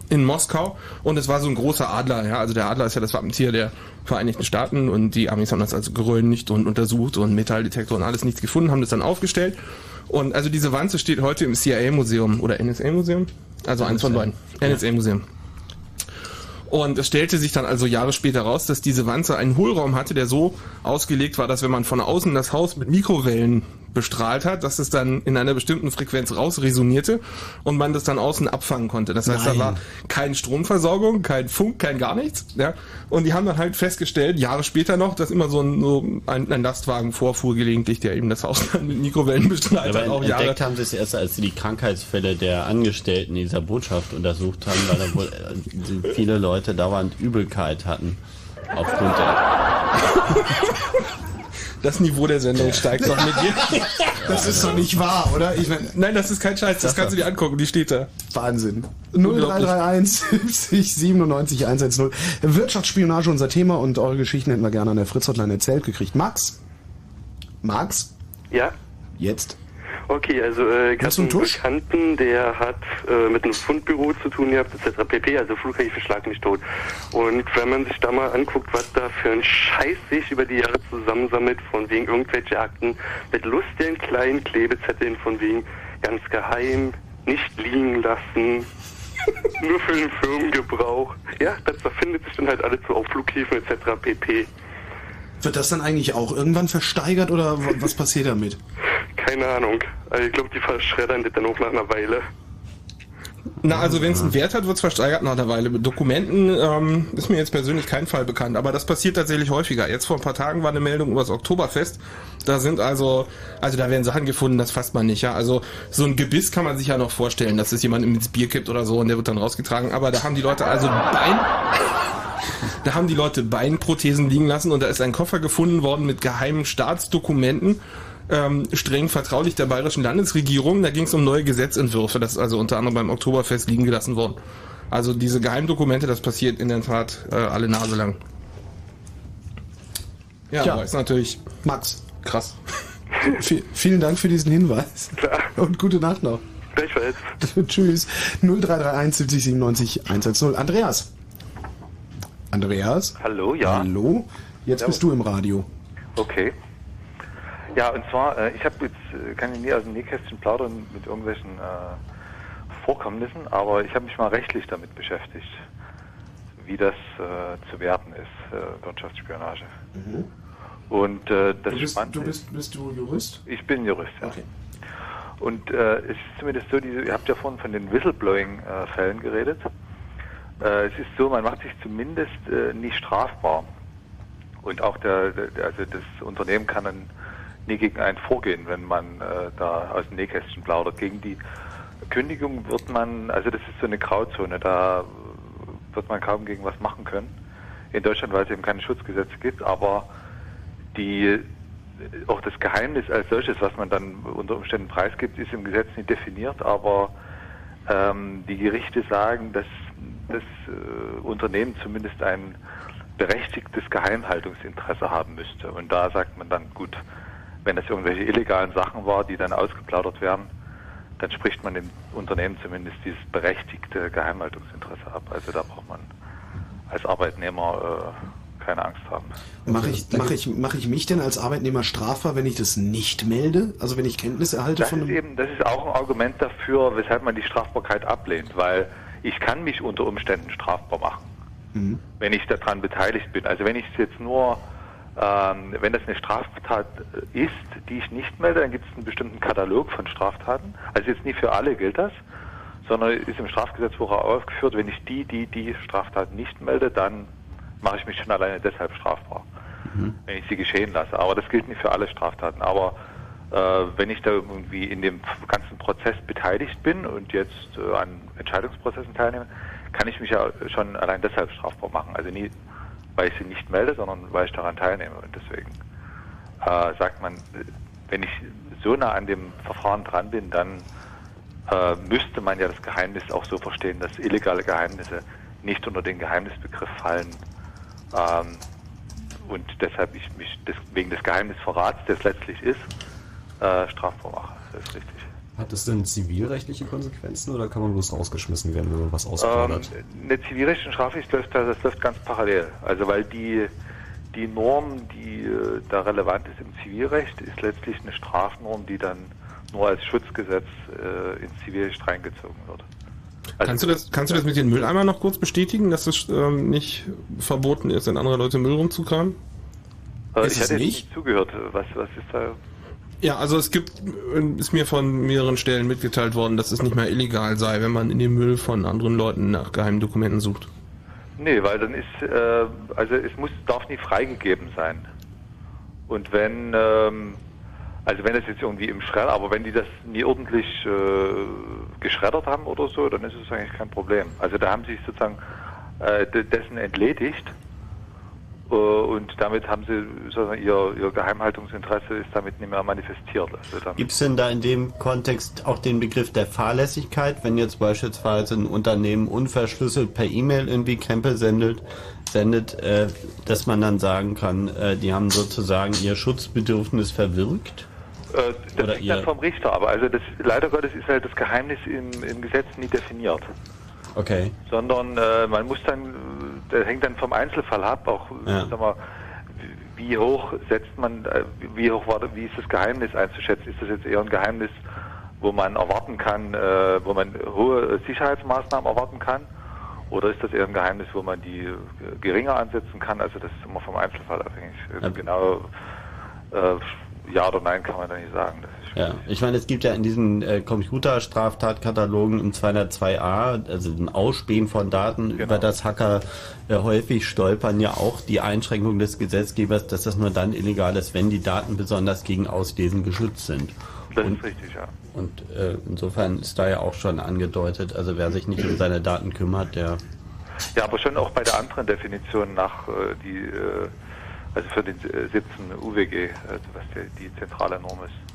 in Moskau. Und es war so ein großer Adler, ja, also der Adler ist ja das Wappentier der Vereinigten Staaten. Und die Amis haben das also geröntgt und untersucht und Metalldetektor und alles nichts gefunden, haben das dann aufgestellt. Und also diese Wanze steht heute im CIA Museum oder NSA Museum, also eins von beiden, NSA Museum. Und es stellte sich dann also Jahre später raus, dass diese Wanze einen Hohlraum hatte, der so ausgelegt war, dass wenn man von außen das Haus mit Mikrowellen bestrahlt hat, dass es dann in einer bestimmten Frequenz rausresonierte und man das dann außen abfangen konnte. Das heißt, da Nein. war keine Stromversorgung, kein Funk, kein gar nichts. Ja? Und die haben dann halt festgestellt, Jahre später noch, dass immer so ein, so ein, ein Lastwagen vorfuhr gelegentlich, der eben das Haus dann mit Mikrowellen bestrahlt hat, auch Jahre. entdeckt haben sie es erst, als sie die Krankheitsfälle der Angestellten dieser Botschaft untersucht haben, weil da wohl äh, viele Leute dauernd Übelkeit hatten. Aufgrund der. Das Niveau der Sendung steigt noch mit dir. Das ist doch nicht wahr, oder? Ich mein, Nein, das ist kein Scheiß, das kannst du dir angucken, die steht da. Wahnsinn. Unglaublich. 0331 70 97 110. Wirtschaftsspionage unser Thema und eure Geschichten hätten wir gerne an der Fritz-Hotline erzählt gekriegt. Max? Max? Ja, Jetzt? Okay, also äh, ich du einen Tusch? Bekannten, der hat äh, mit einem Fundbüro zu tun gehabt, etc. pp., also Flughäfen schlag mich tot. Und wenn man sich da mal anguckt, was da für ein Scheiß sich über die Jahre zusammensammelt, von wegen irgendwelche Akten mit lustigen kleinen Klebezetteln, von wegen ganz geheim, nicht liegen lassen, nur für den Firmengebrauch. Ja, das verfindet sich dann halt alles so auf Flughäfen etc. pp. Wird das dann eigentlich auch irgendwann versteigert oder was passiert damit? Keine Ahnung. Also ich glaube, die verschreddern das dann auch nach einer Weile. Na, also wenn es einen Wert hat, wird es versteigert nach einer Weile. Mit Dokumenten ähm, ist mir jetzt persönlich kein Fall bekannt, aber das passiert tatsächlich häufiger. Jetzt vor ein paar Tagen war eine Meldung über das Oktoberfest. Da sind also, also da werden Sachen gefunden, das fasst man nicht, ja. Also so ein Gebiss kann man sich ja noch vorstellen, dass es jemand ins Bier kippt oder so und der wird dann rausgetragen. Aber da haben die Leute also Bein, da haben die Leute Beinprothesen liegen lassen und da ist ein Koffer gefunden worden mit geheimen Staatsdokumenten, ähm, streng vertraulich der bayerischen Landesregierung. Da ging es um neue Gesetzentwürfe. Das ist also unter anderem beim Oktoberfest liegen gelassen worden. Also diese Geheimdokumente, das passiert in der Tat äh, alle Nase lang. Ja, aber ist natürlich Max. krass. V vielen Dank für diesen Hinweis. Klar. Und gute Nacht noch. Gleichfalls. Tschüss. 0331 70 97 110. Andreas. Andreas? Hallo, ja. Hallo? Jetzt Ja. bist du im Radio. Okay. Ja, und zwar, äh, ich habe jetzt, äh, kann ich nie aus dem Nähkästchen plaudern mit irgendwelchen äh, Vorkommnissen, aber ich habe mich mal rechtlich damit beschäftigt, wie das äh, zu werten ist, äh, Wirtschaftsspionage. Und äh, das Du bist, Spannende du bist, bist du Jurist? ich bin Jurist, ja. Und äh, es ist zumindest so, diese, ihr habt ja vorhin von den Whistleblowing-Fällen geredet. Es ist so, man macht sich zumindest nicht strafbar. Und auch der, der, also das Unternehmen kann dann nie gegen einen vorgehen, wenn man äh, da aus dem Nähkästchen plaudert. Gegen die Kündigung wird man, also das ist so eine Grauzone, da wird man kaum gegen was machen können. In Deutschland, weil es eben keine Schutzgesetze gibt, aber die auch das Geheimnis als solches, was man dann unter Umständen preisgibt, ist im Gesetz nicht definiert, aber ähm, die Gerichte sagen, dass das äh, Unternehmen zumindest ein berechtigtes Geheimhaltungsinteresse haben müsste. Und da sagt man dann, gut, wenn es irgendwelche illegalen Sachen war, die dann ausgeplaudert werden, dann spricht man dem Unternehmen zumindest dieses berechtigte Geheimhaltungsinteresse ab. Also da braucht man als Arbeitnehmer äh, keine Angst haben. Mache ich, mach ich, mach ich mich denn als Arbeitnehmer strafbar, wenn ich das nicht melde? Also wenn ich Kenntnis erhalte Das von ist eben, das ist auch ein Argument dafür, weshalb man die Strafbarkeit ablehnt, weil ich kann mich unter Umständen strafbar machen, Mhm. wenn ich daran beteiligt bin. Also wenn ich es jetzt nur, ähm, wenn das eine Straftat ist, die ich nicht melde, dann gibt es einen bestimmten Katalog von Straftaten. Also jetzt nicht für alle gilt das, sondern ist im Strafgesetzbuch auch aufgeführt, wenn ich die, die, die Straftat nicht melde, dann mache ich mich schon alleine deshalb strafbar wenn ich sie geschehen lasse. Aber das gilt nicht für alle Straftaten. Aber äh, wenn ich da irgendwie in dem ganzen Prozess beteiligt bin und jetzt äh, an Entscheidungsprozessen teilnehme, kann ich mich ja schon allein deshalb strafbar machen. Also nie, weil ich sie nicht melde, sondern weil ich daran teilnehme. Und deswegen äh, sagt man, wenn ich so nah an dem Verfahren dran bin, dann äh, müsste man ja das Geheimnis auch so verstehen, dass illegale Geheimnisse nicht unter den Geheimnisbegriff fallen. Ähm, und deshalb ich mich des, wegen des Geheimnisverrats, das letztlich ist, äh, strafbar mache. Das ist richtig. Hat das denn zivilrechtliche Konsequenzen oder kann man bloß rausgeschmissen werden, wenn man was ausplaudert? Ähm, eine zivilrechtliche Strafrecht läuft da, das läuft ganz parallel. Also weil die die Norm, die äh, da relevant ist im Zivilrecht, ist letztlich eine Strafnorm, die dann nur als Schutzgesetz äh, ins Zivilrecht reingezogen wird. Also kannst, du das, kannst du das mit den Mülleimern noch kurz bestätigen, dass es ähm, nicht verboten ist, wenn andere Leute Müll rumzukramen? Äh, ich hatte jetzt nicht? nicht zugehört. Was, was ist da? Ja, also es gibt, äh, ist mir von mehreren Stellen mitgeteilt worden, dass es nicht mehr illegal sei, wenn man in dem Müll von anderen Leuten nach geheimen Dokumenten sucht. Nee, weil dann ist, äh, also es muss, darf nie freigegeben sein. Und wenn, ähm, also wenn es jetzt irgendwie im Schredder, aber wenn die das nie ordentlich äh, geschreddert haben oder so, dann ist es eigentlich kein Problem. Also da haben sie sich sozusagen äh, de- dessen entledigt und damit haben sie sozusagen ihr, ihr Geheimhaltungsinteresse ist damit nicht mehr manifestiert. Also Gibt es denn da in dem Kontext auch den Begriff der Fahrlässigkeit, wenn jetzt beispielsweise ein Unternehmen unverschlüsselt per E-Mail irgendwie Krempel sendet, sendet äh, dass man dann sagen kann, äh, die haben sozusagen ihr Schutzbedürfnis verwirkt? Äh, das Oder liegt dann vom Richter, aber also das leider Gottes ist halt das Geheimnis im, im Gesetz nie definiert. Okay. Sondern äh, man muss dann, äh, das hängt dann vom Einzelfall ab, auch Ja. sag mal, wie hoch setzt man, äh, wie hoch war, wie ist das Geheimnis einzuschätzen? Ist das jetzt eher ein Geheimnis, wo man erwarten kann, äh, wo man hohe Sicherheitsmaßnahmen erwarten kann? Oder ist das eher ein Geheimnis, wo man die äh, geringer ansetzen kann? Also das ist immer vom Einzelfall abhängig. Ja. Genau äh, ja oder nein kann man da nicht sagen. Das Ja, ich meine, es gibt ja in diesen äh, Computerstraftatkatalogen im 202a, also dem Ausspähen von Daten, über das Hacker äh, häufig stolpern, ja auch die Einschränkung des Gesetzgebers, dass das nur dann illegal ist, wenn die Daten besonders gegen Auslesen geschützt sind. Das und, ist richtig, ja. Und äh, insofern ist da ja auch schon angedeutet, also wer sich nicht um seine Daten kümmert, der Ja, aber schon auch bei der anderen Definition nach äh, die, äh, also für den äh, 17 UWG, also was die, die zentrale Norm ist,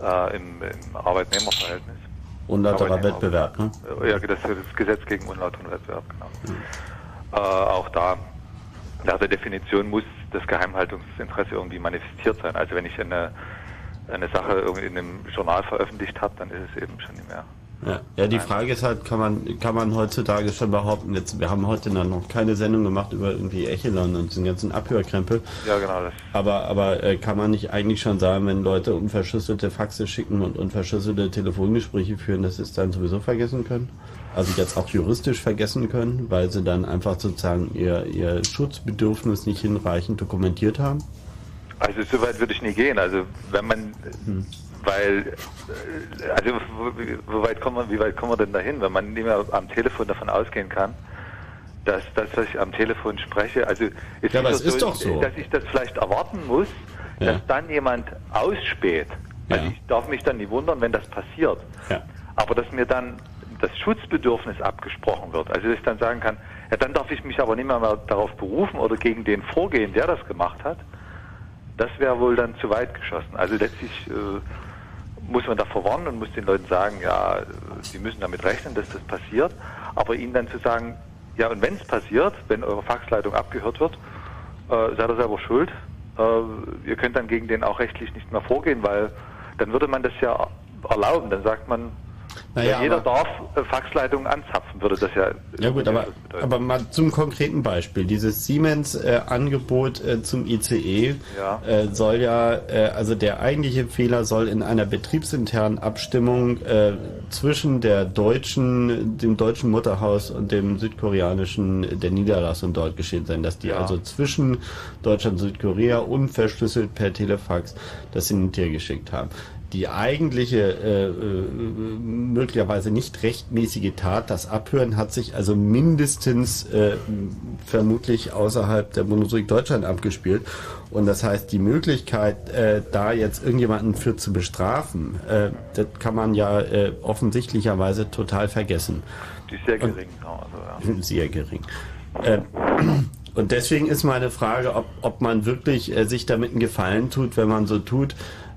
äh, im, im Arbeitnehmerverhältnis. unlauterer Arbeitnehmer- Wettbewerb, ne? Äh, Ja, das, das Gesetz gegen unlauteren Wettbewerb, genau. Äh, auch da, nach der Definition muss das Geheimhaltungsinteresse irgendwie manifestiert sein. Also wenn ich eine, eine Sache irgendwie in einem Journal veröffentlicht habe, dann ist es eben schon nicht mehr. Ja, ja, die Frage ist halt, kann man, kann man heutzutage schon behaupten, jetzt, wir haben heute noch keine Sendung gemacht über irgendwie Echelon und den ganzen Abhörkrempel. Ja, genau. Das. Aber, aber äh, kann man nicht eigentlich schon sagen, wenn Leute unverschlüsselte Faxe schicken und unverschlüsselte Telefongespräche führen, dass sie es dann sowieso vergessen können? Also jetzt auch juristisch vergessen können, weil sie dann einfach sozusagen ihr, ihr Schutzbedürfnis nicht hinreichend dokumentiert haben? Also so weit würde ich nie gehen. Also wenn man, Hm. Weil, äh, also wo, weit kommen wir, wie weit kommen wir denn dahin, wenn man nicht mehr am Telefon davon ausgehen kann, dass das, was ich am Telefon spreche, also es Ja, es ist doch so. dass ich das vielleicht erwarten muss, Ja. dass dann jemand ausspäht. Also ich darf mich dann nicht wundern, wenn das passiert. Aber dass mir dann das Schutzbedürfnis abgesprochen wird, also dass ich dann sagen kann, ja, dann darf ich mich aber nicht mehr, mehr darauf berufen oder gegen den vorgehen, der das gemacht hat, das wäre wohl dann zu weit geschossen. Also letztlich äh, muss man da verwarnen und muss den Leuten sagen, ja, sie müssen damit rechnen, dass das passiert, aber ihnen dann zu sagen, ja, und wenn es passiert, wenn eure Faxleitung abgehört wird, äh, seid ihr selber schuld. Äh, ihr könnt dann gegen den auch rechtlich nicht mehr vorgehen, weil dann würde man das ja erlauben. Dann sagt man, Naja, ja, jeder aber- darf äh, Faxleitungen anzapfen, würde das ja. Ja gut, aber, aber mal zum konkreten Beispiel. Dieses Siemens-Angebot äh, zum ICE Ja. äh, soll ja, äh, also der eigentliche Fehler soll in einer betriebsinternen Abstimmung äh, zwischen der deutschen, dem deutschen Mutterhaus und dem südkoreanischen, der Niederlassung dort geschehen sein, dass die Ja. also zwischen Deutschland und Südkorea unverschlüsselt per Telefax das hin und her geschickt haben die eigentliche, äh, äh, möglicherweise nicht rechtmäßige Tat, das Abhören, hat sich also mindestens äh, vermutlich außerhalb der Bundesrepublik Deutschland abgespielt. Und das heißt, die Möglichkeit, äh, da jetzt irgendjemanden für zu bestrafen, äh, das kann man ja äh, offensichtlicherweise total vergessen. Die ist sehr gering. Also, ja. Sehr gering. Äh, und deswegen ist meine Frage, ob, ob man wirklich äh, sich damit einen Gefallen tut, wenn man so tut,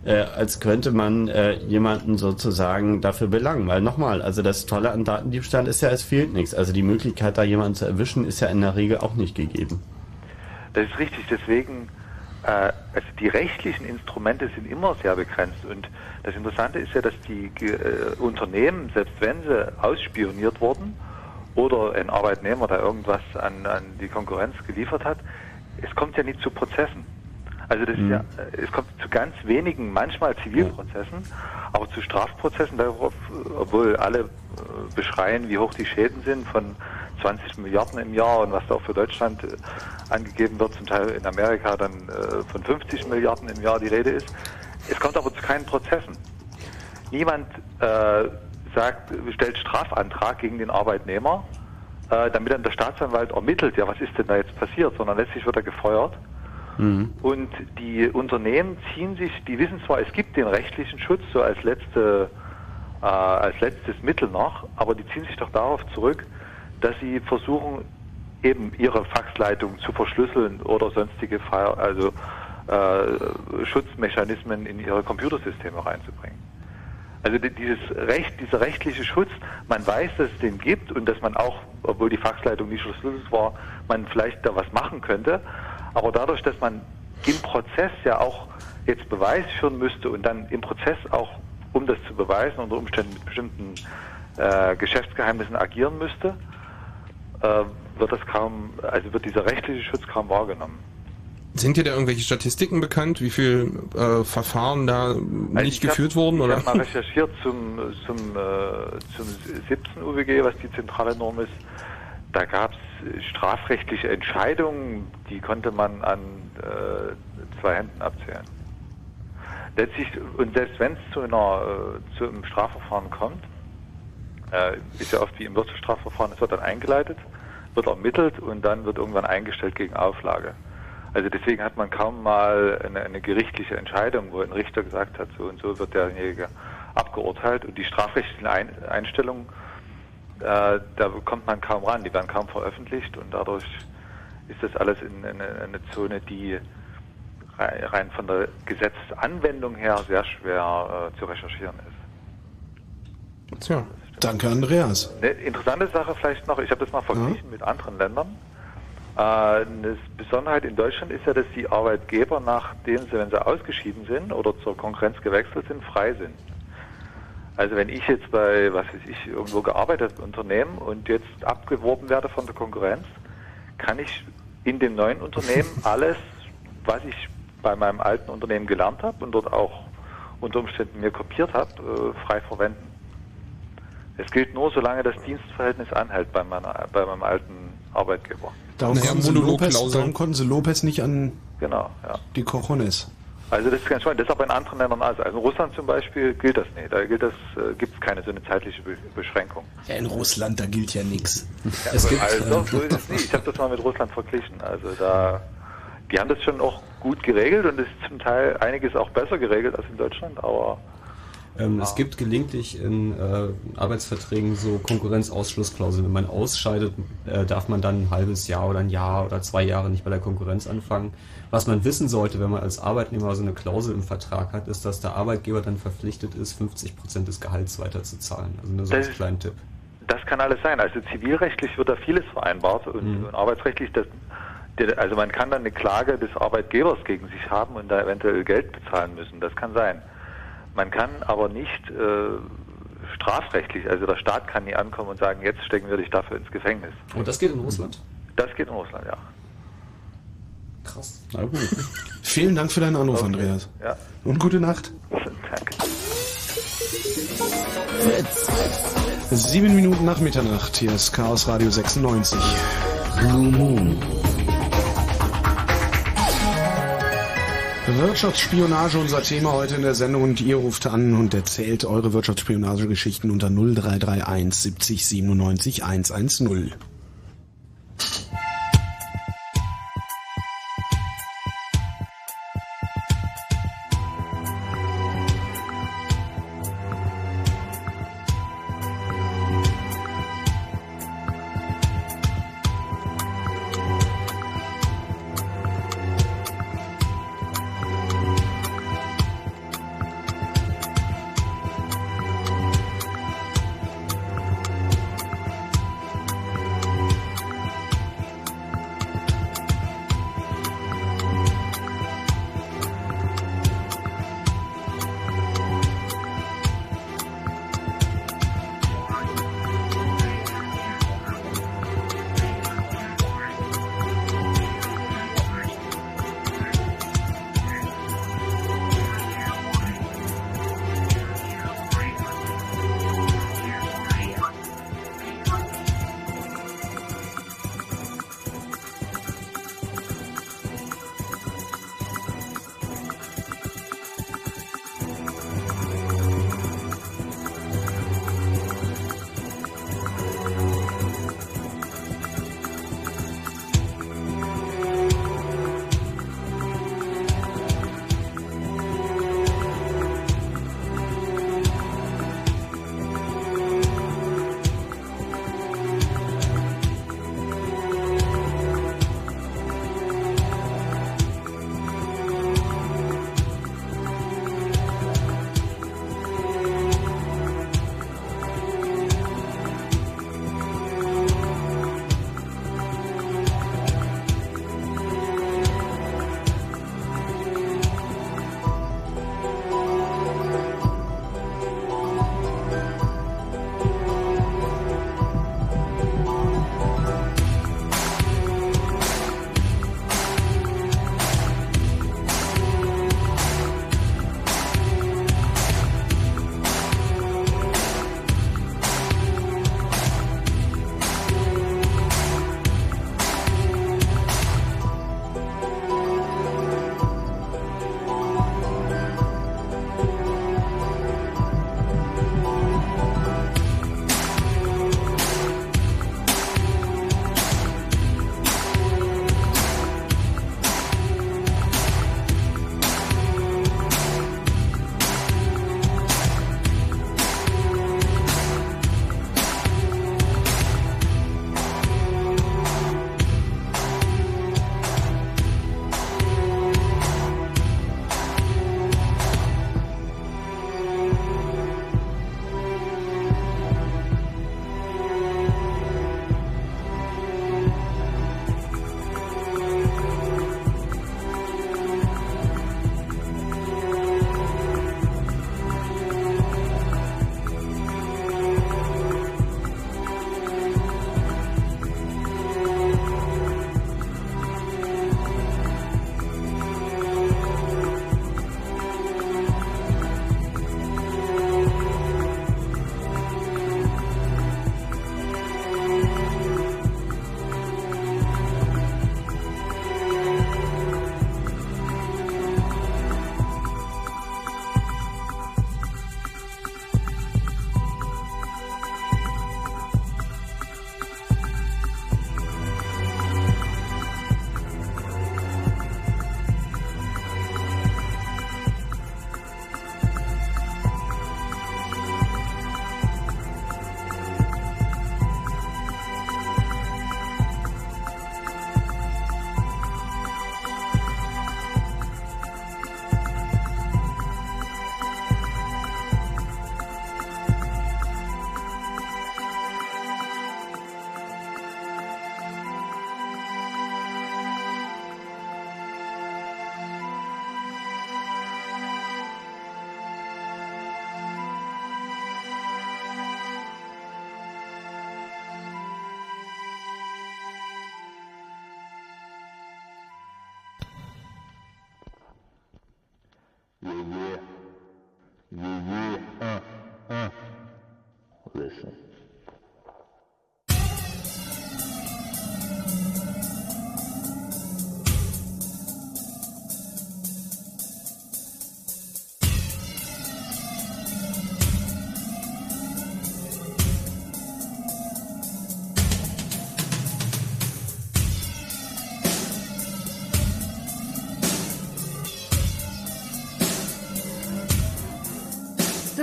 äh, als könnte man äh, jemanden sozusagen dafür belangen. Weil nochmal, also das Tolle an Datendiebstahl ist ja, es fehlt nichts. Also die Möglichkeit, da jemanden zu erwischen, ist ja in der Regel auch nicht gegeben. Das ist richtig, deswegen, äh, also die rechtlichen Instrumente sind immer sehr begrenzt und das Interessante ist ja, dass die äh, Unternehmen, selbst wenn sie ausspioniert wurden oder ein Arbeitnehmer, der irgendwas an, an die Konkurrenz geliefert hat, es kommt ja nicht zu Prozessen. Also das ist ja, äh, es kommt zu ganz wenigen, manchmal Zivilprozessen, aber zu Strafprozessen, darauf, obwohl alle äh, beschreien, wie hoch die Schäden sind von 20 Milliarden im Jahr und was da auch für Deutschland äh, angegeben wird, zum Teil in Amerika dann von 50 Milliarden im Jahr die Rede ist. Es kommt aber zu keinen Prozessen. Niemand äh, sagt, stellt Strafantrag gegen den Arbeitnehmer, äh, damit dann der Staatsanwalt ermittelt, ja, was ist denn da jetzt passiert, sondern letztlich wird er gefeuert. Und die Unternehmen ziehen sich, die wissen zwar, es gibt den rechtlichen Schutz so als letzte, äh, als letztes Mittel noch, aber die ziehen sich doch darauf zurück, dass sie versuchen, eben ihre Faxleitung zu verschlüsseln oder sonstige also äh, Schutzmechanismen in ihre Computersysteme reinzubringen. Also die- dieses Recht, dieser rechtliche Schutz, man weiß, dass es den gibt und dass man auch, obwohl die Faxleitung nicht verschlüsselt war, man vielleicht da was machen könnte. Aber dadurch, dass man im Prozess ja auch jetzt Beweis führen müsste und dann im Prozess auch, um das zu beweisen, unter Umständen mit bestimmten äh, Geschäftsgeheimnissen agieren müsste, äh, wird das kaum, also wird dieser rechtliche Schutz kaum wahrgenommen. Sind dir da irgendwelche Statistiken bekannt, wie viel äh, Verfahren da nicht ich geführt hab, wurden? Ich Oder? habe mal recherchiert zum, zum, äh, zum 17 UWG, was die zentrale Norm ist. Da gab es strafrechtliche Entscheidungen, die konnte man an äh, zwei Händen abzählen. Letztlich, und selbst wenn es zu, einer, äh, zu einem Strafverfahren kommt, äh, ist ja oft wie im Wirtschaftsstrafverfahren, es wird dann eingeleitet, wird ermittelt und dann wird irgendwann eingestellt gegen Auflage. Also deswegen hat man kaum mal eine, eine gerichtliche Entscheidung, wo ein Richter gesagt hat, so und so wird derjenige abgeurteilt und die strafrechtlichen ein Einstellungen, da kommt man kaum ran, die werden kaum veröffentlicht und dadurch ist das alles in, in eine, eine Zone, die rei- rein von der Gesetzesanwendung her sehr schwer äh, zu recherchieren ist. Tja. Danke, Andreas. Eine interessante Sache vielleicht noch, ich habe das mal verglichen mit anderen Ländern. Äh, eine Besonderheit in Deutschland ist ja, dass die Arbeitgeber, nachdem sie, wenn sie ausgeschieden sind oder zur Konkurrenz gewechselt sind, frei sind. Also wenn ich jetzt bei, was weiß ich, irgendwo gearbeitet habe, Unternehmen und jetzt abgeworben werde von der Konkurrenz, kann ich in dem neuen Unternehmen alles, was ich bei meinem alten Unternehmen gelernt habe und dort auch unter Umständen mir kopiert habe, äh, frei verwenden. Es gilt nur, solange das Dienstverhältnis anhält bei, meiner, bei meinem alten Arbeitgeber. Darum, Naja, konnten sie Lopez, darum konnten sie Lopez nicht an Genau, ja. die Cojones. Also das ist ganz spannend. Das ist aber in anderen Ländern also. Also in Russland zum Beispiel gilt das nicht. Da gilt das, äh, gibt es keine so eine zeitliche Be Beschränkung. Ja, in Russland, da gilt ja nichts. Ja, also ähm, so ist es nicht. Ich habe das mal mit Russland verglichen. Also da, die haben das schon auch gut geregelt und es ist zum Teil einiges auch besser geregelt als in Deutschland, aber Ähm, Es gibt gelegentlich in äh, Arbeitsverträgen so Konkurrenzausschlussklauseln. Wenn man ausscheidet, äh, darf man dann ein halbes Jahr oder ein Jahr oder zwei Jahre nicht bei der Konkurrenz anfangen. Was man wissen sollte, wenn man als Arbeitnehmer so eine Klausel im Vertrag hat, ist, dass der Arbeitgeber dann verpflichtet ist, 50 Prozent des Gehalts weiterzuzahlen. Also nur so Das als kleinen Tipp. Das kann alles sein. Also zivilrechtlich wird da vieles vereinbart und, Mhm. und arbeitsrechtlich, das, also man kann dann eine Klage des Arbeitgebers gegen sich haben und da eventuell Geld bezahlen müssen. Das kann sein. Man kann aber nicht äh, strafrechtlich, also der Staat kann nie ankommen und sagen, jetzt stecken wir dich dafür ins Gefängnis. Und das geht in Russland? Das geht in Russland, ja. Krass. Na gut. Vielen Dank für deinen Anruf, Andreas. Ja. Und gute Nacht. Danke. Sieben Minuten nach Mitternacht. Hier ist Chaos Radio 96. Blue Moon. Wirtschaftsspionage unser Thema heute in der Sendung und ihr ruft an und erzählt eure Wirtschaftsspionagegeschichten unter 0331 70 97 110.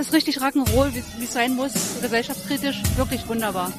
ist richtig Rock'n'Roll, wie wie es sein muss, gesellschaftskritisch, wirklich wunderbar.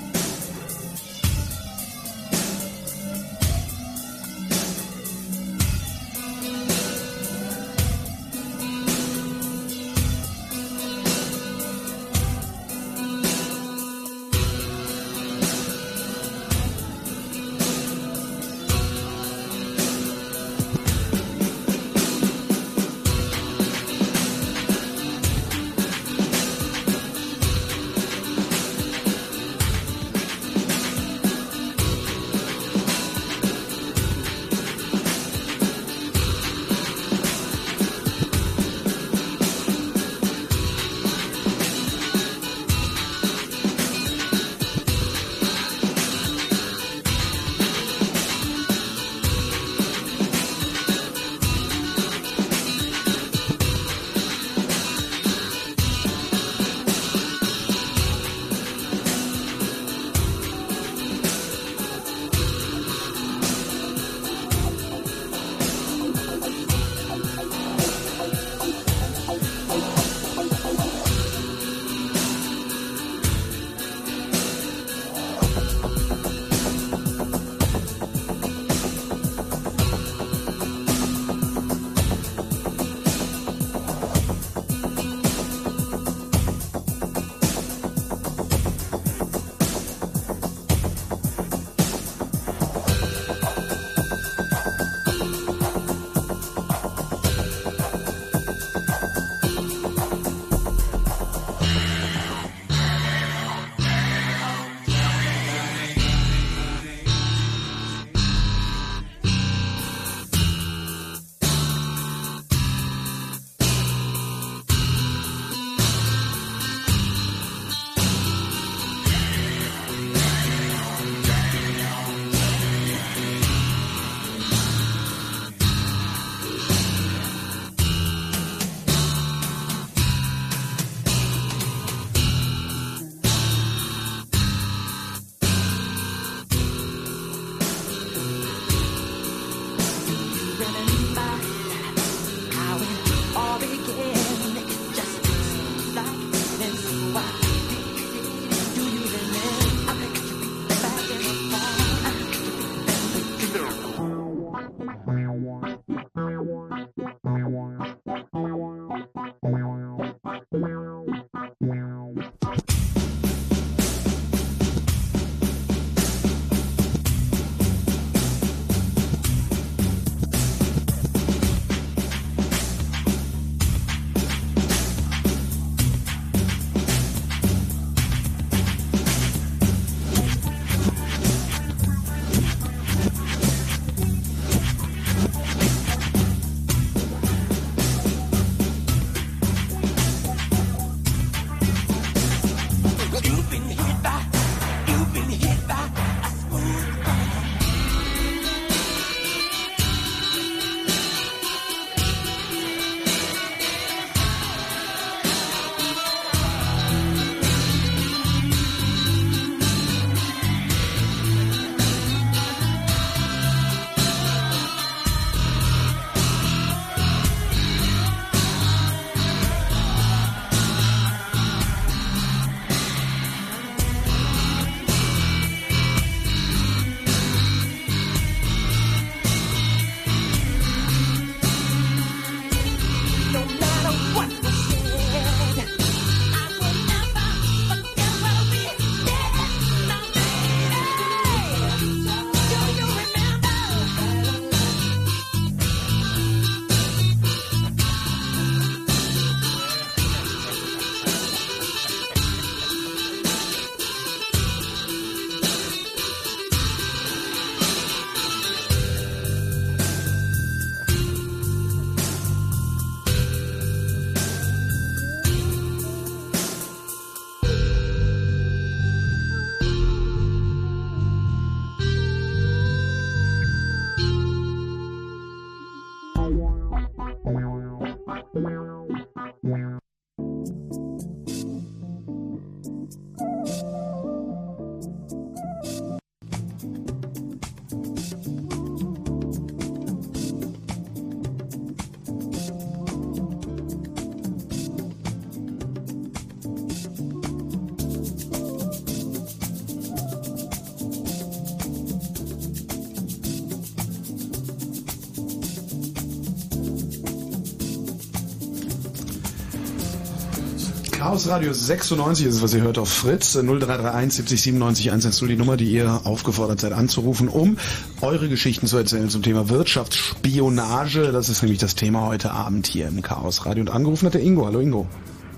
Chaos Radio 96 ist es, was ihr hört auf Fritz. 0331 70 97 110 die Nummer, die ihr aufgefordert seid anzurufen, um eure Geschichten zu erzählen zum Thema Wirtschaftsspionage. Das ist nämlich das Thema heute Abend hier im Chaos Radio. Und angerufen hat der Ingo. Hallo Ingo.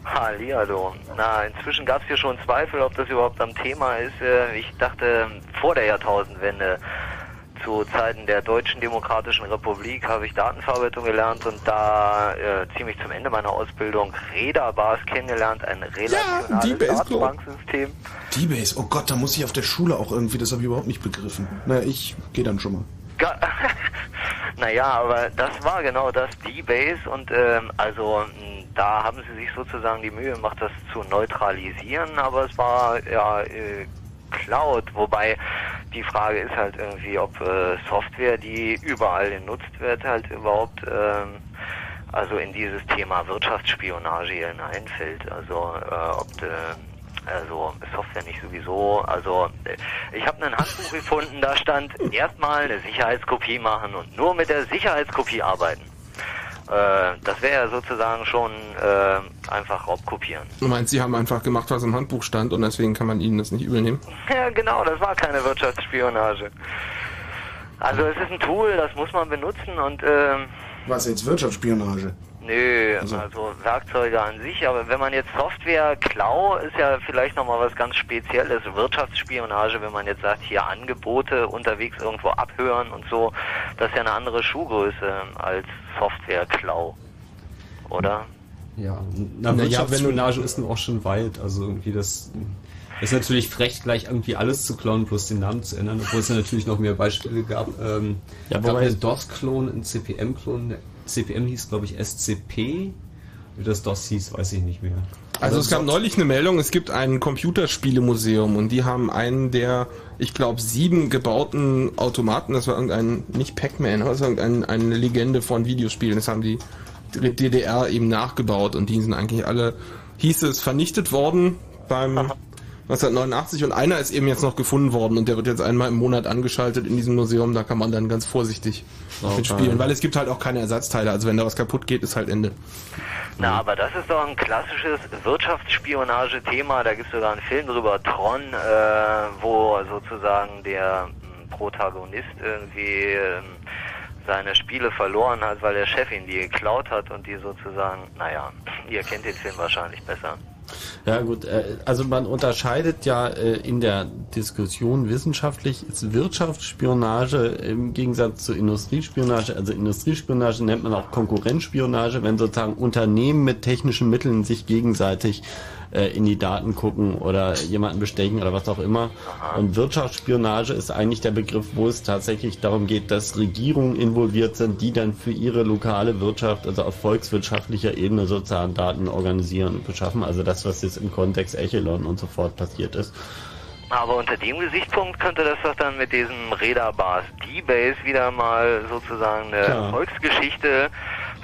Hallihallo. Na, inzwischen gab es hier schon Zweifel, ob das überhaupt am Thema ist. Äh, Ich dachte, vor der Jahrtausendwende, zu Zeiten der Deutschen Demokratischen Republik, habe ich Datenverarbeitung gelernt und da äh, ziemlich zum Ende meiner Ausbildung Räderbars kennengelernt, ein relationales Klo. Datenbanksystem. D-Base, oh Gott, da muss ich auf der Schule auch irgendwie, das habe ich überhaupt nicht begriffen. Naja, ich gehe dann schon mal. Naja, aber das war genau das D-Base und ähm, also da haben sie sich sozusagen die Mühe gemacht, das zu neutralisieren, aber es war ja äh, Cloud, wobei die Frage ist halt irgendwie, ob äh, Software, die überall genutzt wird, halt überhaupt ähm, also in dieses Thema Wirtschaftsspionage hineinfällt. Also äh, ob äh, also Software nicht sowieso. Also äh, ich habe ein Handbuch gefunden, da stand erstmal eine Sicherheitskopie machen und nur mit der Sicherheitskopie arbeiten. Äh, das wäre ja sozusagen schon äh, einfach Raubkopieren. Du meinst, sie haben einfach gemacht, was im Handbuch stand und deswegen kann man ihnen das nicht übel nehmen? Ja, genau, das war keine Wirtschaftsspionage. Also es ist ein Tool, das muss man benutzen und ähm, Was jetzt Wirtschaftsspionage? Nö, also Werkzeuge an sich, aber wenn man jetzt Software klau, ist ja vielleicht nochmal was ganz Spezielles. Wirtschaftsspionage, wenn man jetzt sagt, hier Angebote unterwegs irgendwo abhören und so, das ist ja eine andere Schuhgröße als Software klau. Oder? Ja, Na na, ja, Wirtschaftsspionage ist nun auch schon weit. Also irgendwie das ist natürlich frech, gleich irgendwie alles zu klauen, bloß den Namen zu ändern, obwohl es ja natürlich noch mehr Beispiele gab. Ähm, Ja, ja, gab wobei- DOS-Klon, einen CPM-Klon. CPM hieß, glaube ich, SCP. Wie das DOS hieß, weiß ich nicht mehr. Also es gab neulich eine Meldung, es gibt ein Computerspielemuseum und die haben einen der, ich glaube, sieben gebauten Automaten, das war irgendein, nicht Pac-Man, aber das war irgendein, eine Legende von Videospielen, das haben die DDR eben nachgebaut und die sind eigentlich alle, hieß es, vernichtet worden beim 1989 und einer ist eben jetzt noch gefunden worden und der wird jetzt einmal im Monat angeschaltet in diesem Museum, da kann man dann ganz vorsichtig Okay. mitspielen, weil es gibt halt auch keine Ersatzteile, also wenn da was kaputt geht, ist halt Ende. Na, aber das ist doch ein klassisches Wirtschaftsspionage-Thema. Da gibt es sogar einen Film drüber, Tron, äh, wo sozusagen der m, Protagonist irgendwie ähm, seine Spiele verloren hat, weil der Chef ihn die geklaut hat und die sozusagen, naja, ihr kennt den Film wahrscheinlich besser. Ja gut, äh, also man unterscheidet ja äh, in der Diskussion wissenschaftlich ist Wirtschaftsspionage im Gegensatz zu Industriespionage. Also Industriespionage nennt man auch Konkurrenzspionage, wenn sozusagen Unternehmen mit technischen Mitteln sich gegenseitig äh, in die Daten gucken oder jemanden bestechen oder was auch immer. Und Wirtschaftsspionage ist eigentlich der Begriff, wo es tatsächlich darum geht, dass Regierungen involviert sind, die dann für ihre lokale Wirtschaft, also auf volkswirtschaftlicher Ebene sozusagen Daten organisieren und beschaffen. Also das, was jetzt im Kontext Echelon und so fort passiert ist. Aber unter dem Gesichtspunkt könnte das doch dann mit diesem Räderbars D-Base wieder mal sozusagen eine. Volksgeschichte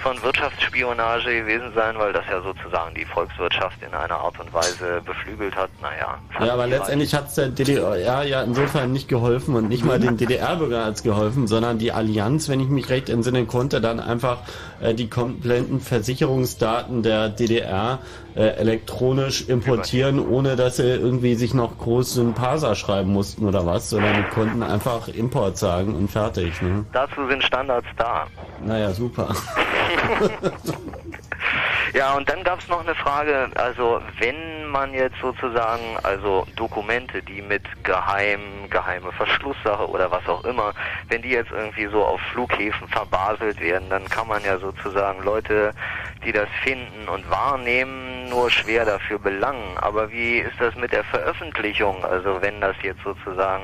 von Wirtschaftsspionage gewesen sein, weil das ja sozusagen die Volkswirtschaft in einer Art und Weise beflügelt hat. Naja. Ja, aber letztendlich hat es der DDR ja insofern nicht geholfen und nicht mal den DDR-Bürgern hat's geholfen, sondern die Allianz, wenn ich mich recht entsinnen konnte, dann einfach äh, die kompletten Versicherungsdaten der DDR elektronisch importieren, ohne dass sie irgendwie sich noch groß einen Parser schreiben mussten oder was, sondern die konnten einfach Import sagen und fertig. Ne? Dazu sind Standards da. Naja, super. Ja, und dann gab es noch eine Frage, also wenn man jetzt sozusagen, also Dokumente, die mit geheim, geheime Verschlusssache oder was auch immer, wenn die jetzt irgendwie so auf Flughäfen verbaselt werden, dann kann man ja sozusagen Leute, die das finden und wahrnehmen, nur schwer dafür belangen. Aber wie ist das mit der Veröffentlichung? Also wenn das jetzt sozusagen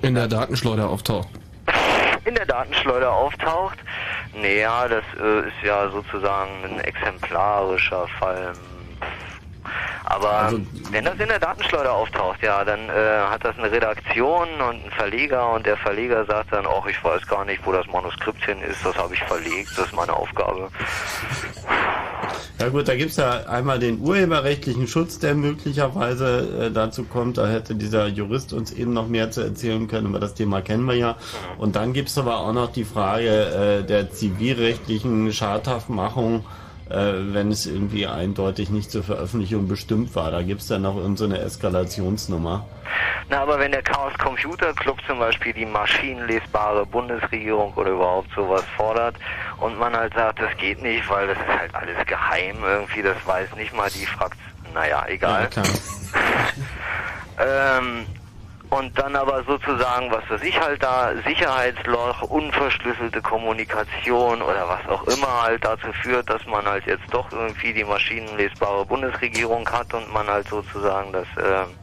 In der Datenschleuder auftaucht. In der Datenschleuder auftaucht. Naja, das äh, ist ja sozusagen ein exemplarischer Fall. Aber Also, wenn das in der Datenschleuder auftaucht, ja, dann äh, hat das eine Redaktion und einen Verleger und der Verleger sagt dann, ach, ich weiß gar nicht, wo das Manuskript hin ist, das habe ich verlegt, das ist meine Aufgabe. Ja gut, da gibt's ja einmal den urheberrechtlichen Schutz, der möglicherweise äh, dazu kommt. Da hätte dieser Jurist uns eben noch mehr zu erzählen können, aber das Thema kennen wir ja. Und dann gibt's aber auch noch die Frage äh, der zivilrechtlichen Schadhaftmachung wenn es irgendwie eindeutig nicht zur Veröffentlichung bestimmt war. Da gibt's dann noch irgendeine so Eskalationsnummer. Na, aber wenn der Chaos Computer Club zum Beispiel die maschinenlesbare Bundesregierung oder überhaupt sowas fordert und man halt sagt, das geht nicht, weil das ist halt alles geheim irgendwie, das weiß nicht mal die Fraktion. Naja, egal. ähm, und dann aber sozusagen, was weiß ich halt da, Sicherheitsloch, unverschlüsselte Kommunikation oder was auch immer halt dazu führt, dass man halt jetzt doch irgendwie die maschinenlesbare Bundesregierung hat und man halt sozusagen das ähm,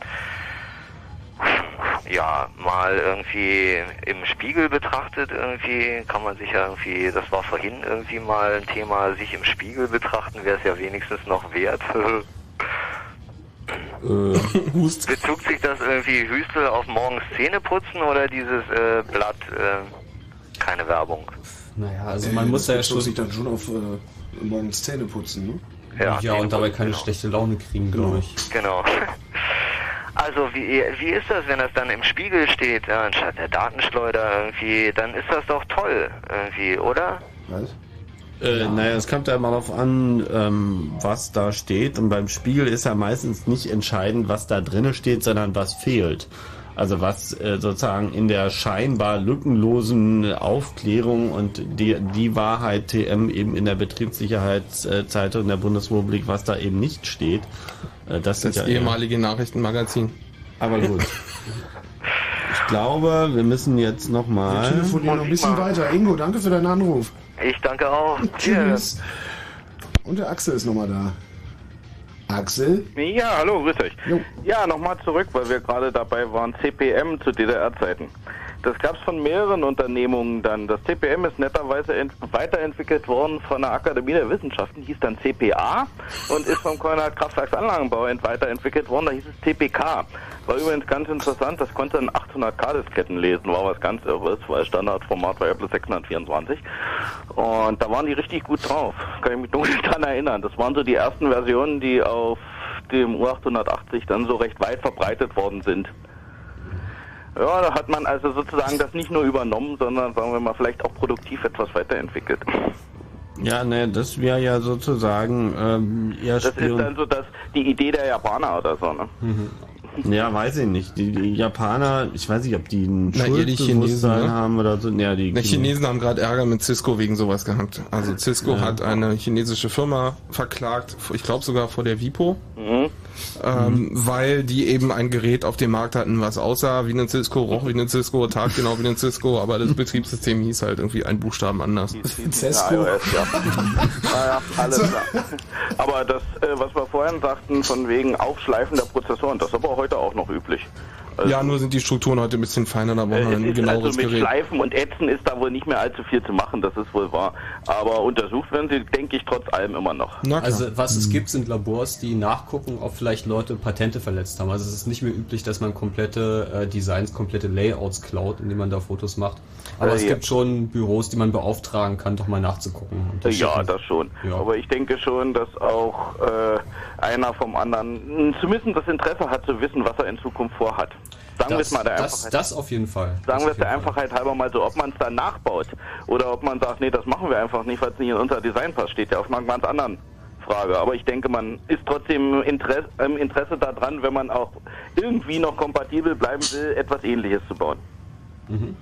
ja mal irgendwie im Spiegel betrachtet irgendwie kann man sich ja irgendwie das war vorhin irgendwie mal ein Thema sich im Spiegel betrachten wäre es ja wenigstens noch wert bezog sich das irgendwie Hüstel auf morgens Zähne putzen oder dieses äh, Blatt äh, keine Werbung Naja, also man muss ja schon... sich dann schon auf äh, morgens Zähne putzen, ne? Ja, Ja, und dabei keine schlechte Laune kriegen, glaube ich. Genau. Also wie, wie ist das, wenn das dann im Spiegel steht, anstatt der Datenschleuder irgendwie, dann ist das doch toll irgendwie, oder? Was? Äh, Naja, es kommt ja immer darauf an, ähm, was da steht. Und beim Spiegel ist ja meistens nicht entscheidend, was da drinnen steht, sondern was fehlt. Also was äh, sozusagen in der scheinbar lückenlosen Aufklärung und die, die Wahrheit TM eben in der Betriebssicherheitszeitung der Bundesrepublik, was da eben nicht steht. Äh, das Das sind ja ehemalige Nachrichtenmagazin. Aber gut. Ich glaube, wir müssen jetzt Wir nochmal. telefonieren noch ein bisschen weiter. Ingo, danke für deinen Anruf. Ich danke auch. Tschüss. Und der Axel ist nochmal da. Axel? Ja, hallo, grüß euch. Ja, nochmal zurück, weil wir gerade dabei waren, CPM zu DDR-Zeiten. Das gab es von mehreren Unternehmungen dann. Das CPM ist netterweise ent weiterentwickelt worden von der Akademie der Wissenschaften, hieß dann CPA und ist vom Konrad Kraftwerksanlagenbau ent weiterentwickelt worden, da hieß es CPK. War übrigens ganz interessant, das konnte in 800K-Disketten lesen, war was ganz irres, weil Standardformat war ja plus 624. Und da waren die richtig gut drauf, kann ich mich dunkel dran erinnern. Das waren so die ersten Versionen, die auf dem U880 dann so recht weit verbreitet worden sind. Ja, da hat man also sozusagen das nicht nur übernommen, sondern sagen wir mal vielleicht auch produktiv etwas weiterentwickelt. Ja, ne, das wäre ja sozusagen ähm, eher Das ist Spion- dann so dass die Idee der Japaner oder so, ne? Ja, weiß ich nicht. Die, die Japaner, ich weiß nicht, ob die ein Na, die Chinesen, Schuldbewusstsein ne? haben oder so. Ja, die, Die Chinesen haben gerade Ärger mit Cisco wegen sowas gehabt. Also Cisco Ja. hat eine chinesische Firma verklagt, ich glaube sogar vor der WIPO, Mhm. Ähm, weil die eben ein Gerät auf dem Markt hatten, was aussah wie ein Cisco, roch wie ein Cisco, tat genau wie ein Cisco, aber das Betriebssystem hieß halt irgendwie ein Buchstaben anders. Ja, iOS, ja. naja, alles klar. Aber das, äh, was wir vorhin sagten, von wegen Aufschleifen der Prozessoren, das ist aber heute auch noch üblich. Ja, nur sind die Strukturen heute ein bisschen feiner, da braucht man Äh, ein genaueres also mit Gerät. Schleifen und Ätzen ist da wohl nicht mehr allzu viel zu machen, das ist wohl wahr. Aber untersucht werden sie, denke ich, trotz allem immer noch. Also was Hm. es gibt, sind Labors, die nachgucken, ob vielleicht Leute Patente verletzt haben. Also es ist nicht mehr üblich, dass man komplette äh, Designs, komplette Layouts klaut, indem man da Fotos macht. Aber Äh, es ja. gibt schon Büros, die man beauftragen kann, doch mal nachzugucken. Und das Ja, schicken- das schon. Ja. Aber ich denke schon, dass auch äh, einer vom anderen zumindest das Interesse hat zu wissen, was er in Zukunft vorhat. Sagen wir es das, mal der das, Einfachheit. das auf jeden Fall. Sagen wir es der jeden Fall. Einfachheit halber mal so, ob man es dann nachbaut oder ob man sagt, nee, das machen wir einfach nicht, weil es nicht in unser Design passt, steht ja auf einer ganz anderen Frage. Aber ich denke, man ist trotzdem im Interesse, im Interesse daran, wenn man auch irgendwie noch kompatibel bleiben will, etwas ähnliches zu bauen. Mhm.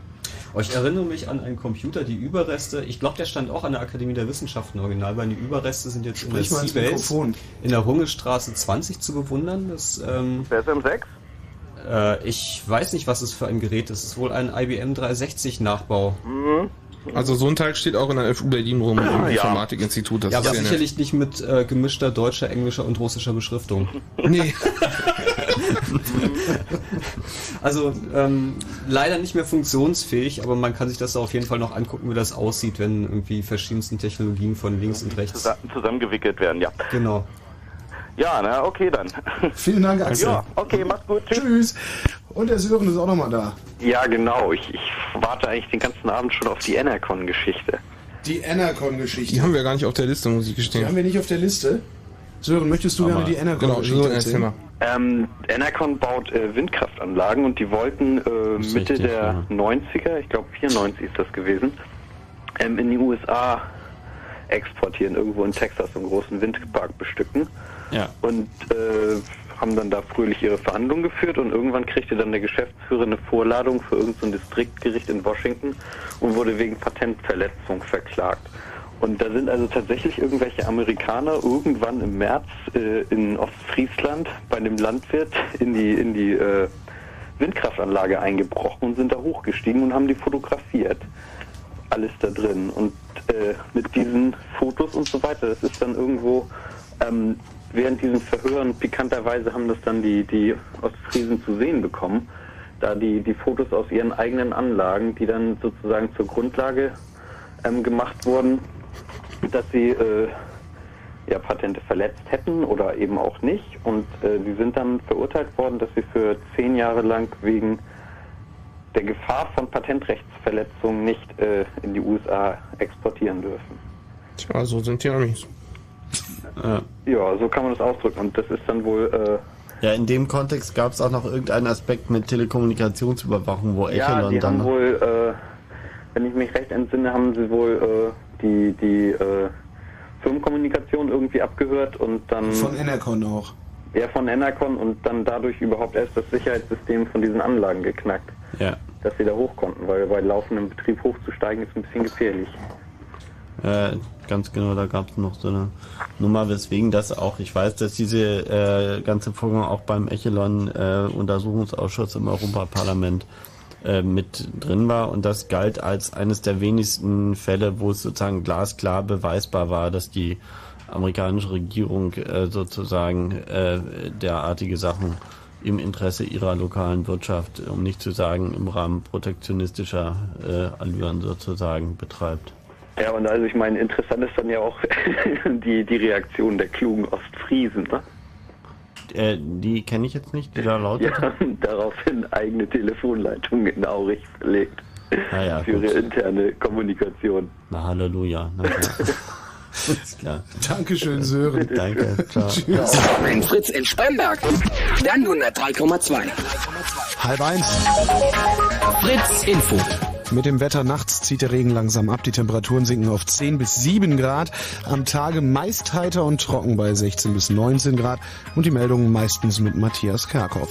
Oh, Ich erinnere mich an einen Computer, die Überreste, ich glaube, der stand auch an der Akademie der Wissenschaften original, weil die Überreste sind jetzt in der Sprich mal ins Seabase in der Hungelstraße 20 zu bewundern. Das, ähm, SM6? Äh, ich weiß nicht, was es für ein Gerät ist. Es ist wohl ein IBM 360 Nachbau. Also so ein Teil steht auch in der FU Berlin rum, im Ja. Informatikinstitut. Das ja, aber nett. sicherlich nicht mit äh, gemischter deutscher, englischer und russischer Beschriftung. Nee. also ähm, leider nicht mehr funktionsfähig, aber man kann sich das auf jeden Fall noch angucken, wie das aussieht, wenn irgendwie verschiedensten Technologien von links und rechts Zusa- zusammengewickelt werden, ja. Genau. Ja, na, okay dann. Vielen Dank, Axel. Ja, okay, macht's gut. Tschüss. Und der Sören ist auch nochmal da. Ja, genau. Ich, ich warte eigentlich den ganzen Abend schon auf die Enercon-Geschichte. Die Enercon-Geschichte. Die haben wir gar nicht auf der Liste, muss ich Die gestehen. haben wir nicht auf der Liste. Sören, möchtest du Aber- gerne die Genau, Enercon-Geschichte erzähl erzählen? mal. Ähm, Enercon baut äh, Windkraftanlagen und die wollten äh, Mitte richtig, der 90er, ich glaube 94 ist das gewesen, ähm, in die USA exportieren, irgendwo in Texas einen großen Windpark bestücken Ja. und äh, haben dann da fröhlich ihre Verhandlungen geführt und irgendwann kriegte dann der Geschäftsführer eine Vorladung für irgendein Distriktgericht in Washington und wurde wegen Patentverletzung verklagt. Und da sind also tatsächlich irgendwelche Amerikaner irgendwann im März äh, in Ostfriesland bei einem Landwirt in die in die äh, Windkraftanlage eingebrochen und sind da hochgestiegen und haben die fotografiert. Alles da drin. Und äh, mit diesen Fotos und so weiter, das ist dann irgendwo ähm, während diesen Verhören, pikanterweise haben das dann die, die Ostfriesen zu sehen bekommen, da die, die Fotos aus ihren eigenen Anlagen, die dann sozusagen zur Grundlage ähm, gemacht wurden, dass sie äh, ja, Patente verletzt hätten oder eben auch nicht. Und äh, sie sind dann verurteilt worden, dass sie für zehn Jahre lang wegen der Gefahr von Patentrechtsverletzungen nicht äh, in die USA exportieren dürfen. Tja, so sind die Amis. Ja, so kann man das ausdrücken. Und das ist dann wohl äh, Ja, in dem Kontext gab es auch noch irgendeinen Aspekt mit Telekommunikationsüberwachung, wo Ja, Echelon die dann haben wohl, äh, wenn ich mich recht entsinne, haben sie wohl äh, die, die äh, Firmenkommunikation irgendwie abgehört und dann... Von Enercon auch. Ja, von Enercon und dann dadurch überhaupt erst das Sicherheitssystem von diesen Anlagen geknackt, Ja. dass sie da hoch konnten, weil bei laufendem Betrieb hochzusteigen ist ein bisschen gefährlich. Ganz genau, da gab es noch so eine Nummer, weswegen das auch, ich weiß, dass diese äh, ganze Vorgang auch beim Echelon äh, im Europaparlament äh, mit drin war und das galt als eines der wenigsten Fälle, wo es sozusagen glasklar beweisbar war, dass die amerikanische Regierung äh, sozusagen äh, derartige Sachen im Interesse ihrer lokalen Wirtschaft, um nicht zu sagen im Rahmen protektionistischer äh, Allüren sozusagen betreibt. Ja, und also ich meine, interessant ist dann ja auch die, die Reaktion der klugen Ostfriesen, ne? Äh, die kenne ich jetzt nicht, die da lautet. Ja, daraufhin eigene Telefonleitungen in Aurich verlegt. Ah ja, für gut. ihre interne Kommunikation. Na Halleluja. Na klar. Dankeschön, Sören. Danke, ciao. Tschüss. Ein Fritz in Spremberg. Dann 103,2. Halb eins. Fritz Info. Mit dem Wetter nachts zieht der Regen langsam ab. Die Temperaturen sinken auf 10 bis 7 Grad. Am Tage meist heiter und trocken bei 16 bis 19 Grad. Und die Meldungen meistens mit Matthias Kerkhoff.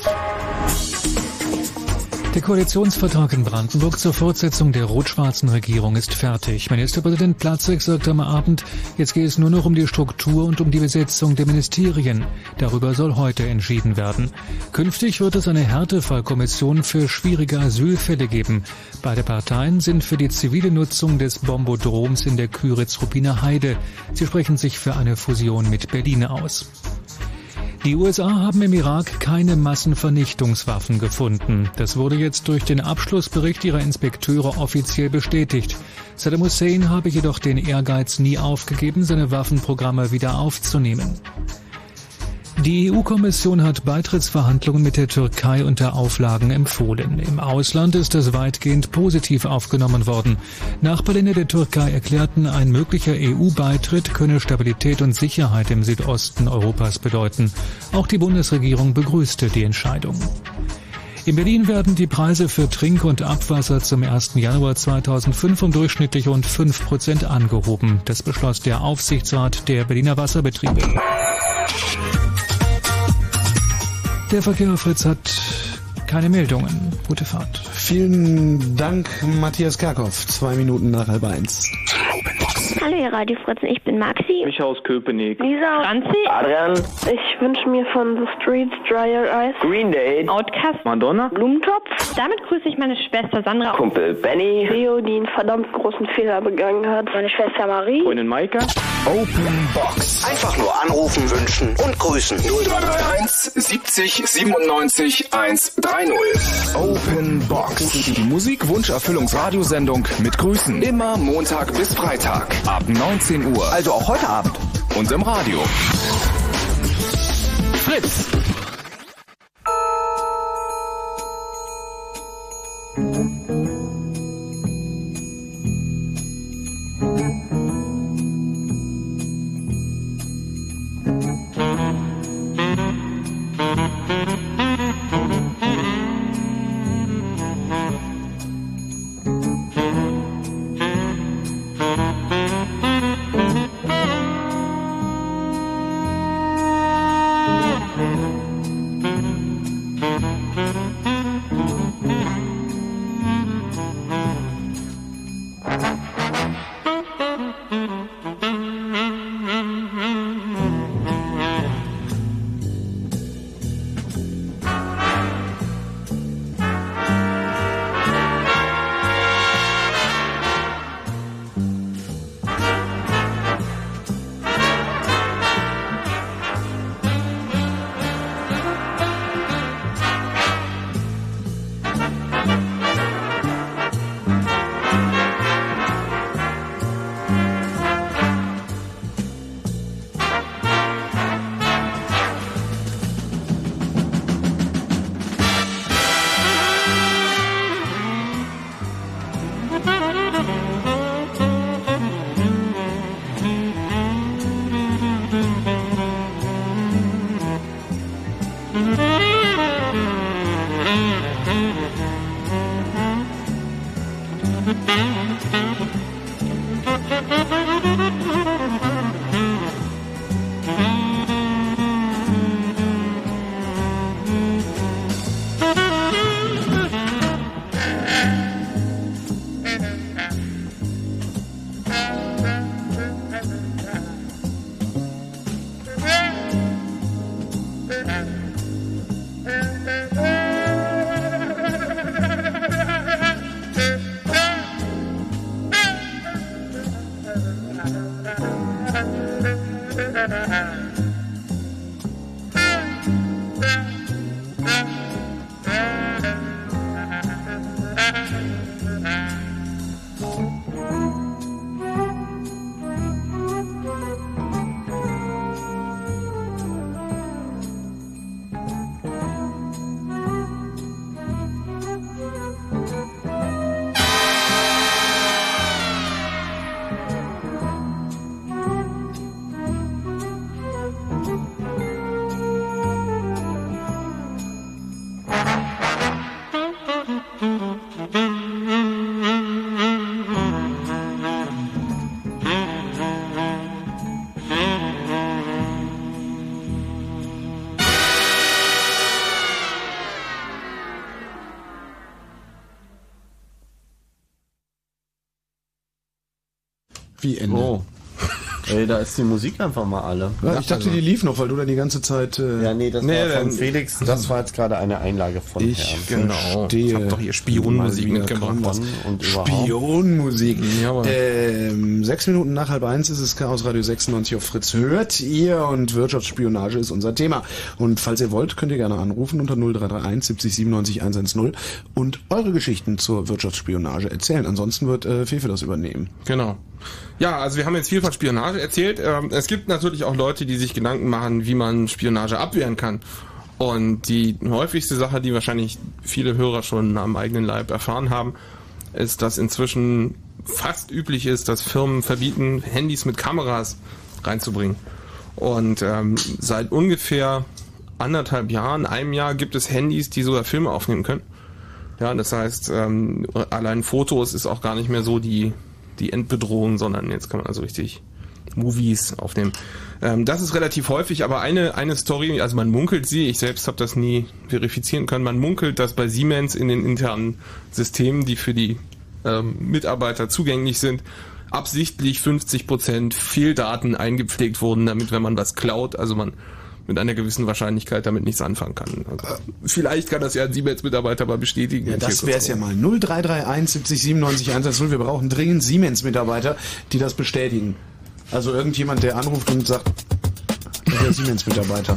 Der Koalitionsvertrag in Brandenburg zur Fortsetzung der rot-schwarzen Regierung ist fertig. Ministerpräsident Platzek sagte am Abend, jetzt gehe es nur noch um die Struktur und um die Besetzung der Ministerien. Darüber soll heute entschieden werden. Künftig wird es eine Härtefallkommission für schwierige Asylfälle geben. Beide Parteien sind für die zivile Nutzung des Bombodroms in der Küritz-Ruppiner Heide. Sie sprechen sich für eine Fusion mit Berlin aus. Die USA haben im Irak keine Massenvernichtungswaffen gefunden. Das wurde jetzt durch den Abschlussbericht ihrer Inspekteure offiziell bestätigt. Saddam Hussein habe jedoch den Ehrgeiz nie aufgegeben, seine Waffenprogramme wieder aufzunehmen. Die EU-Kommission hat Beitrittsverhandlungen mit der Türkei unter Auflagen empfohlen. Im Ausland ist das weitgehend positiv aufgenommen worden. Nachbarländer der Türkei erklärten, ein möglicher EU-Beitritt könne Stabilität und Sicherheit im Südosten Europas bedeuten. Auch die Bundesregierung begrüßte die Entscheidung. In Berlin werden die Preise für Trink- und Abwasser zum 1. Januar 2005 um durchschnittlich rund 5 Prozent angehoben. Das beschloss der Aufsichtsrat der Berliner Wasserbetriebe. Der Verkehr Fritz hat keine Meldungen. Gute Fahrt. Vielen Dank, Matthias Kerkhoff. Zwei Minuten nach halb eins. Hallo, ihr Radiofritzen, ich bin Maxi. Ich aus Köpenick. Lisa. Franzi. Adrian. Ich wünsche mir von The Streets Dry Your Eyes. Green Day. Outcast. Madonna. Blumentopf. Damit grüße ich meine Schwester Sandra. Kumpel Benny. Leo, die einen verdammt großen Fehler begangen hat. Meine Schwester Marie. Freundin Maika. Open Box. Einfach nur anrufen, wünschen und grüßen. 0331 70 97 130. Open Box. Die Musikwunscherfüllungsradiosendung mit Grüßen. Immer Montag bis Freitag. Ab 19 Uhr. Also auch heute Abend. Und im Radio. Fritz. Wie Ende? Oh. Ey, da ist die Musik einfach mal alle. Ja, ich dachte, die lief noch, weil du da die ganze Zeit. Äh Ja, nee, das Nee, war von Felix. Das war jetzt gerade eine Einlage von Ich Herrn. verstehe. Hab doch hier Spionmusik mitgebracht. Und. Spionmusik. Jawohl. Ähm, sechs Minuten nach halb eins ist es Chaos Radio 96 auf Fritz. Hört ihr und Wirtschaftsspionage ist unser Thema. Und falls ihr wollt, könnt ihr gerne anrufen unter 0331 70 97 110 und eure Geschichten zur Wirtschaftsspionage erzählen. Ansonsten wird äh, Fefe das übernehmen. Genau. Ja, also wir haben jetzt viel von Spionage erzählt. Ähm, Es gibt natürlich auch Leute, die sich Gedanken machen, wie man Spionage abwehren kann. Und die häufigste Sache, die wahrscheinlich viele Hörer schon am eigenen Leib erfahren haben, ist, dass inzwischen fast üblich ist, dass Firmen verbieten, Handys mit Kameras reinzubringen. Und ähm, seit ungefähr anderthalb Jahren, einem Jahr, gibt es Handys, die sogar Filme aufnehmen können. Ja, das heißt, ähm, allein Fotos ist auch gar nicht mehr so die, die Endbedrohung, sondern jetzt kann man also richtig Movies aufnehmen. Ähm, das ist relativ häufig, aber eine, eine Story, also man munkelt sie, ich selbst habe das nie verifizieren können, man munkelt, dass bei Siemens in den internen Systemen, die für die ähm, Mitarbeiter zugänglich sind, absichtlich 50% Fehldaten eingepflegt wurden, damit wenn man was klaut, also man mit einer gewissen Wahrscheinlichkeit damit nichts anfangen kann. Also, vielleicht kann das ja ein Siemens-Mitarbeiter mal bestätigen. Ja, das wäre es ja mal. 0331 70 97 110. Wir brauchen dringend Siemens-Mitarbeiter, die das bestätigen. Also irgendjemand, der anruft und sagt, der Siemens-Mitarbeiter.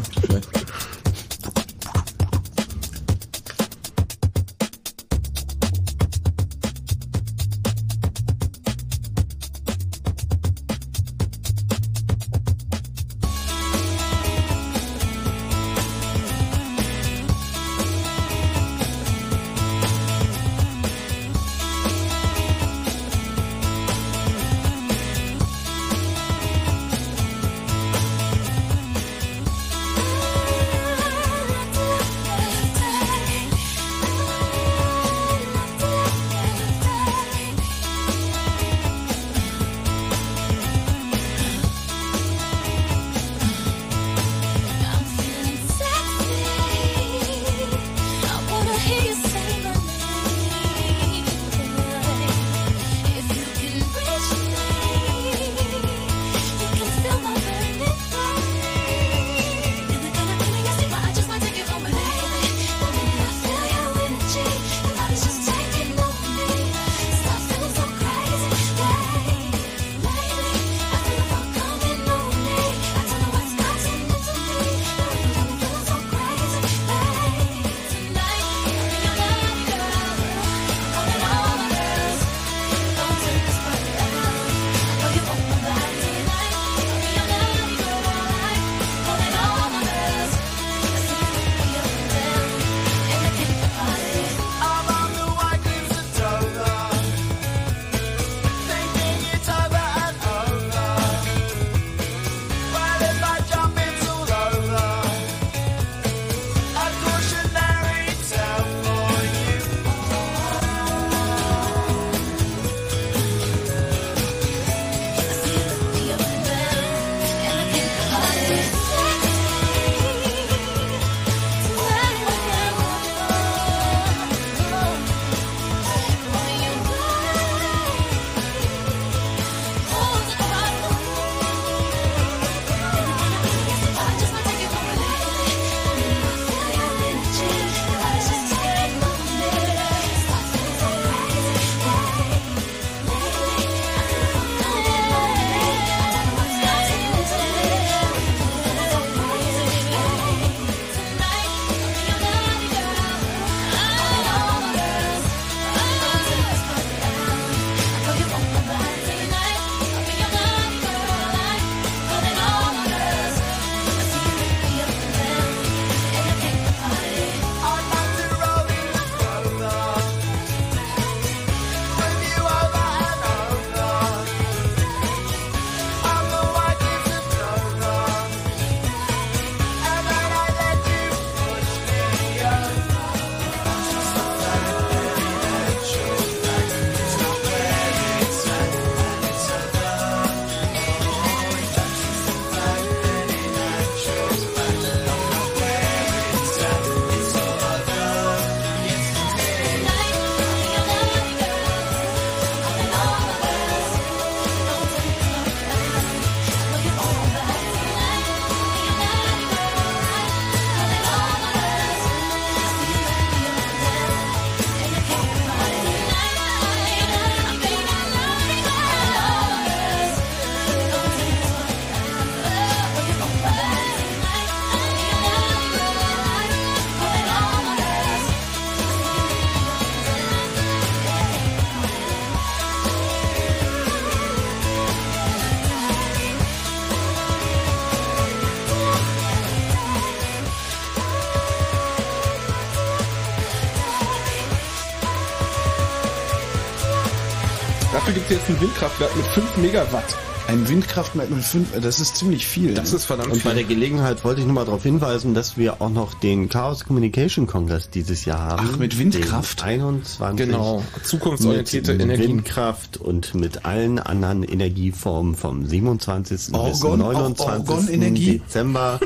Jetzt ein Windkraftwerk mit 5 Megawatt. Ein Windkraftwerk mit 5, das ist ziemlich viel. Das ne? ist verdammt Und bei viel. der Gelegenheit wollte ich nur mal darauf hinweisen, dass wir auch noch den Chaos Communication Kongress dieses Jahr haben. Ach, mit Windkraft? Den 21. Genau, zukunftsorientierte mit Energien. Windkraft und mit allen anderen Energieformen vom 27. bis Orgon- 29. Orgonenergie? Dezember.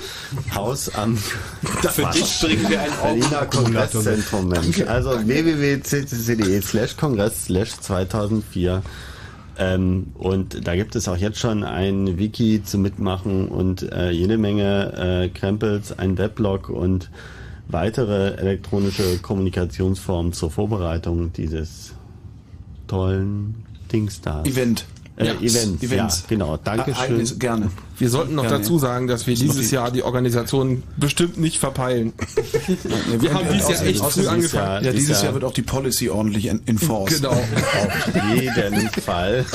Haus am Für dich bringen wir ein Berliner. Kongresszentrum. Mensch. Also www.ccc.de slash Kongress slash 2004. Ähm, und da gibt es auch jetzt schon ein Wiki zu mitmachen und äh, jede Menge äh, Krempels, ein Weblog und weitere elektronische Kommunikationsformen zur Vorbereitung dieses tollen Dings da. Event. Äh, Ja. Events, Events. ja, genau. Dankeschön. Ereignis, gerne. Wir sollten noch Gerne. dazu sagen, dass wir dieses die- Jahr die Organisation bestimmt nicht verpeilen. wir haben dieses Jahr echt früh angefangen. Ja, dieses Jahr- Jahr wird auch die Policy ordentlich en- enforced. Genau. Auf jeden Fall.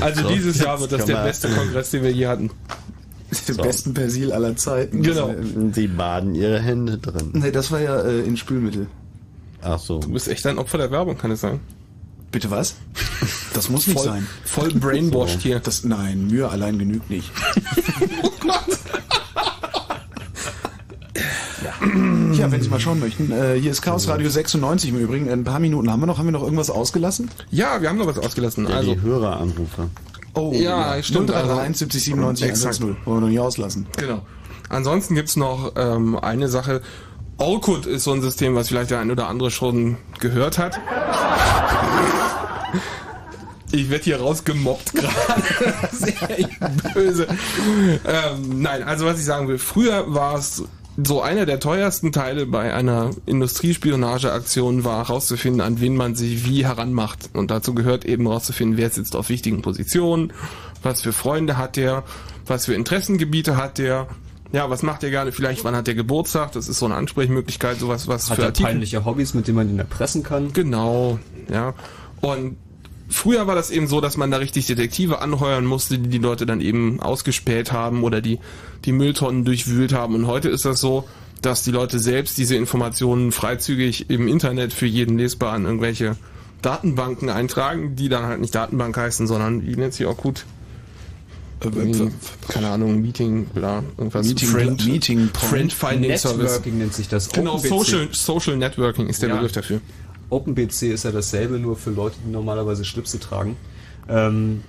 Also So, dieses Jahr wird das der wir- beste Kongress, den wir je hatten. Den besten Persil aller Zeiten. Genau. Sie baden ihre Hände drin. Nee, das war ja äh, in Spülmittel. Ach so. Du bist echt ein Opfer der Werbung, kann es sein? Bitte was? Das muss nicht Voll- sein. voll brainwashed hier. Das, nein, Mühe allein genügt nicht. Ja, wenn Sie mal schauen möchten. Äh, hier ist Chaos Radio 96 im Übrigen. Ein paar Minuten haben wir noch. Haben wir noch irgendwas ausgelassen? Ja, wir haben noch was ausgelassen. Ja, Also, die Höreranrufe. Oh, Ja, stimmt, 0331 70 97 Exakt. 110. Wollen wir noch nicht auslassen. genau. Ansonsten gibt's noch ähm, eine Sache. Orkut ist so ein System, was vielleicht der ein oder andere schon gehört hat. Ich werde hier rausgemobbt gerade. Sehr böse. Ähm, nein, also was ich sagen will, früher war es so einer der teuersten Teile bei einer Industriespionageaktion war herauszufinden, an wen man sich wie heranmacht. Und dazu gehört eben herauszufinden, wer sitzt auf wichtigen Positionen, was für Freunde hat der, was für Interessengebiete hat der, ja, was macht der gerne, vielleicht wann hat der Geburtstag, das ist so eine Ansprechmöglichkeit, sowas, was Hat für er Artikel. peinliche Hobbys, mit denen man ihn erpressen kann? Genau, ja. Und früher war das eben so, dass man da richtig Detektive anheuern musste, die die Leute dann eben ausgespäht haben oder die, die Mülltonnen durchwühlt haben. Und heute ist das so, dass die Leute selbst diese Informationen freizügig im Internet für jeden lesbar an irgendwelche Datenbanken eintragen, die dann halt nicht Datenbank heißen, sondern wie nennt sie auch gut? Irgendwie, keine Ahnung, Meeting, bla, irgendwas. Meeting- Friend, Meeting Point. Friend Finding Service. Networking nennt sich das. Genau, OpenBC. Social, Social Networking ist der Ja. Begriff dafür. OpenBC ist ja dasselbe, nur für Leute, die normalerweise Schlipse tragen. Ähm,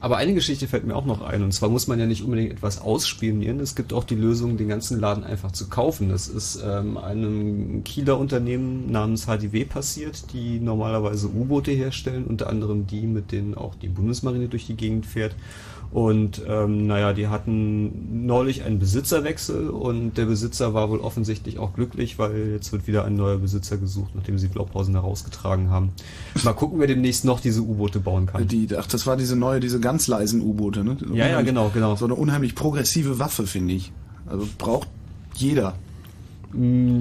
aber eine Geschichte fällt mir auch noch ein, und zwar muss man ja nicht unbedingt etwas ausspionieren. Es gibt auch die Lösung, den ganzen Laden einfach zu kaufen. Das ist ähm, einem Kieler Unternehmen namens HDW passiert, die normalerweise U-Boote herstellen, unter anderem die, mit denen auch die Bundesmarine durch die Gegend fährt. Und ähm, naja, die hatten neulich einen Besitzerwechsel und der Besitzer war wohl offensichtlich auch glücklich, weil jetzt wird wieder ein neuer Besitzer gesucht, nachdem sie Blaupausen herausgetragen haben. Mal gucken, wer demnächst noch diese U-Boote bauen kann. Die, ach, das war diese neue, diese ganz leisen U-Boote, ne? Ja, ja, genau, genau. So eine unheimlich progressive Waffe, finde ich. Also braucht jeder.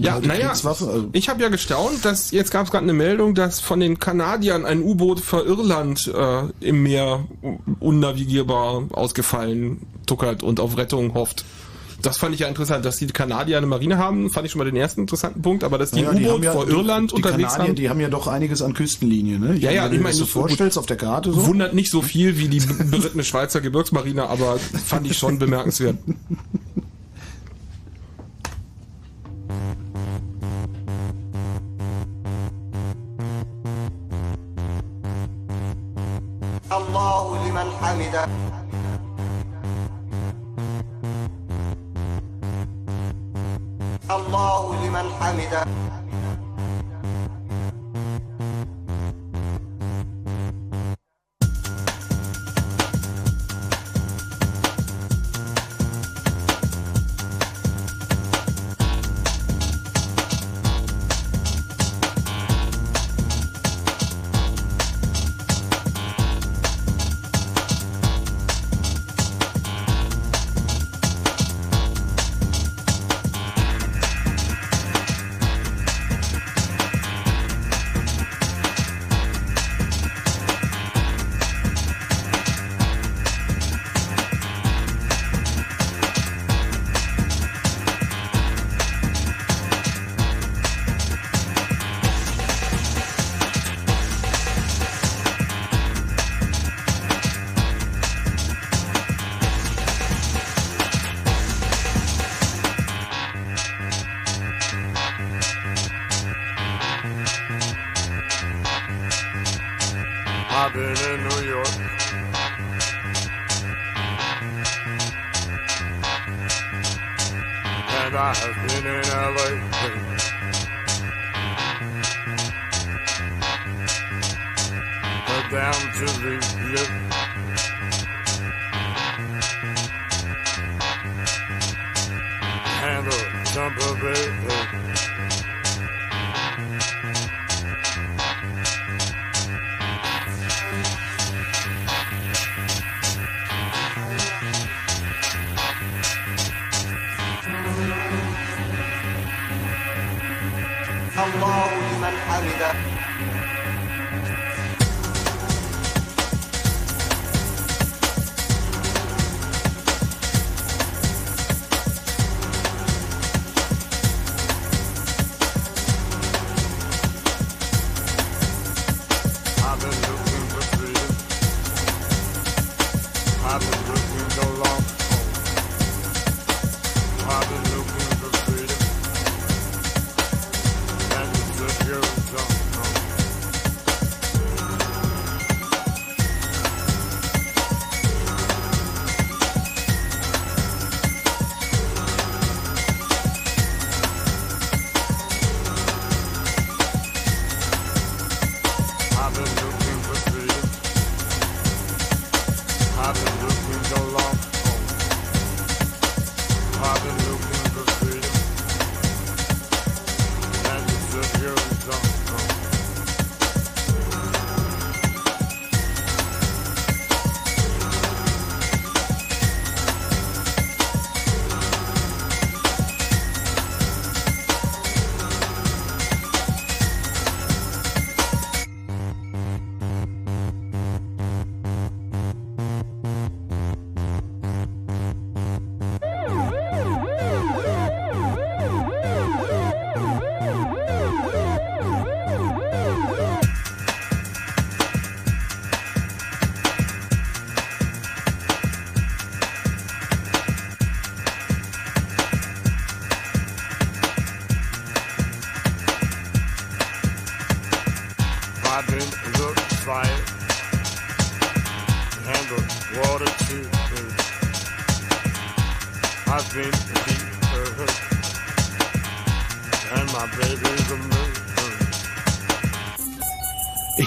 Ja, Alte naja, also- ich habe ja gestaunt, dass jetzt gab es gerade eine Meldung, dass von den Kanadiern ein U-Boot vor Irland äh, im Meer unnavigierbar ausgefallen tuckert und auf Rettung hofft. Das fand ich ja interessant, dass die Kanadier eine Marine haben, fand ich schon mal den ersten interessanten Punkt, aber dass die ein U-Boot ja- vor die- Irland die unterwegs Kanadier, haben. Die haben ja doch einiges an Küstenlinie, ne? Ja, ja, wenn ich du meine, dir das so gut, vorstellst auf der Karte so. Wundert nicht so viel wie die berittene Schweizer Gebirgsmarine, aber fand ich schon bemerkenswert. لمن حمده الله لمن حمده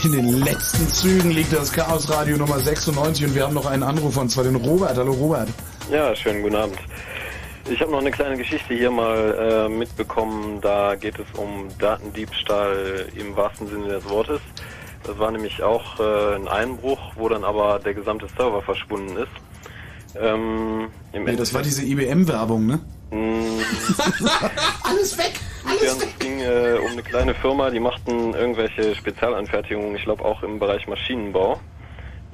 In den letzten Zügen liegt das Chaos Radio Nummer 96 und wir haben noch einen Anruf und zwar den Robert. Hallo Robert. Ja, schönen guten Abend. Ich habe noch eine kleine Geschichte hier mal äh, mitbekommen. Da geht es um Datendiebstahl im wahrsten Sinne des Wortes. Das war nämlich auch äh, ein Einbruch, wo dann aber der gesamte Server verschwunden ist. Ähm, im Nee, das war diese IBM-Werbung, ne? Alles weg! Alles weg! Es ging äh, um eine kleine Firma, die machten irgendwelche Spezialanfertigungen, ich glaube auch im Bereich Maschinenbau.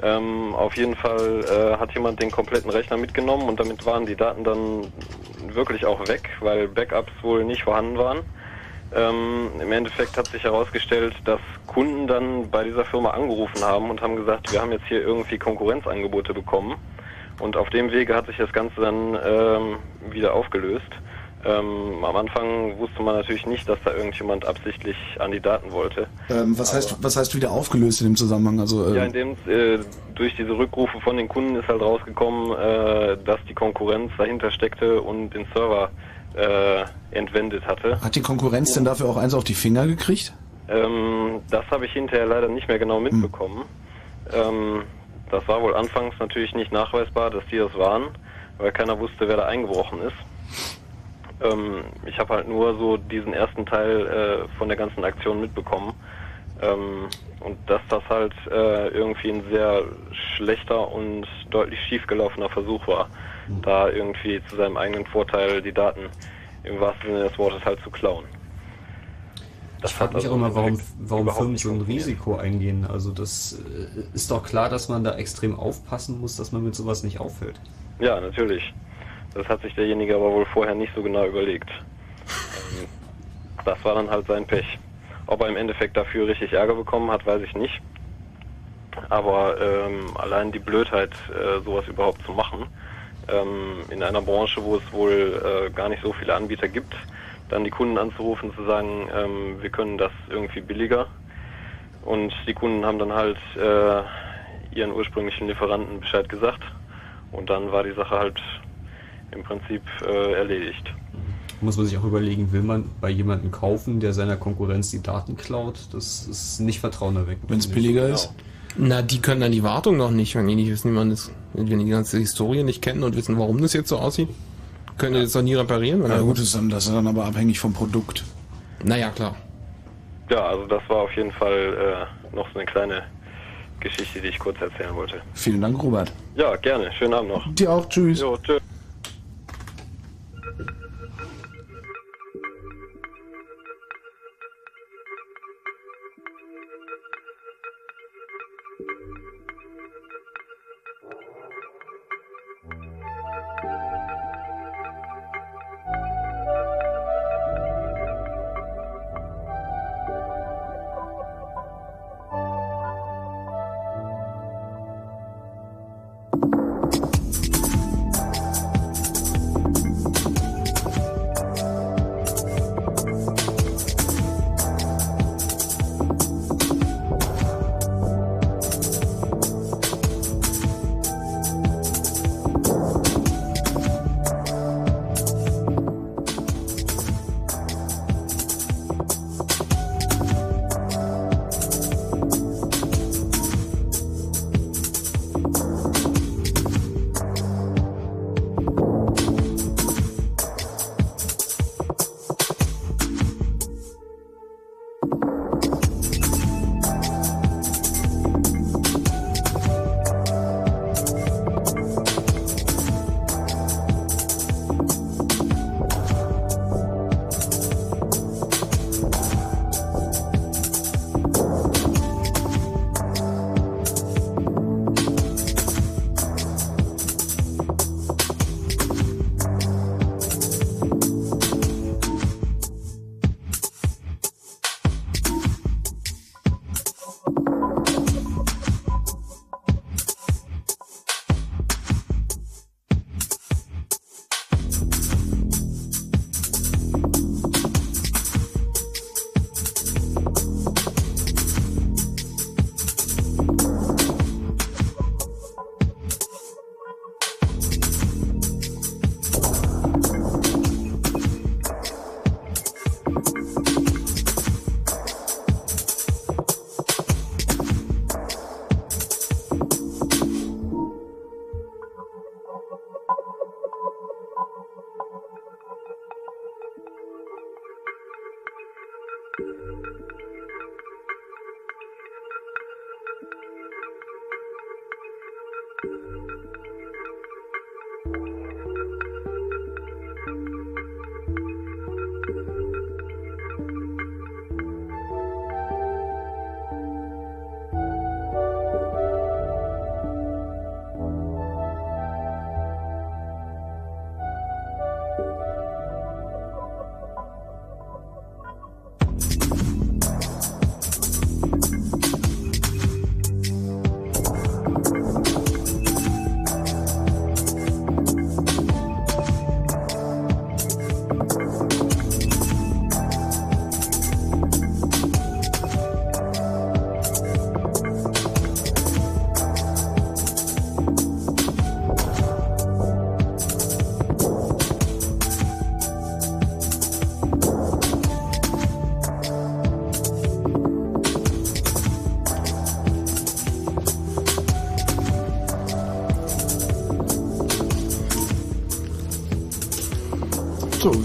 Ähm, auf jeden Fall äh, hat jemand den kompletten Rechner mitgenommen und damit waren die Daten dann wirklich auch weg, weil Backups wohl nicht vorhanden waren. Ähm, Im Endeffekt hat sich herausgestellt, dass Kunden dann bei dieser Firma angerufen haben und haben gesagt, wir haben jetzt hier irgendwie Konkurrenzangebote bekommen. Und auf dem Wege hat sich das Ganze dann ähm, wieder aufgelöst. Ähm, am Anfang wusste man natürlich nicht, dass da irgendjemand absichtlich an die Daten wollte. Ähm, was, heißt, was heißt wieder aufgelöst in dem Zusammenhang? Also, Ja, äh, indem äh, durch diese Rückrufe von den Kunden ist halt rausgekommen, äh, dass die Konkurrenz dahinter steckte und den Server äh, entwendet hatte. hat die Konkurrenz denn dafür auch eins auf die Finger gekriegt? Ähm, das habe ich hinterher leider nicht mehr genau mitbekommen. Ähm, das war wohl anfangs natürlich nicht nachweisbar, dass die das waren, weil keiner wusste, wer da eingebrochen ist. Ähm, ich habe halt nur so diesen ersten Teil äh, von der ganzen Aktion mitbekommen. Ähm, und dass das halt äh, irgendwie ein sehr schlechter und deutlich schiefgelaufener Versuch war, da irgendwie zu seinem eigenen Vorteil die Daten im wahrsten Sinne des Wortes halt zu klauen. Ich frage mich also auch immer, im warum, warum Firmen so ein. Risiko eingehen. Also das äh, ist doch klar, dass man da extrem aufpassen muss, dass man mit sowas nicht auffällt. Ja, natürlich. Das hat sich derjenige aber wohl vorher nicht so genau überlegt. Ähm, das war dann halt sein Pech. Ob er im Endeffekt dafür richtig Ärger bekommen hat, weiß ich nicht. Aber ähm, allein die Blödheit, äh, sowas überhaupt zu machen, ähm, in einer Branche, wo es wohl äh, gar nicht so viele Anbieter gibt, dann die Kunden anzurufen, zu sagen, ähm, wir können das irgendwie billiger Und die Kunden haben dann halt äh, ihren ursprünglichen Lieferanten Bescheid gesagt. Und dann war die Sache halt im Prinzip äh, erledigt. Muss man sich auch überlegen, will man bei jemandem kaufen, der seiner Konkurrenz die Daten klaut? Das ist nicht Vertrauen erweckend. Wenn es billiger ist? Na, die können dann die Wartung noch nicht, wenn die nicht wissen, wie man das, wenn die die ganze Historie nicht kennen und wissen, warum das jetzt so aussieht. Können die das doch nie reparieren? Na gut, das ist dann, das ist dann aber abhängig vom Produkt. Naja, klar. Ja, also das war auf jeden Fall äh, noch so eine kleine Geschichte, die ich kurz erzählen wollte. Vielen Dank, Robert. Ja, gerne. Schönen Abend noch. Dir auch. Tschüss. Jo, tschüss.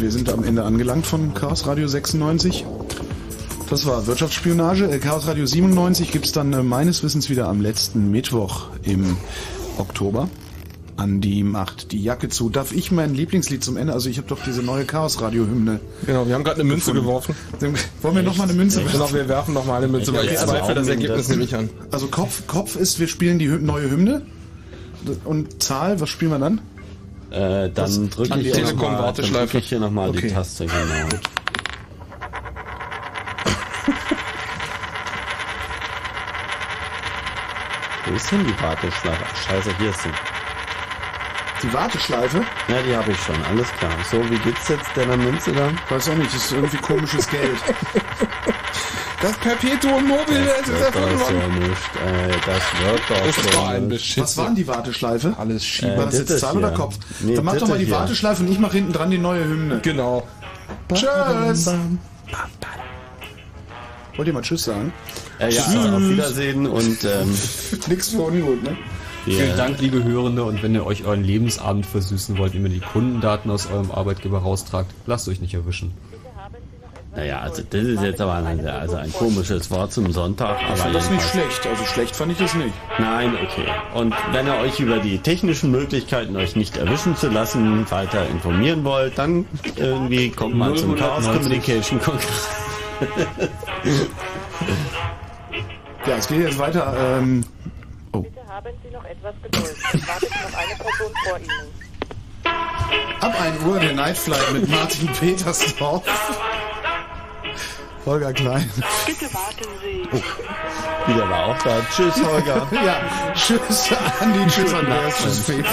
Wir sind am Ende angelangt von Chaos Radio 96. Das war Wirtschaftsspionage. Äh, Chaos Radio 97 gibt's dann äh, meines Wissens wieder am letzten Mittwoch im Oktober. Andi macht die Jacke zu. Darf ich mein Lieblingslied zum Ende? Also ich habe doch diese neue Chaos Radio Hymne. Genau, wir haben gerade eine Münze geworfen. Wollen wir noch mal eine Münze werfen? Genau, wir werfen noch mal eine Münze, weil ich zweifle das Ergebnis nehme ich an. Also Kopf, Kopf ist, wir spielen die neue Hymne. Und Zahl, was spielen wir dann? Äh, Das- dann drücke die ich, hier noch Telekom- mal- dann Warteschleife. drücke ich hier nochmal Okay. die Taste, genau. Wo ist denn die Warteschleife? Ach, scheiße, hier ist sie. Die Warteschleife? Ja, die habe ich schon, alles klar. So, wie geht's jetzt der Münze da? Weiß auch nicht, das ist irgendwie komisches Geld. Das Perpetuum mobile Das ist wird erfunden doch so worden. nicht. Äh, das wird doch Das so war ein nicht. Beschiss. Was war denn die Warteschleife? Alles schief. War das Äh, jetzt Zahl hier. oder Kopf? Nee, Dann mach doch mal die hier. Warteschleife und ich mach hinten dran die neue Hymne. Genau. Tschüss. Wollt ihr mal Tschüss sagen? Äh, ja, also auf Wiedersehen und ähm, Nix für Unmut, ne? wir- Vielen Dank, liebe Hörende. Und wenn ihr euch euren Lebensabend versüßen wollt, indem ihr die Kundendaten aus eurem Arbeitgeber raustragt, lasst euch nicht erwischen. Naja, also das ist jetzt aber ein, also ein komisches Wort zum Sonntag. Ich aber fand das nicht schlecht. Also schlecht fand ich das nicht. Nein, okay. Und wenn ihr euch über die technischen Möglichkeiten, euch nicht erwischen zu lassen, weiter informieren wollt, dann irgendwie kommt mal zum Chaos 090. Communication Kongress. Ja, es geht jetzt weiter. Ähm, Bitte haben Sie noch etwas Geduld. Es wartet noch eine Person vor Ihnen. ab 1 Uhr der Night Flight mit Martin Petersdorf. Holger Klein. Bitte warten Sie. Wieder war auch da. Tschüss, Holger. ja, tschüss Andi, tschüss Andreas, tschüss Fee.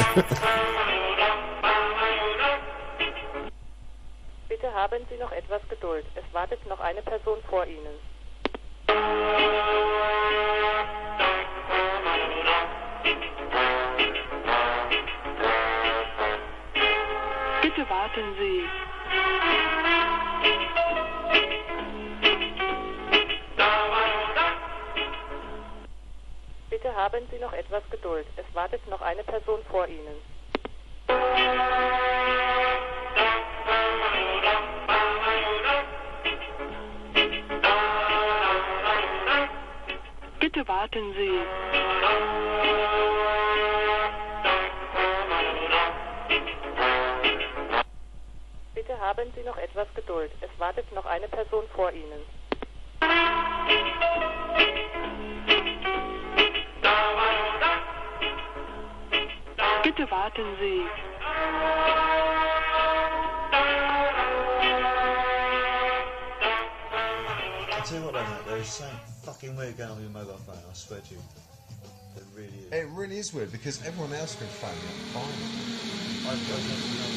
Bitte haben Sie noch etwas Geduld. Es wartet noch eine Person vor Ihnen. Bitte warten Sie. Bitte haben Sie noch etwas Geduld. Es wartet noch eine Person vor Ihnen. Bitte warten Sie. Bitte haben Sie noch etwas Geduld. Es wartet noch eine Person vor Ihnen. Bitte warten Sie. I tell you what, though, mate, there is something fucking weird going on with your mobile phone. I swear to you, it really is. It really is weird because everyone else can phone you. Fine. It's better